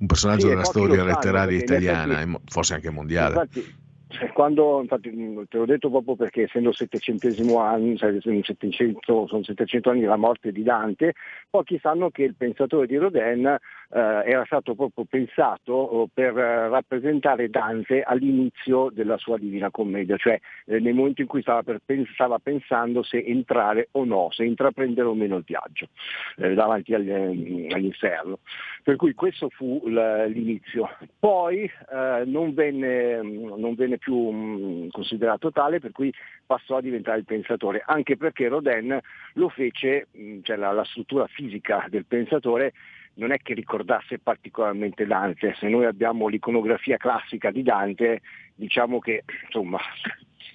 un personaggio Sì, della storia letteraria italiana effetti- e forse anche mondiale. Infatti, cioè, quando, infatti, te l'ho detto proprio perché essendo il settecentesimo anno, cioè, sono 700, sono 700 anni dalla morte di Dante, pochi sanno che il pensatore di Rodin era stato proprio pensato oh, per eh, rappresentare Dante all'inizio della sua Divina Commedia, cioè eh, nel momento in cui stava, per- stava pensando se entrare o no, se intraprendere o meno il viaggio eh, davanti agli- all'inferno. Per cui questo fu l'inizio. Poi eh, non, venne, non venne più mh, considerato tale, per cui passò a diventare il pensatore, anche perché Rodin lo fece, cioè la, la struttura fisica del pensatore non è che ricordasse particolarmente Dante, se noi abbiamo l'iconografia classica di Dante, diciamo che insomma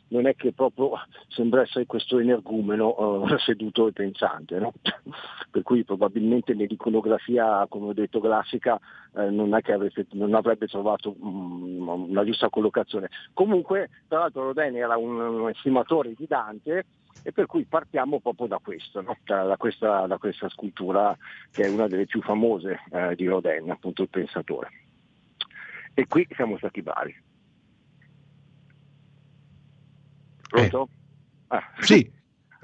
non è che proprio sembra essere questo energumeno eh, seduto e pensante, no? per cui probabilmente nell'iconografia, come ho detto, classica eh, non, avreste- non avrebbe trovato mm, una giusta collocazione. Comunque, tra l'altro Rodin era un, un estimatore di Dante e per cui partiamo proprio da questo, no? da, questa, da questa scultura che è una delle più famose eh, di Rodin, appunto il pensatore. E qui siamo stati bravi. Pronto? Ah. Sì.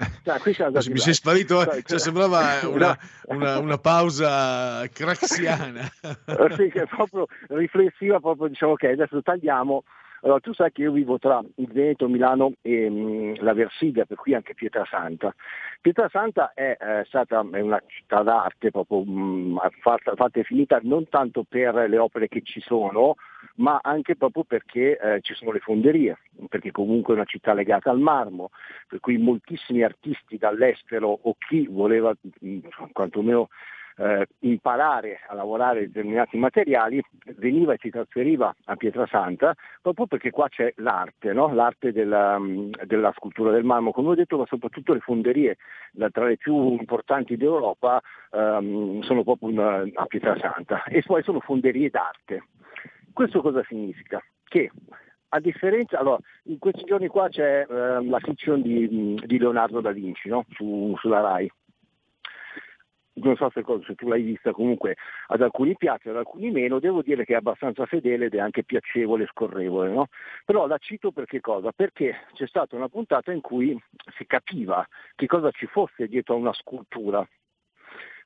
Siamo stati Mi sei sparito, eh, cioè, sembrava una, una- una pausa craxiana. Eh, sì, che è proprio riflessiva, proprio diciamo ok, adesso tagliamo. Allora, tu sai che io vivo tra il Veneto, Milano e mm, la Versilia, per cui anche Pietrasanta. Pietrasanta è eh, stata è una città d'arte proprio mm, fatta, fatta e finita non tanto per le opere che ci sono, ma anche proprio perché eh, ci sono le fonderie, perché comunque è una città legata al marmo, per cui moltissimi artisti dall'estero o chi voleva mh, quantomeno eh, imparare a lavorare determinati materiali veniva e si trasferiva a Pietrasanta proprio perché qua c'è l'arte, no? l'arte della, mh, della scultura del marmo, come ho detto, ma soprattutto le fonderie la- tra le più importanti d'Europa ehm, sono proprio in- a Pietrasanta e poi sono fonderie d'arte. Questo cosa significa? Che a differenza, allora, in questi giorni qua c'è ehm, la fiction di, di Leonardo da Vinci no? Su- sulla RAI. Non so se, se tu l'hai vista, comunque ad alcuni piace, ad alcuni meno, devo dire che è abbastanza fedele ed è anche piacevole e scorrevole. No? Però la cito per che cosa? Perché c'è stata una puntata in cui si capiva che cosa ci fosse dietro a una scultura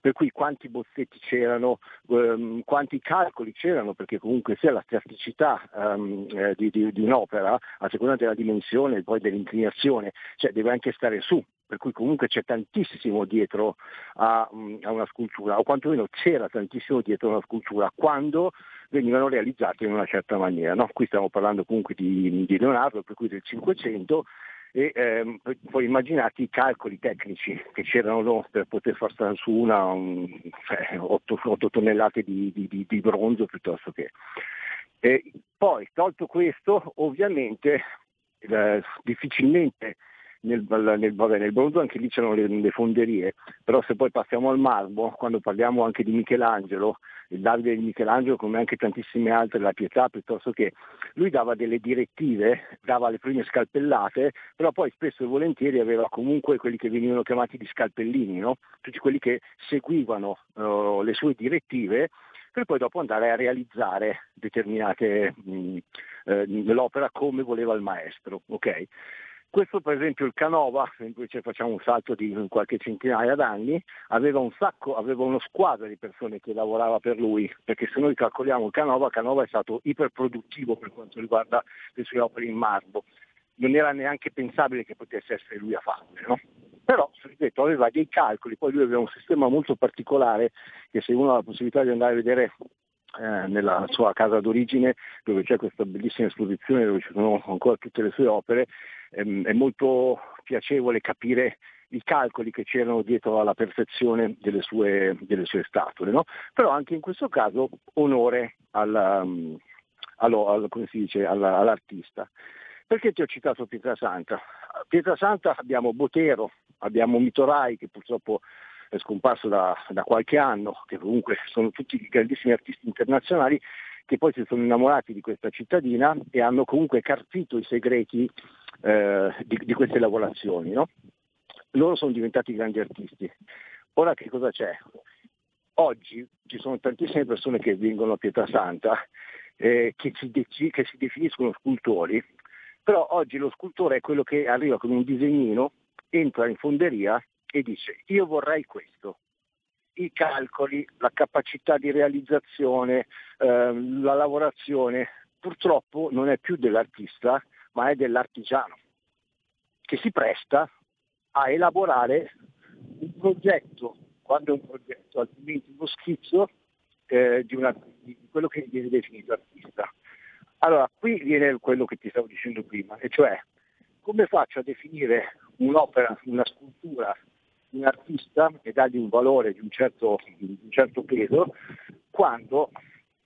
per cui quanti bozzetti c'erano, ehm, quanti calcoli c'erano, perché comunque sia la plasticità ehm, eh, di, di- di un'opera, a seconda della dimensione e poi dell'inclinazione, cioè deve anche stare su, per cui comunque c'è tantissimo dietro a, mm, a una scultura, o quantomeno c'era tantissimo dietro a una scultura, quando venivano realizzate in una certa maniera. no? Qui stiamo parlando comunque di, di Leonardo, per cui del 500, e ehm, poi- immaginate i calcoli tecnici che c'erano per poter far stare su una 8, tonnellate di, di- di- di bronzo piuttosto che. E poi, tolto questo, ovviamente eh, difficilmente nel, nel, vabbè, nel bronzo anche lì c'erano le, le fonderie, però se poi passiamo al marmo, quando parliamo anche di Michelangelo, il Davide di Michelangelo come anche tantissime altre, la Pietà piuttosto che lui dava delle direttive, dava le prime scalpellate, però poi spesso e volentieri aveva comunque quelli che venivano chiamati di scalpellini, no? tutti quelli che seguivano uh, le sue direttive per poi dopo andare a realizzare determinate mh, eh, l'opera come voleva il maestro. Okay? Questo per esempio il Canova, invece facciamo un salto di qualche centinaia d'anni, aveva un sacco, aveva uno squadro di persone che lavorava per lui, perché se noi calcoliamo il Canova, Canova è stato iperproduttivo per quanto riguarda le sue opere in marmo. Non era neanche pensabile che potesse essere lui a farle, no? Però, ripeto, aveva dei calcoli, poi lui aveva un sistema molto particolare che se uno ha la possibilità di andare a vedere eh, nella sua casa d'origine dove c'è questa bellissima esposizione dove ci sono ancora tutte le sue opere, ehm, è molto piacevole capire i calcoli che c'erano dietro alla perfezione delle sue, delle sue statue. No? Però anche in questo caso onore alla, allo, allo, dice, alla, all'artista. Perché ti ho citato Pietrasanta? A Pietrasanta abbiamo Botero, abbiamo Mitorai che purtroppo è scomparso da, da, qualche anno, che comunque sono tutti grandissimi artisti internazionali che poi si sono innamorati di questa cittadina e hanno comunque carpito i segreti eh, di, di, queste lavorazioni. No? Loro sono diventati grandi artisti. Ora che cosa c'è? Oggi ci sono tantissime persone che vengono a Pietrasanta eh, che, si de- che si definiscono scultori però oggi lo scultore è quello che arriva con un disegnino, entra in fonderia e dice io vorrei questo. I calcoli, la capacità di realizzazione, eh, la lavorazione, purtroppo non è più dell'artista, ma è dell'artigiano, che si presta a elaborare un progetto, quando è un progetto, altrimenti uno schizzo eh, di, una, di quello che viene definito artista. Allora, qui viene quello che ti stavo dicendo prima, e cioè come faccio a definire un'opera, una scultura, un artista e dargli un valore di un certo, di un certo peso, quando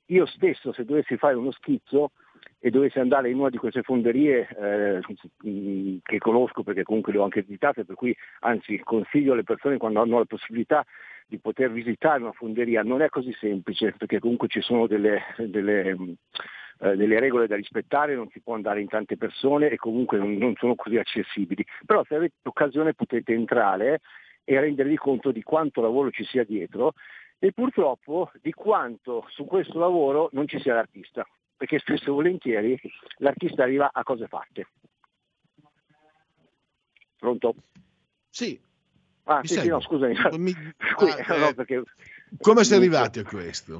io stesso se dovessi fare uno schizzo e dovessi andare in una di queste fonderie eh, che conosco perché comunque le ho anche visitate, per cui anzi consiglio alle persone quando hanno la possibilità di poter visitare una fonderia, non è così semplice perché comunque ci sono delle, delle eh, delle regole da rispettare, non si può andare in tante persone e comunque non, non sono così accessibili. Però se avete occasione potete entrare e rendervi conto di quanto lavoro ci sia dietro e purtroppo di quanto su questo lavoro non ci sia l'artista, perché spesso e volentieri l'artista arriva a cose fatte. Pronto? Sì. Ah, sì, sì, no, scusami. Mi... Ah, no, perché... Come sei arrivati a questo?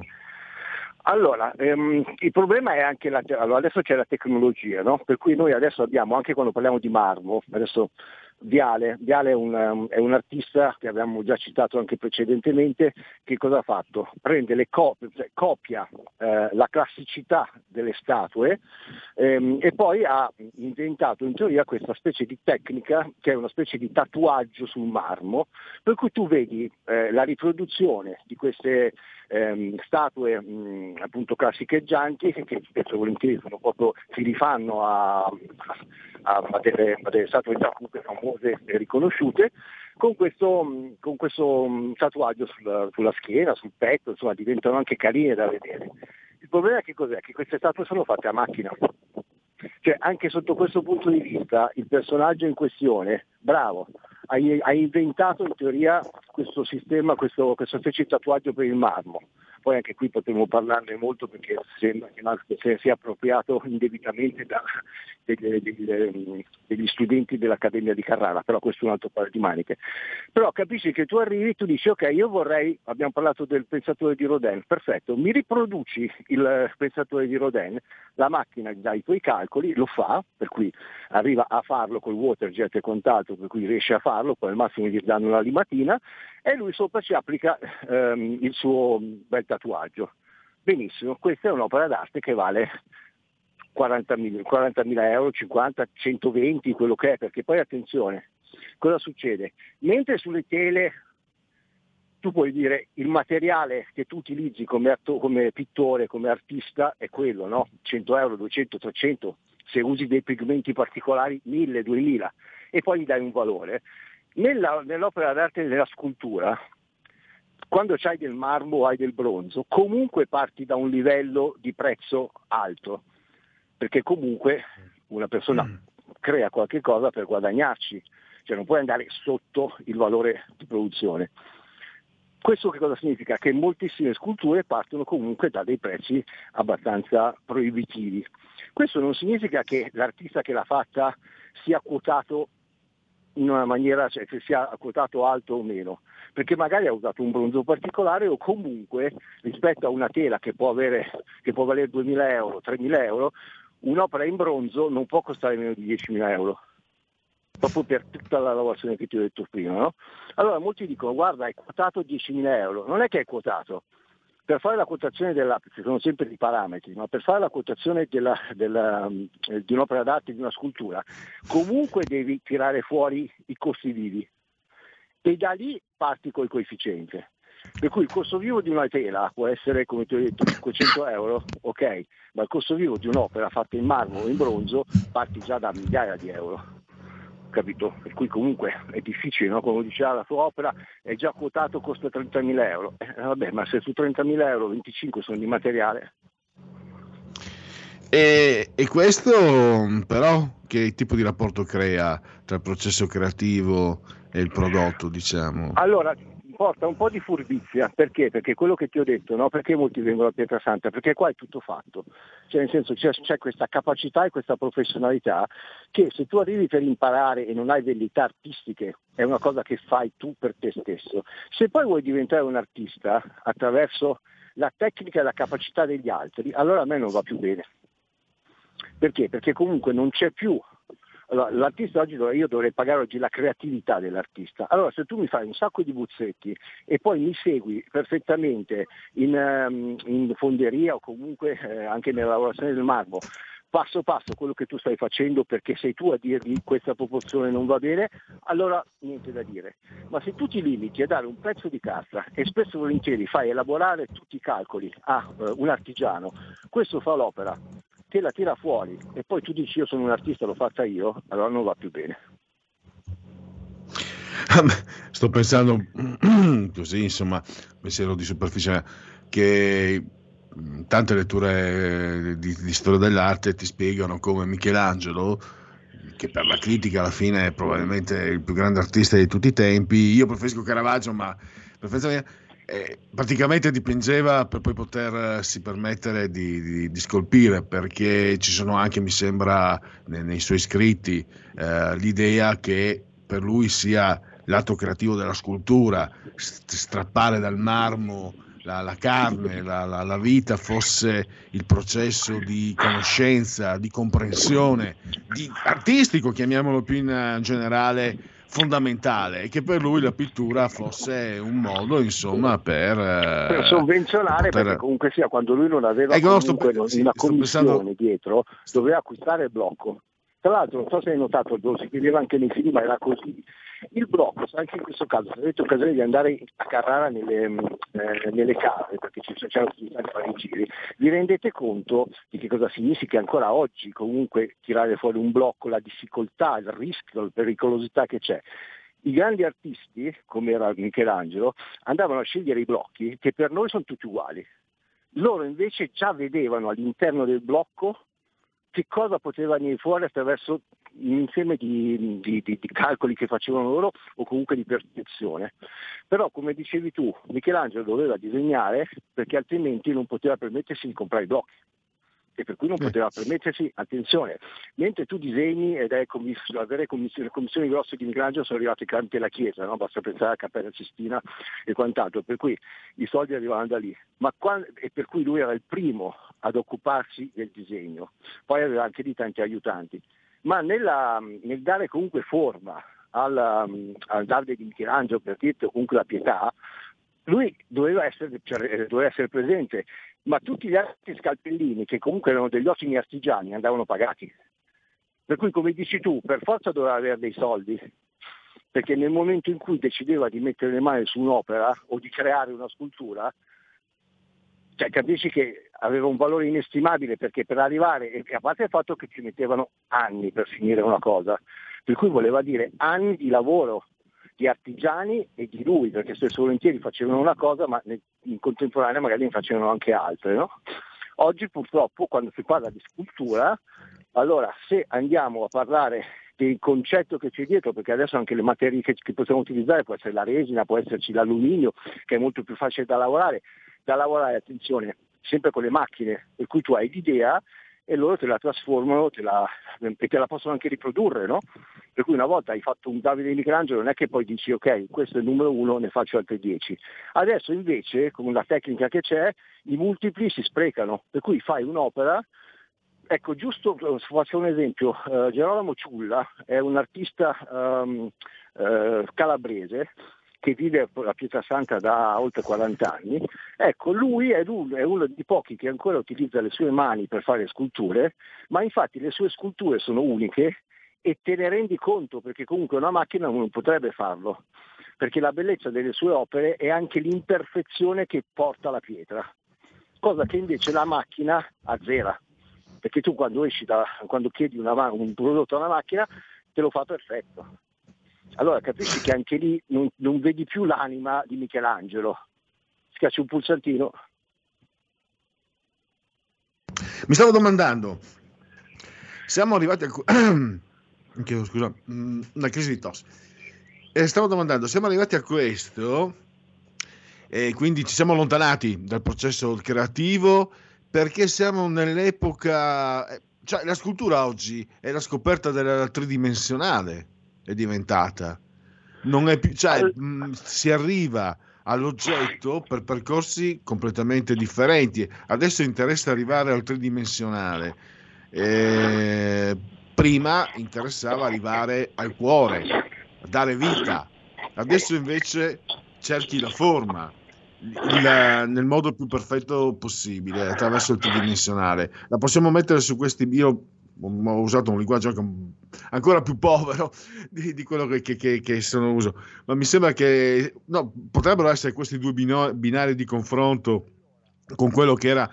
Allora, ehm, il problema è anche la, allora adesso c'è la tecnologia, no? per cui noi adesso abbiamo, anche quando parliamo di marmo, adesso Viale, Viale è, un, um, è, un, artista che abbiamo già citato anche precedentemente, che cosa ha fatto? Prende le copie, cioè, copia eh, la classicità delle statue ehm, e poi ha inventato in teoria questa specie di tecnica che è una specie di tatuaggio sul marmo, per cui tu vedi eh, la riproduzione di queste ehm, statue mh, appunto classicheggianti che spesso e volentieri sono proprio, si rifanno a, a, a, delle, a delle statue già comunque famose e riconosciute, con questo, con questo tatuaggio sulla, sulla, schiena, sul petto, insomma diventano anche carine da vedere. Il problema è che cos'è? Che queste statue sono fatte a macchina. Cioè, anche sotto questo punto di vista, il personaggio in questione, bravo, ha, inventato in teoria questo sistema, questo, questo specie tatuaggio per il marmo. Poi anche qui potremmo parlarne molto perché sembra che se sia appropriato indebitamente da, degli, degli, degli, studenti dell'Accademia di Carrara, però questo è un altro paio di maniche. Però capisci che tu arrivi, tu dici ok, io vorrei, abbiamo parlato del pensatore di Rodin, perfetto, mi riproduci il pensatore di Rodin, la macchina dà i tuoi calcoli, lo fa, per cui arriva a farlo col waterjet e quant'altro, per cui riesce a farlo, poi al massimo gli danno una limatina e lui sopra ci applica ehm, il suo bel tatuaggio. Benissimo, questa è un'opera d'arte che vale 40.000, 40.000 euro, 50, 120, quello che è, perché poi attenzione, cosa succede? Mentre sulle tele tu puoi dire il materiale che tu utilizzi come, atto- come pittore, come artista è quello, no? 100 euro, 200, 300, se usi dei pigmenti particolari 1000, 2000. e poi gli dai un valore. Nella- nell'opera d'arte e nella scultura, quando hai del marmo o hai del bronzo, comunque parti da un livello di prezzo alto, perché comunque una persona crea qualche cosa per guadagnarci, cioè non puoi andare sotto il valore di produzione. Questo che cosa significa? Che moltissime sculture partono comunque da dei prezzi abbastanza proibitivi. Questo non significa che l'artista che l'ha fatta sia quotato in una maniera, cioè che sia quotato alto o meno, perché magari ha usato un bronzo particolare o comunque rispetto a una tela che può, avere, che può valere 2.000 euro, 3.000 euro, un'opera in bronzo non può costare meno di 10.000 euro proprio per tutta la lavorazione che ti ho detto prima. No? Allora molti dicono guarda è quotato 10.000 euro, non è che è quotato, per fare la quotazione della, ci sono sempre dei parametri, ma per fare la quotazione della- della, eh, di un'opera d'arte, di una scultura, comunque devi tirare fuori i costi vivi e da lì parti col coefficiente. Per cui il costo vivo di una tela può essere, come ti ho detto, 500 euro, ok, ma il costo vivo di un'opera fatta in marmo o in bronzo parti già da migliaia di euro capito? Per cui comunque è difficile, no? come diceva la sua opera è già quotato, costa 30.000 euro. Eh, vabbè, ma se su 30.000 euro 25 sono di materiale, E, e questo però che tipo di rapporto crea tra il processo creativo e il prodotto, diciamo? allora porta un po' di furbizia, perché? Perché quello che ti ho detto, no? Perché molti vengono a Pietrasanta? Perché qua è tutto fatto, cioè nel senso c'è, c'è questa capacità e questa professionalità che se tu arrivi per imparare e non hai velleità artistiche è una cosa che fai tu per te stesso. Se poi vuoi diventare un artista attraverso la tecnica e la capacità degli altri, allora a me non va più bene. Perché? Perché comunque non c'è più. Allora, l'artista oggi io dovrei pagare oggi la creatività dell'artista. Allora se tu mi fai un sacco di buzzetti e poi mi segui perfettamente in, ehm, in fonderia o comunque eh, anche nella lavorazione del marmo, passo passo quello che tu stai facendo perché sei tu a dirmi questa proporzione non va bene, allora niente da dire. Ma se tu ti limiti a dare un pezzo di carta e spesso volentieri fai elaborare tutti i calcoli a eh, un artigiano, questo fa l'opera, te la tira fuori e poi tu dici io sono un artista, l'ho fatta io, allora non va più bene. Sto pensando così, insomma, pensiero di superficie, che tante letture di, di storia dell'arte ti spiegano come Michelangelo, che per la critica alla fine è probabilmente il più grande artista di tutti i tempi, io preferisco Caravaggio, ma mia, eh, praticamente dipingeva per poi potersi permettere di, di- di scolpire, perché ci sono anche, mi sembra, nei, nei suoi scritti, eh, l'idea che per lui sia l'atto creativo della scultura, st- strappare dal marmo la, la carne, la, la- la vita fosse il processo di conoscenza, di comprensione, di artistico, chiamiamolo più in eh, generale, fondamentale, e che per lui la pittura fosse un modo, insomma, per... eh, per sovvenzionare poter- perché comunque sia quando lui non aveva Ecco, sto comunque sì, una sto commissione pensando- dietro doveva acquistare il blocco tra l'altro non so se hai notato si vedeva anche nei film ma era così il blocco anche in questo caso se avete occasione di andare a Carrara nelle, mm, eh, nelle case perché ci c'erano tutti a fare i giri vi rendete conto di che cosa significa ancora oggi comunque tirare fuori un blocco la difficoltà il rischio la pericolosità che c'è i grandi artisti, come era Michelangelo, andavano a scegliere i blocchi che per noi sono tutti uguali. Loro invece già vedevano all'interno del blocco che cosa poteva venire fuori attraverso un insieme di, di- di- di calcoli che facevano loro o comunque di percezione. Però come dicevi tu, Michelangelo doveva disegnare perché altrimenti non poteva permettersi di comprare i blocchi e per cui non poteva permettersi, attenzione, mentre tu disegni ed è commiss- avere commissioni, le commissioni grosse di Michelangelo sono arrivate tramite la Chiesa, no? basta pensare alla Cappella Sistina e quant'altro, per cui i soldi arrivavano da lì, Ma quan- e per cui lui era il primo ad occuparsi del disegno, poi aveva anche di tanti aiutanti, ma nella- nel dare comunque forma al, al Davide di Michelangelo, per dirti, comunque la pietà, lui doveva essere, cioè, eh, doveva essere presente, ma tutti gli altri scalpellini, che comunque erano degli ottimi artigiani, andavano pagati. Per cui, come dici tu, per forza doveva avere dei soldi, perché nel momento in cui decideva di mettere le mani su un'opera o di creare una scultura, cioè capisci che aveva un valore inestimabile perché per arrivare, a parte il fatto che ci mettevano anni per finire una cosa, per cui voleva dire anni di lavoro di artigiani e di lui, perché spesso volentieri facevano una cosa ma in contemporanea magari ne facevano anche altre. no? Oggi purtroppo quando si parla di scultura, allora se andiamo a parlare del concetto che c'è dietro, perché adesso anche le materie che, che possiamo utilizzare può essere la resina, può esserci l'alluminio, che è molto più facile da lavorare, da lavorare, attenzione, sempre con le macchine, per cui tu hai l'idea e loro te la trasformano te la- e te la possono anche riprodurre, no? Per cui una volta hai fatto un Davide Michelangelo non è che poi dici ok, questo è il numero uno, ne faccio altri dieci. Adesso invece, con la tecnica che c'è, i multipli si sprecano, per cui fai un'opera Ecco, giusto, faccio un esempio, eh, Gerolamo Ciulla è un artista ehm, eh, calabrese che vive a Pietrasanta da oltre 40 anni, ecco, lui è uno, è uno di pochi che ancora utilizza le sue mani per fare sculture, ma infatti le sue sculture sono uniche e te ne rendi conto perché comunque una macchina non potrebbe farlo, perché la bellezza delle sue opere è anche l'imperfezione che porta la pietra, cosa che invece la macchina azzera perché tu quando da, quando chiedi una un prodotto a una macchina te lo fa perfetto. Allora capisci che anche lì non, non vedi più l'anima di Michelangelo. Schiacci un pulsantino. Mi stavo domandando, siamo arrivati a... cu- Chiedo scusa, mm, una crisi di tosse. E stavo domandando, siamo arrivati a questo e quindi ci siamo allontanati dal processo creativo perché siamo nell'epoca... eh, Cioè, la scultura oggi è la scoperta della tridimensionale, è diventata. Non è più... Cioè, mh, si arriva all'oggetto per percorsi completamente differenti. Adesso interessa arrivare al tridimensionale. Eh, prima interessava arrivare al cuore, dare vita. Adesso invece cerchi la forma il- nel modo più perfetto possibile attraverso il tridimensionale. La possiamo mettere su questi. Io ho usato un linguaggio anche ancora più povero di, di quello che, che, che, sono uso, ma mi sembra che no, potrebbero essere questi due binari di confronto con quello che era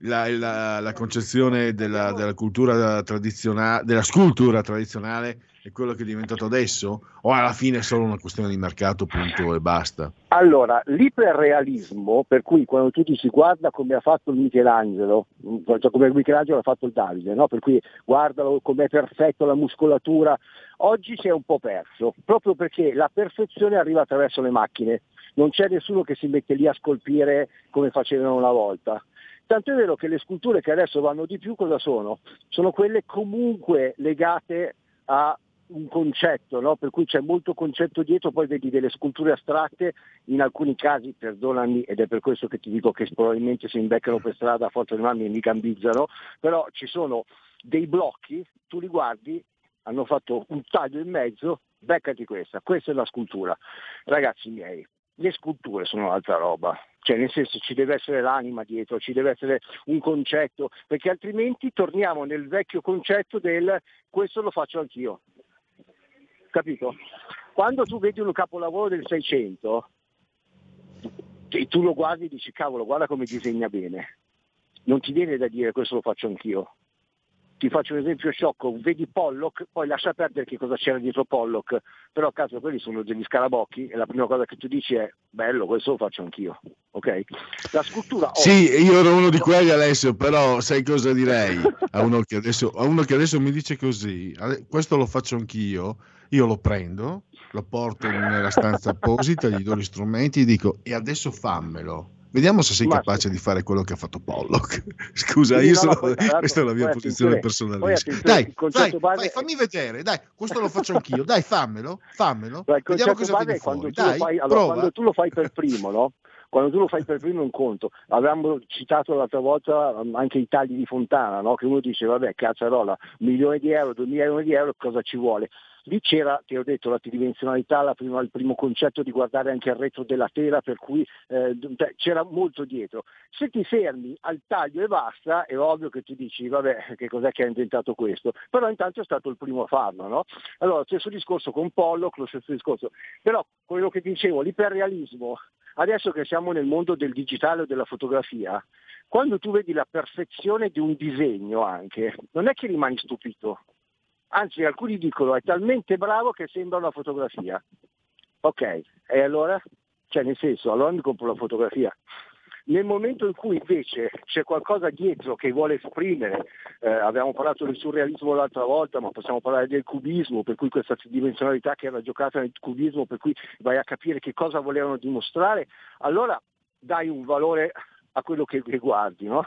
la, la- la concezione della, della cultura tradizionale, della scultura tradizionale e quello che è diventato adesso? O alla fine è solo una questione di mercato, punto e basta? Allora, l'iperrealismo, per cui quando tu si guarda come ha fatto il Michelangelo, mh, cioè come Michelangelo ha fatto il Davide, no? per cui guardalo com'è perfetto la muscolatura, oggi si è un po' perso, proprio perché la perfezione arriva attraverso le macchine, non c'è nessuno che si mette lì a scolpire come facevano una volta. Tanto è vero che le sculture che adesso vanno di più cosa sono? Sono quelle comunque legate a un concetto, no? per cui c'è molto concetto dietro, poi vedi delle sculture astratte, in alcuni casi, perdonami, ed è per questo che ti dico che probabilmente si imbeccano per strada a forza di mani e mi gambizzano, però ci sono dei blocchi, tu li guardi, hanno fatto un taglio in mezzo, beccati questa, questa è la scultura. Ragazzi miei, le sculture sono un'altra roba, cioè nel senso ci deve essere l'anima dietro, ci deve essere un concetto, perché altrimenti torniamo nel vecchio concetto del questo lo faccio anch'io. Capito? Quando tu vedi un capolavoro del 600 e tu lo guardi e dici cavolo, guarda come disegna bene, non ti viene da dire questo lo faccio anch'io. Ti faccio un esempio sciocco, vedi Pollock, poi lascia perdere che cosa c'era dietro Pollock, però a caso quelli sono degli scarabocchi e la prima cosa che tu dici è bello, questo lo faccio anch'io. Ok? La scultura Sì, io ero uno di quelli Alessio, però sai cosa direi a uno che adesso, uno che adesso mi dice così, "Ale- questo lo faccio anch'io, io lo prendo, lo porto nella stanza apposita, gli do gli strumenti e dico e adesso fammelo. Vediamo se sei Ma capace di fare quello che ha fatto Pollock. Scusa, Sì, io no, sono- no, poi, questa è la mia posizione attenzione, Dai, dai, vai, è- fammi vedere, dai, questo lo faccio anch'io, dai, fammelo, fammelo. Ma il Vediamo cosa viene fuori. tu, lo Dai, fai, allora, quando tu lo fai per primo, no? Quando tu lo fai per primo è un conto. Avevamo citato l'altra volta um, anche i tagli di Fontana, no? Che uno dice, vabbè, cazzarola, un milione di euro, due milioni di euro, cosa ci vuole? Lì c'era, ti ho detto, la tridimensionalità, la prima- il primo concetto di guardare anche il retro della tela, per cui eh, c'era molto dietro. Se ti fermi al taglio e basta, è ovvio che tu dici, vabbè, che cos'è che ha inventato questo? Però intanto è stato il primo a farlo, no? Allora, lo stesso discorso con Pollock, lo stesso discorso. Però quello che dicevo, l'iperrealismo, adesso che siamo nel mondo del digitale o della fotografia, quando tu vedi la perfezione di un disegno anche, non è che rimani stupito, Anzi, alcuni dicono è talmente bravo che sembra una fotografia. Ok, e allora? Cioè, nel senso, allora mi compro la fotografia. Nel momento in cui invece c'è qualcosa dietro che vuole esprimere, eh, abbiamo parlato del surrealismo l'altra volta, ma possiamo parlare del cubismo, per cui questa tridimensionalità che era giocata nel cubismo, per cui vai a capire che cosa volevano dimostrare, allora dai un valore a quello che, guardi. No?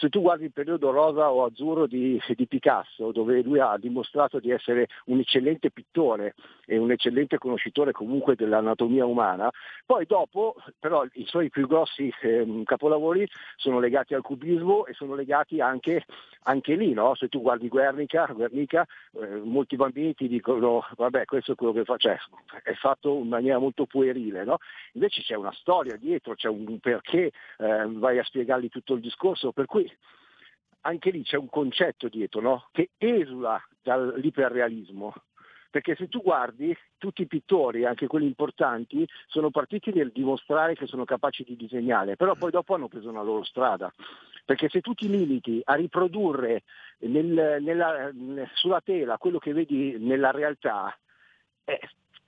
Se tu guardi il periodo rosa o azzurro di, di Picasso, dove lui ha dimostrato di essere un eccellente pittore e un eccellente conoscitore comunque dell'anatomia umana, poi dopo però i suoi più grossi ehm, capolavori sono legati al cubismo e sono legati anche, anche lì, no? se tu guardi Guernica, Guernica eh, molti bambini ti dicono vabbè questo è quello che fa, cioè, è fatto in maniera molto puerile, no? invece c'è una storia dietro, c'è un perché, eh, vai a spiegargli tutto il discorso, per cui anche lì c'è un concetto dietro no? che esula dall'iperrealismo. Perché se tu guardi, tutti i pittori, anche quelli importanti, sono partiti nel dimostrare che sono capaci di disegnare, però poi dopo hanno preso una loro strada. Perché se tu ti limiti a riprodurre nel- nella- sulla tela quello che vedi nella realtà, eh,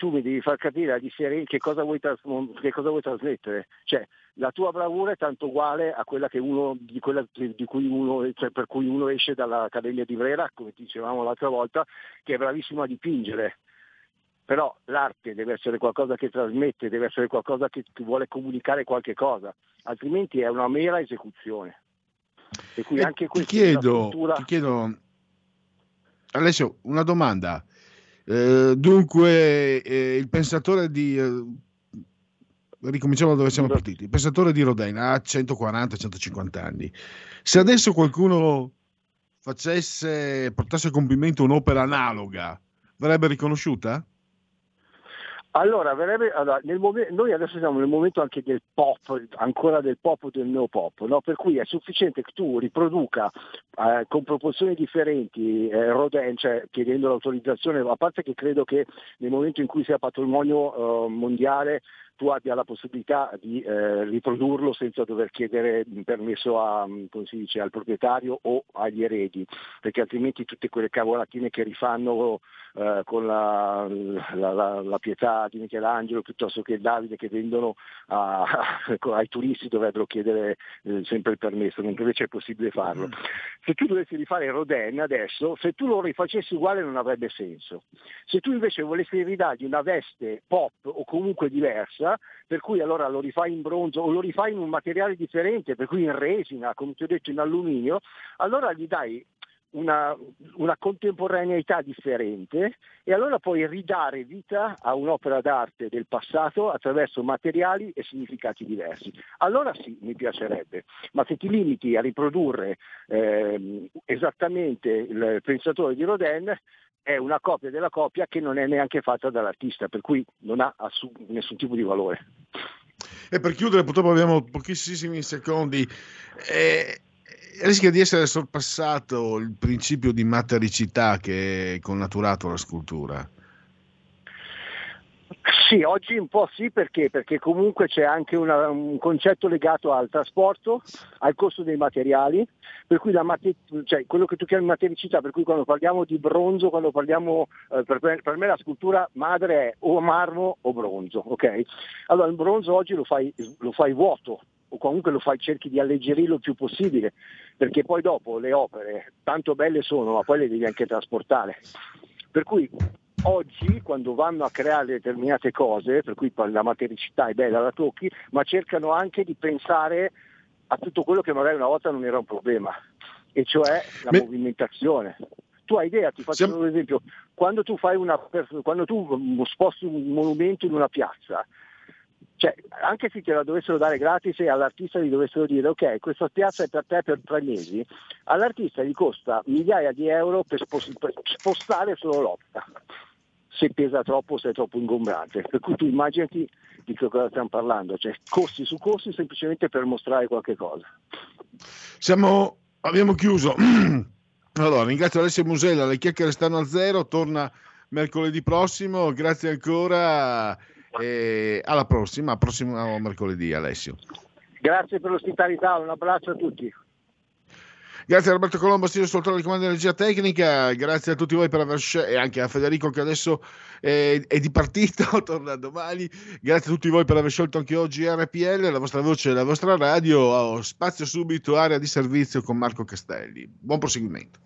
tu mi devi far capire la differenza, che cosa vuoi, tras- che cosa vuoi trasmettere. Cioè, la tua bravura è tanto uguale a quella, che uno, di quella di cui uno, cioè per cui uno esce dall'Accademia di Brera, come dicevamo l'altra volta, che è bravissimo a dipingere. Però l'arte deve essere qualcosa che trasmette, deve essere qualcosa che vuole comunicare qualche cosa, altrimenti è una mera esecuzione. Per cui anche Ti chiedo, struttura- ti chiedo, Alessio, una domanda. Eh, dunque, eh, il pensatore di... eh, ricominciamo da dove siamo partiti. Il pensatore di Rodin ha 140-150 anni. Se adesso qualcuno facesse, portasse a compimento un'opera analoga, verrebbe riconosciuta? Allora, verrebbe- allora, momen- noi adesso siamo nel momento anche del pop, ancora del pop o del neopop, no? per cui è sufficiente che tu riproduca eh, con proporzioni differenti eh, Rodin, cioè chiedendo l'autorizzazione, a parte che credo che nel momento in cui sia patrimonio eh, mondiale tu abbia la possibilità di eh, riprodurlo senza dover chiedere permesso a, dice, al proprietario o agli eredi, perché altrimenti tutte quelle cavolatine che rifanno eh, con la, la- la- la pietà di Michelangelo piuttosto che Davide che vendono a- ai turisti dovrebbero chiedere eh, sempre il permesso, mentre invece è possibile farlo. Se tu dovessi rifare Rodin adesso, se tu lo rifacessi uguale non avrebbe senso. Se tu invece volessi ridargli una veste pop o comunque diversa, per cui allora lo rifai in bronzo o lo rifai in un materiale differente, per cui in resina, come ti ho detto in alluminio, allora gli dai una, una contemporaneità differente e allora puoi ridare vita a un'opera d'arte del passato attraverso materiali e significati diversi. Allora sì, mi piacerebbe, ma se ti limiti a riprodurre ehm, esattamente il pensatore di Rodin, è una copia della copia che non è neanche fatta dall'artista, per cui non ha assu- nessun tipo di valore. E per chiudere, purtroppo abbiamo pochissimi secondi. Eh, rischia di essere sorpassato il principio di matericità che è connaturato alla scultura. Sì, oggi un po' sì perché? Perché comunque c'è anche una- un concetto legato al trasporto, al costo dei materiali, per cui mate- cioè, quello che tu chiami matericità, per cui quando parliamo di bronzo, quando parliamo, eh, per, per me la scultura madre è o marmo o bronzo, ok? Allora il bronzo oggi lo fai, lo fai vuoto, o comunque lo fai, cerchi di alleggerirlo il più possibile, perché poi dopo le opere tanto belle sono, ma poi le devi anche trasportare. Per cui oggi quando vanno a creare determinate cose, per cui la matericità è bella, la tocchi, ma cercano anche di pensare a tutto quello che magari una volta non era un problema, e cioè la movimentazione. Tu hai idea, ti faccio un esempio, quando tu, fai una, quando tu sposti un monumento in una piazza, cioè, anche se te la dovessero dare gratis e all'artista gli dovessero dire ok, questa piazza è per te per tre mesi, all'artista gli costa migliaia di euro per spostare solo l'opera, se pesa troppo, se è troppo ingombrante. Per cui tu immaginati di che cosa stiamo parlando, cioè costi su costi semplicemente per mostrare qualche cosa. Siamo, abbiamo chiuso. Allora, ringrazio Alessio Musella, le chiacchiere stanno a zero, torna mercoledì prossimo, grazie ancora e alla prossima, prossimo mercoledì Alessio. Grazie per l'ospitalità, un abbraccio a tutti. Grazie a Roberto Colombo, stile sul di comando energia tecnica, grazie a tutti voi per aver scelto e anche a Federico che adesso è, è di partito, torna domani. Grazie a tutti voi per aver scelto anche oggi RPL, la vostra voce e la vostra radio. Oh, spazio subito, area di servizio con Marco Castelli. Buon proseguimento.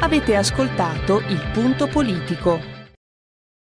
Avete ascoltato il punto politico.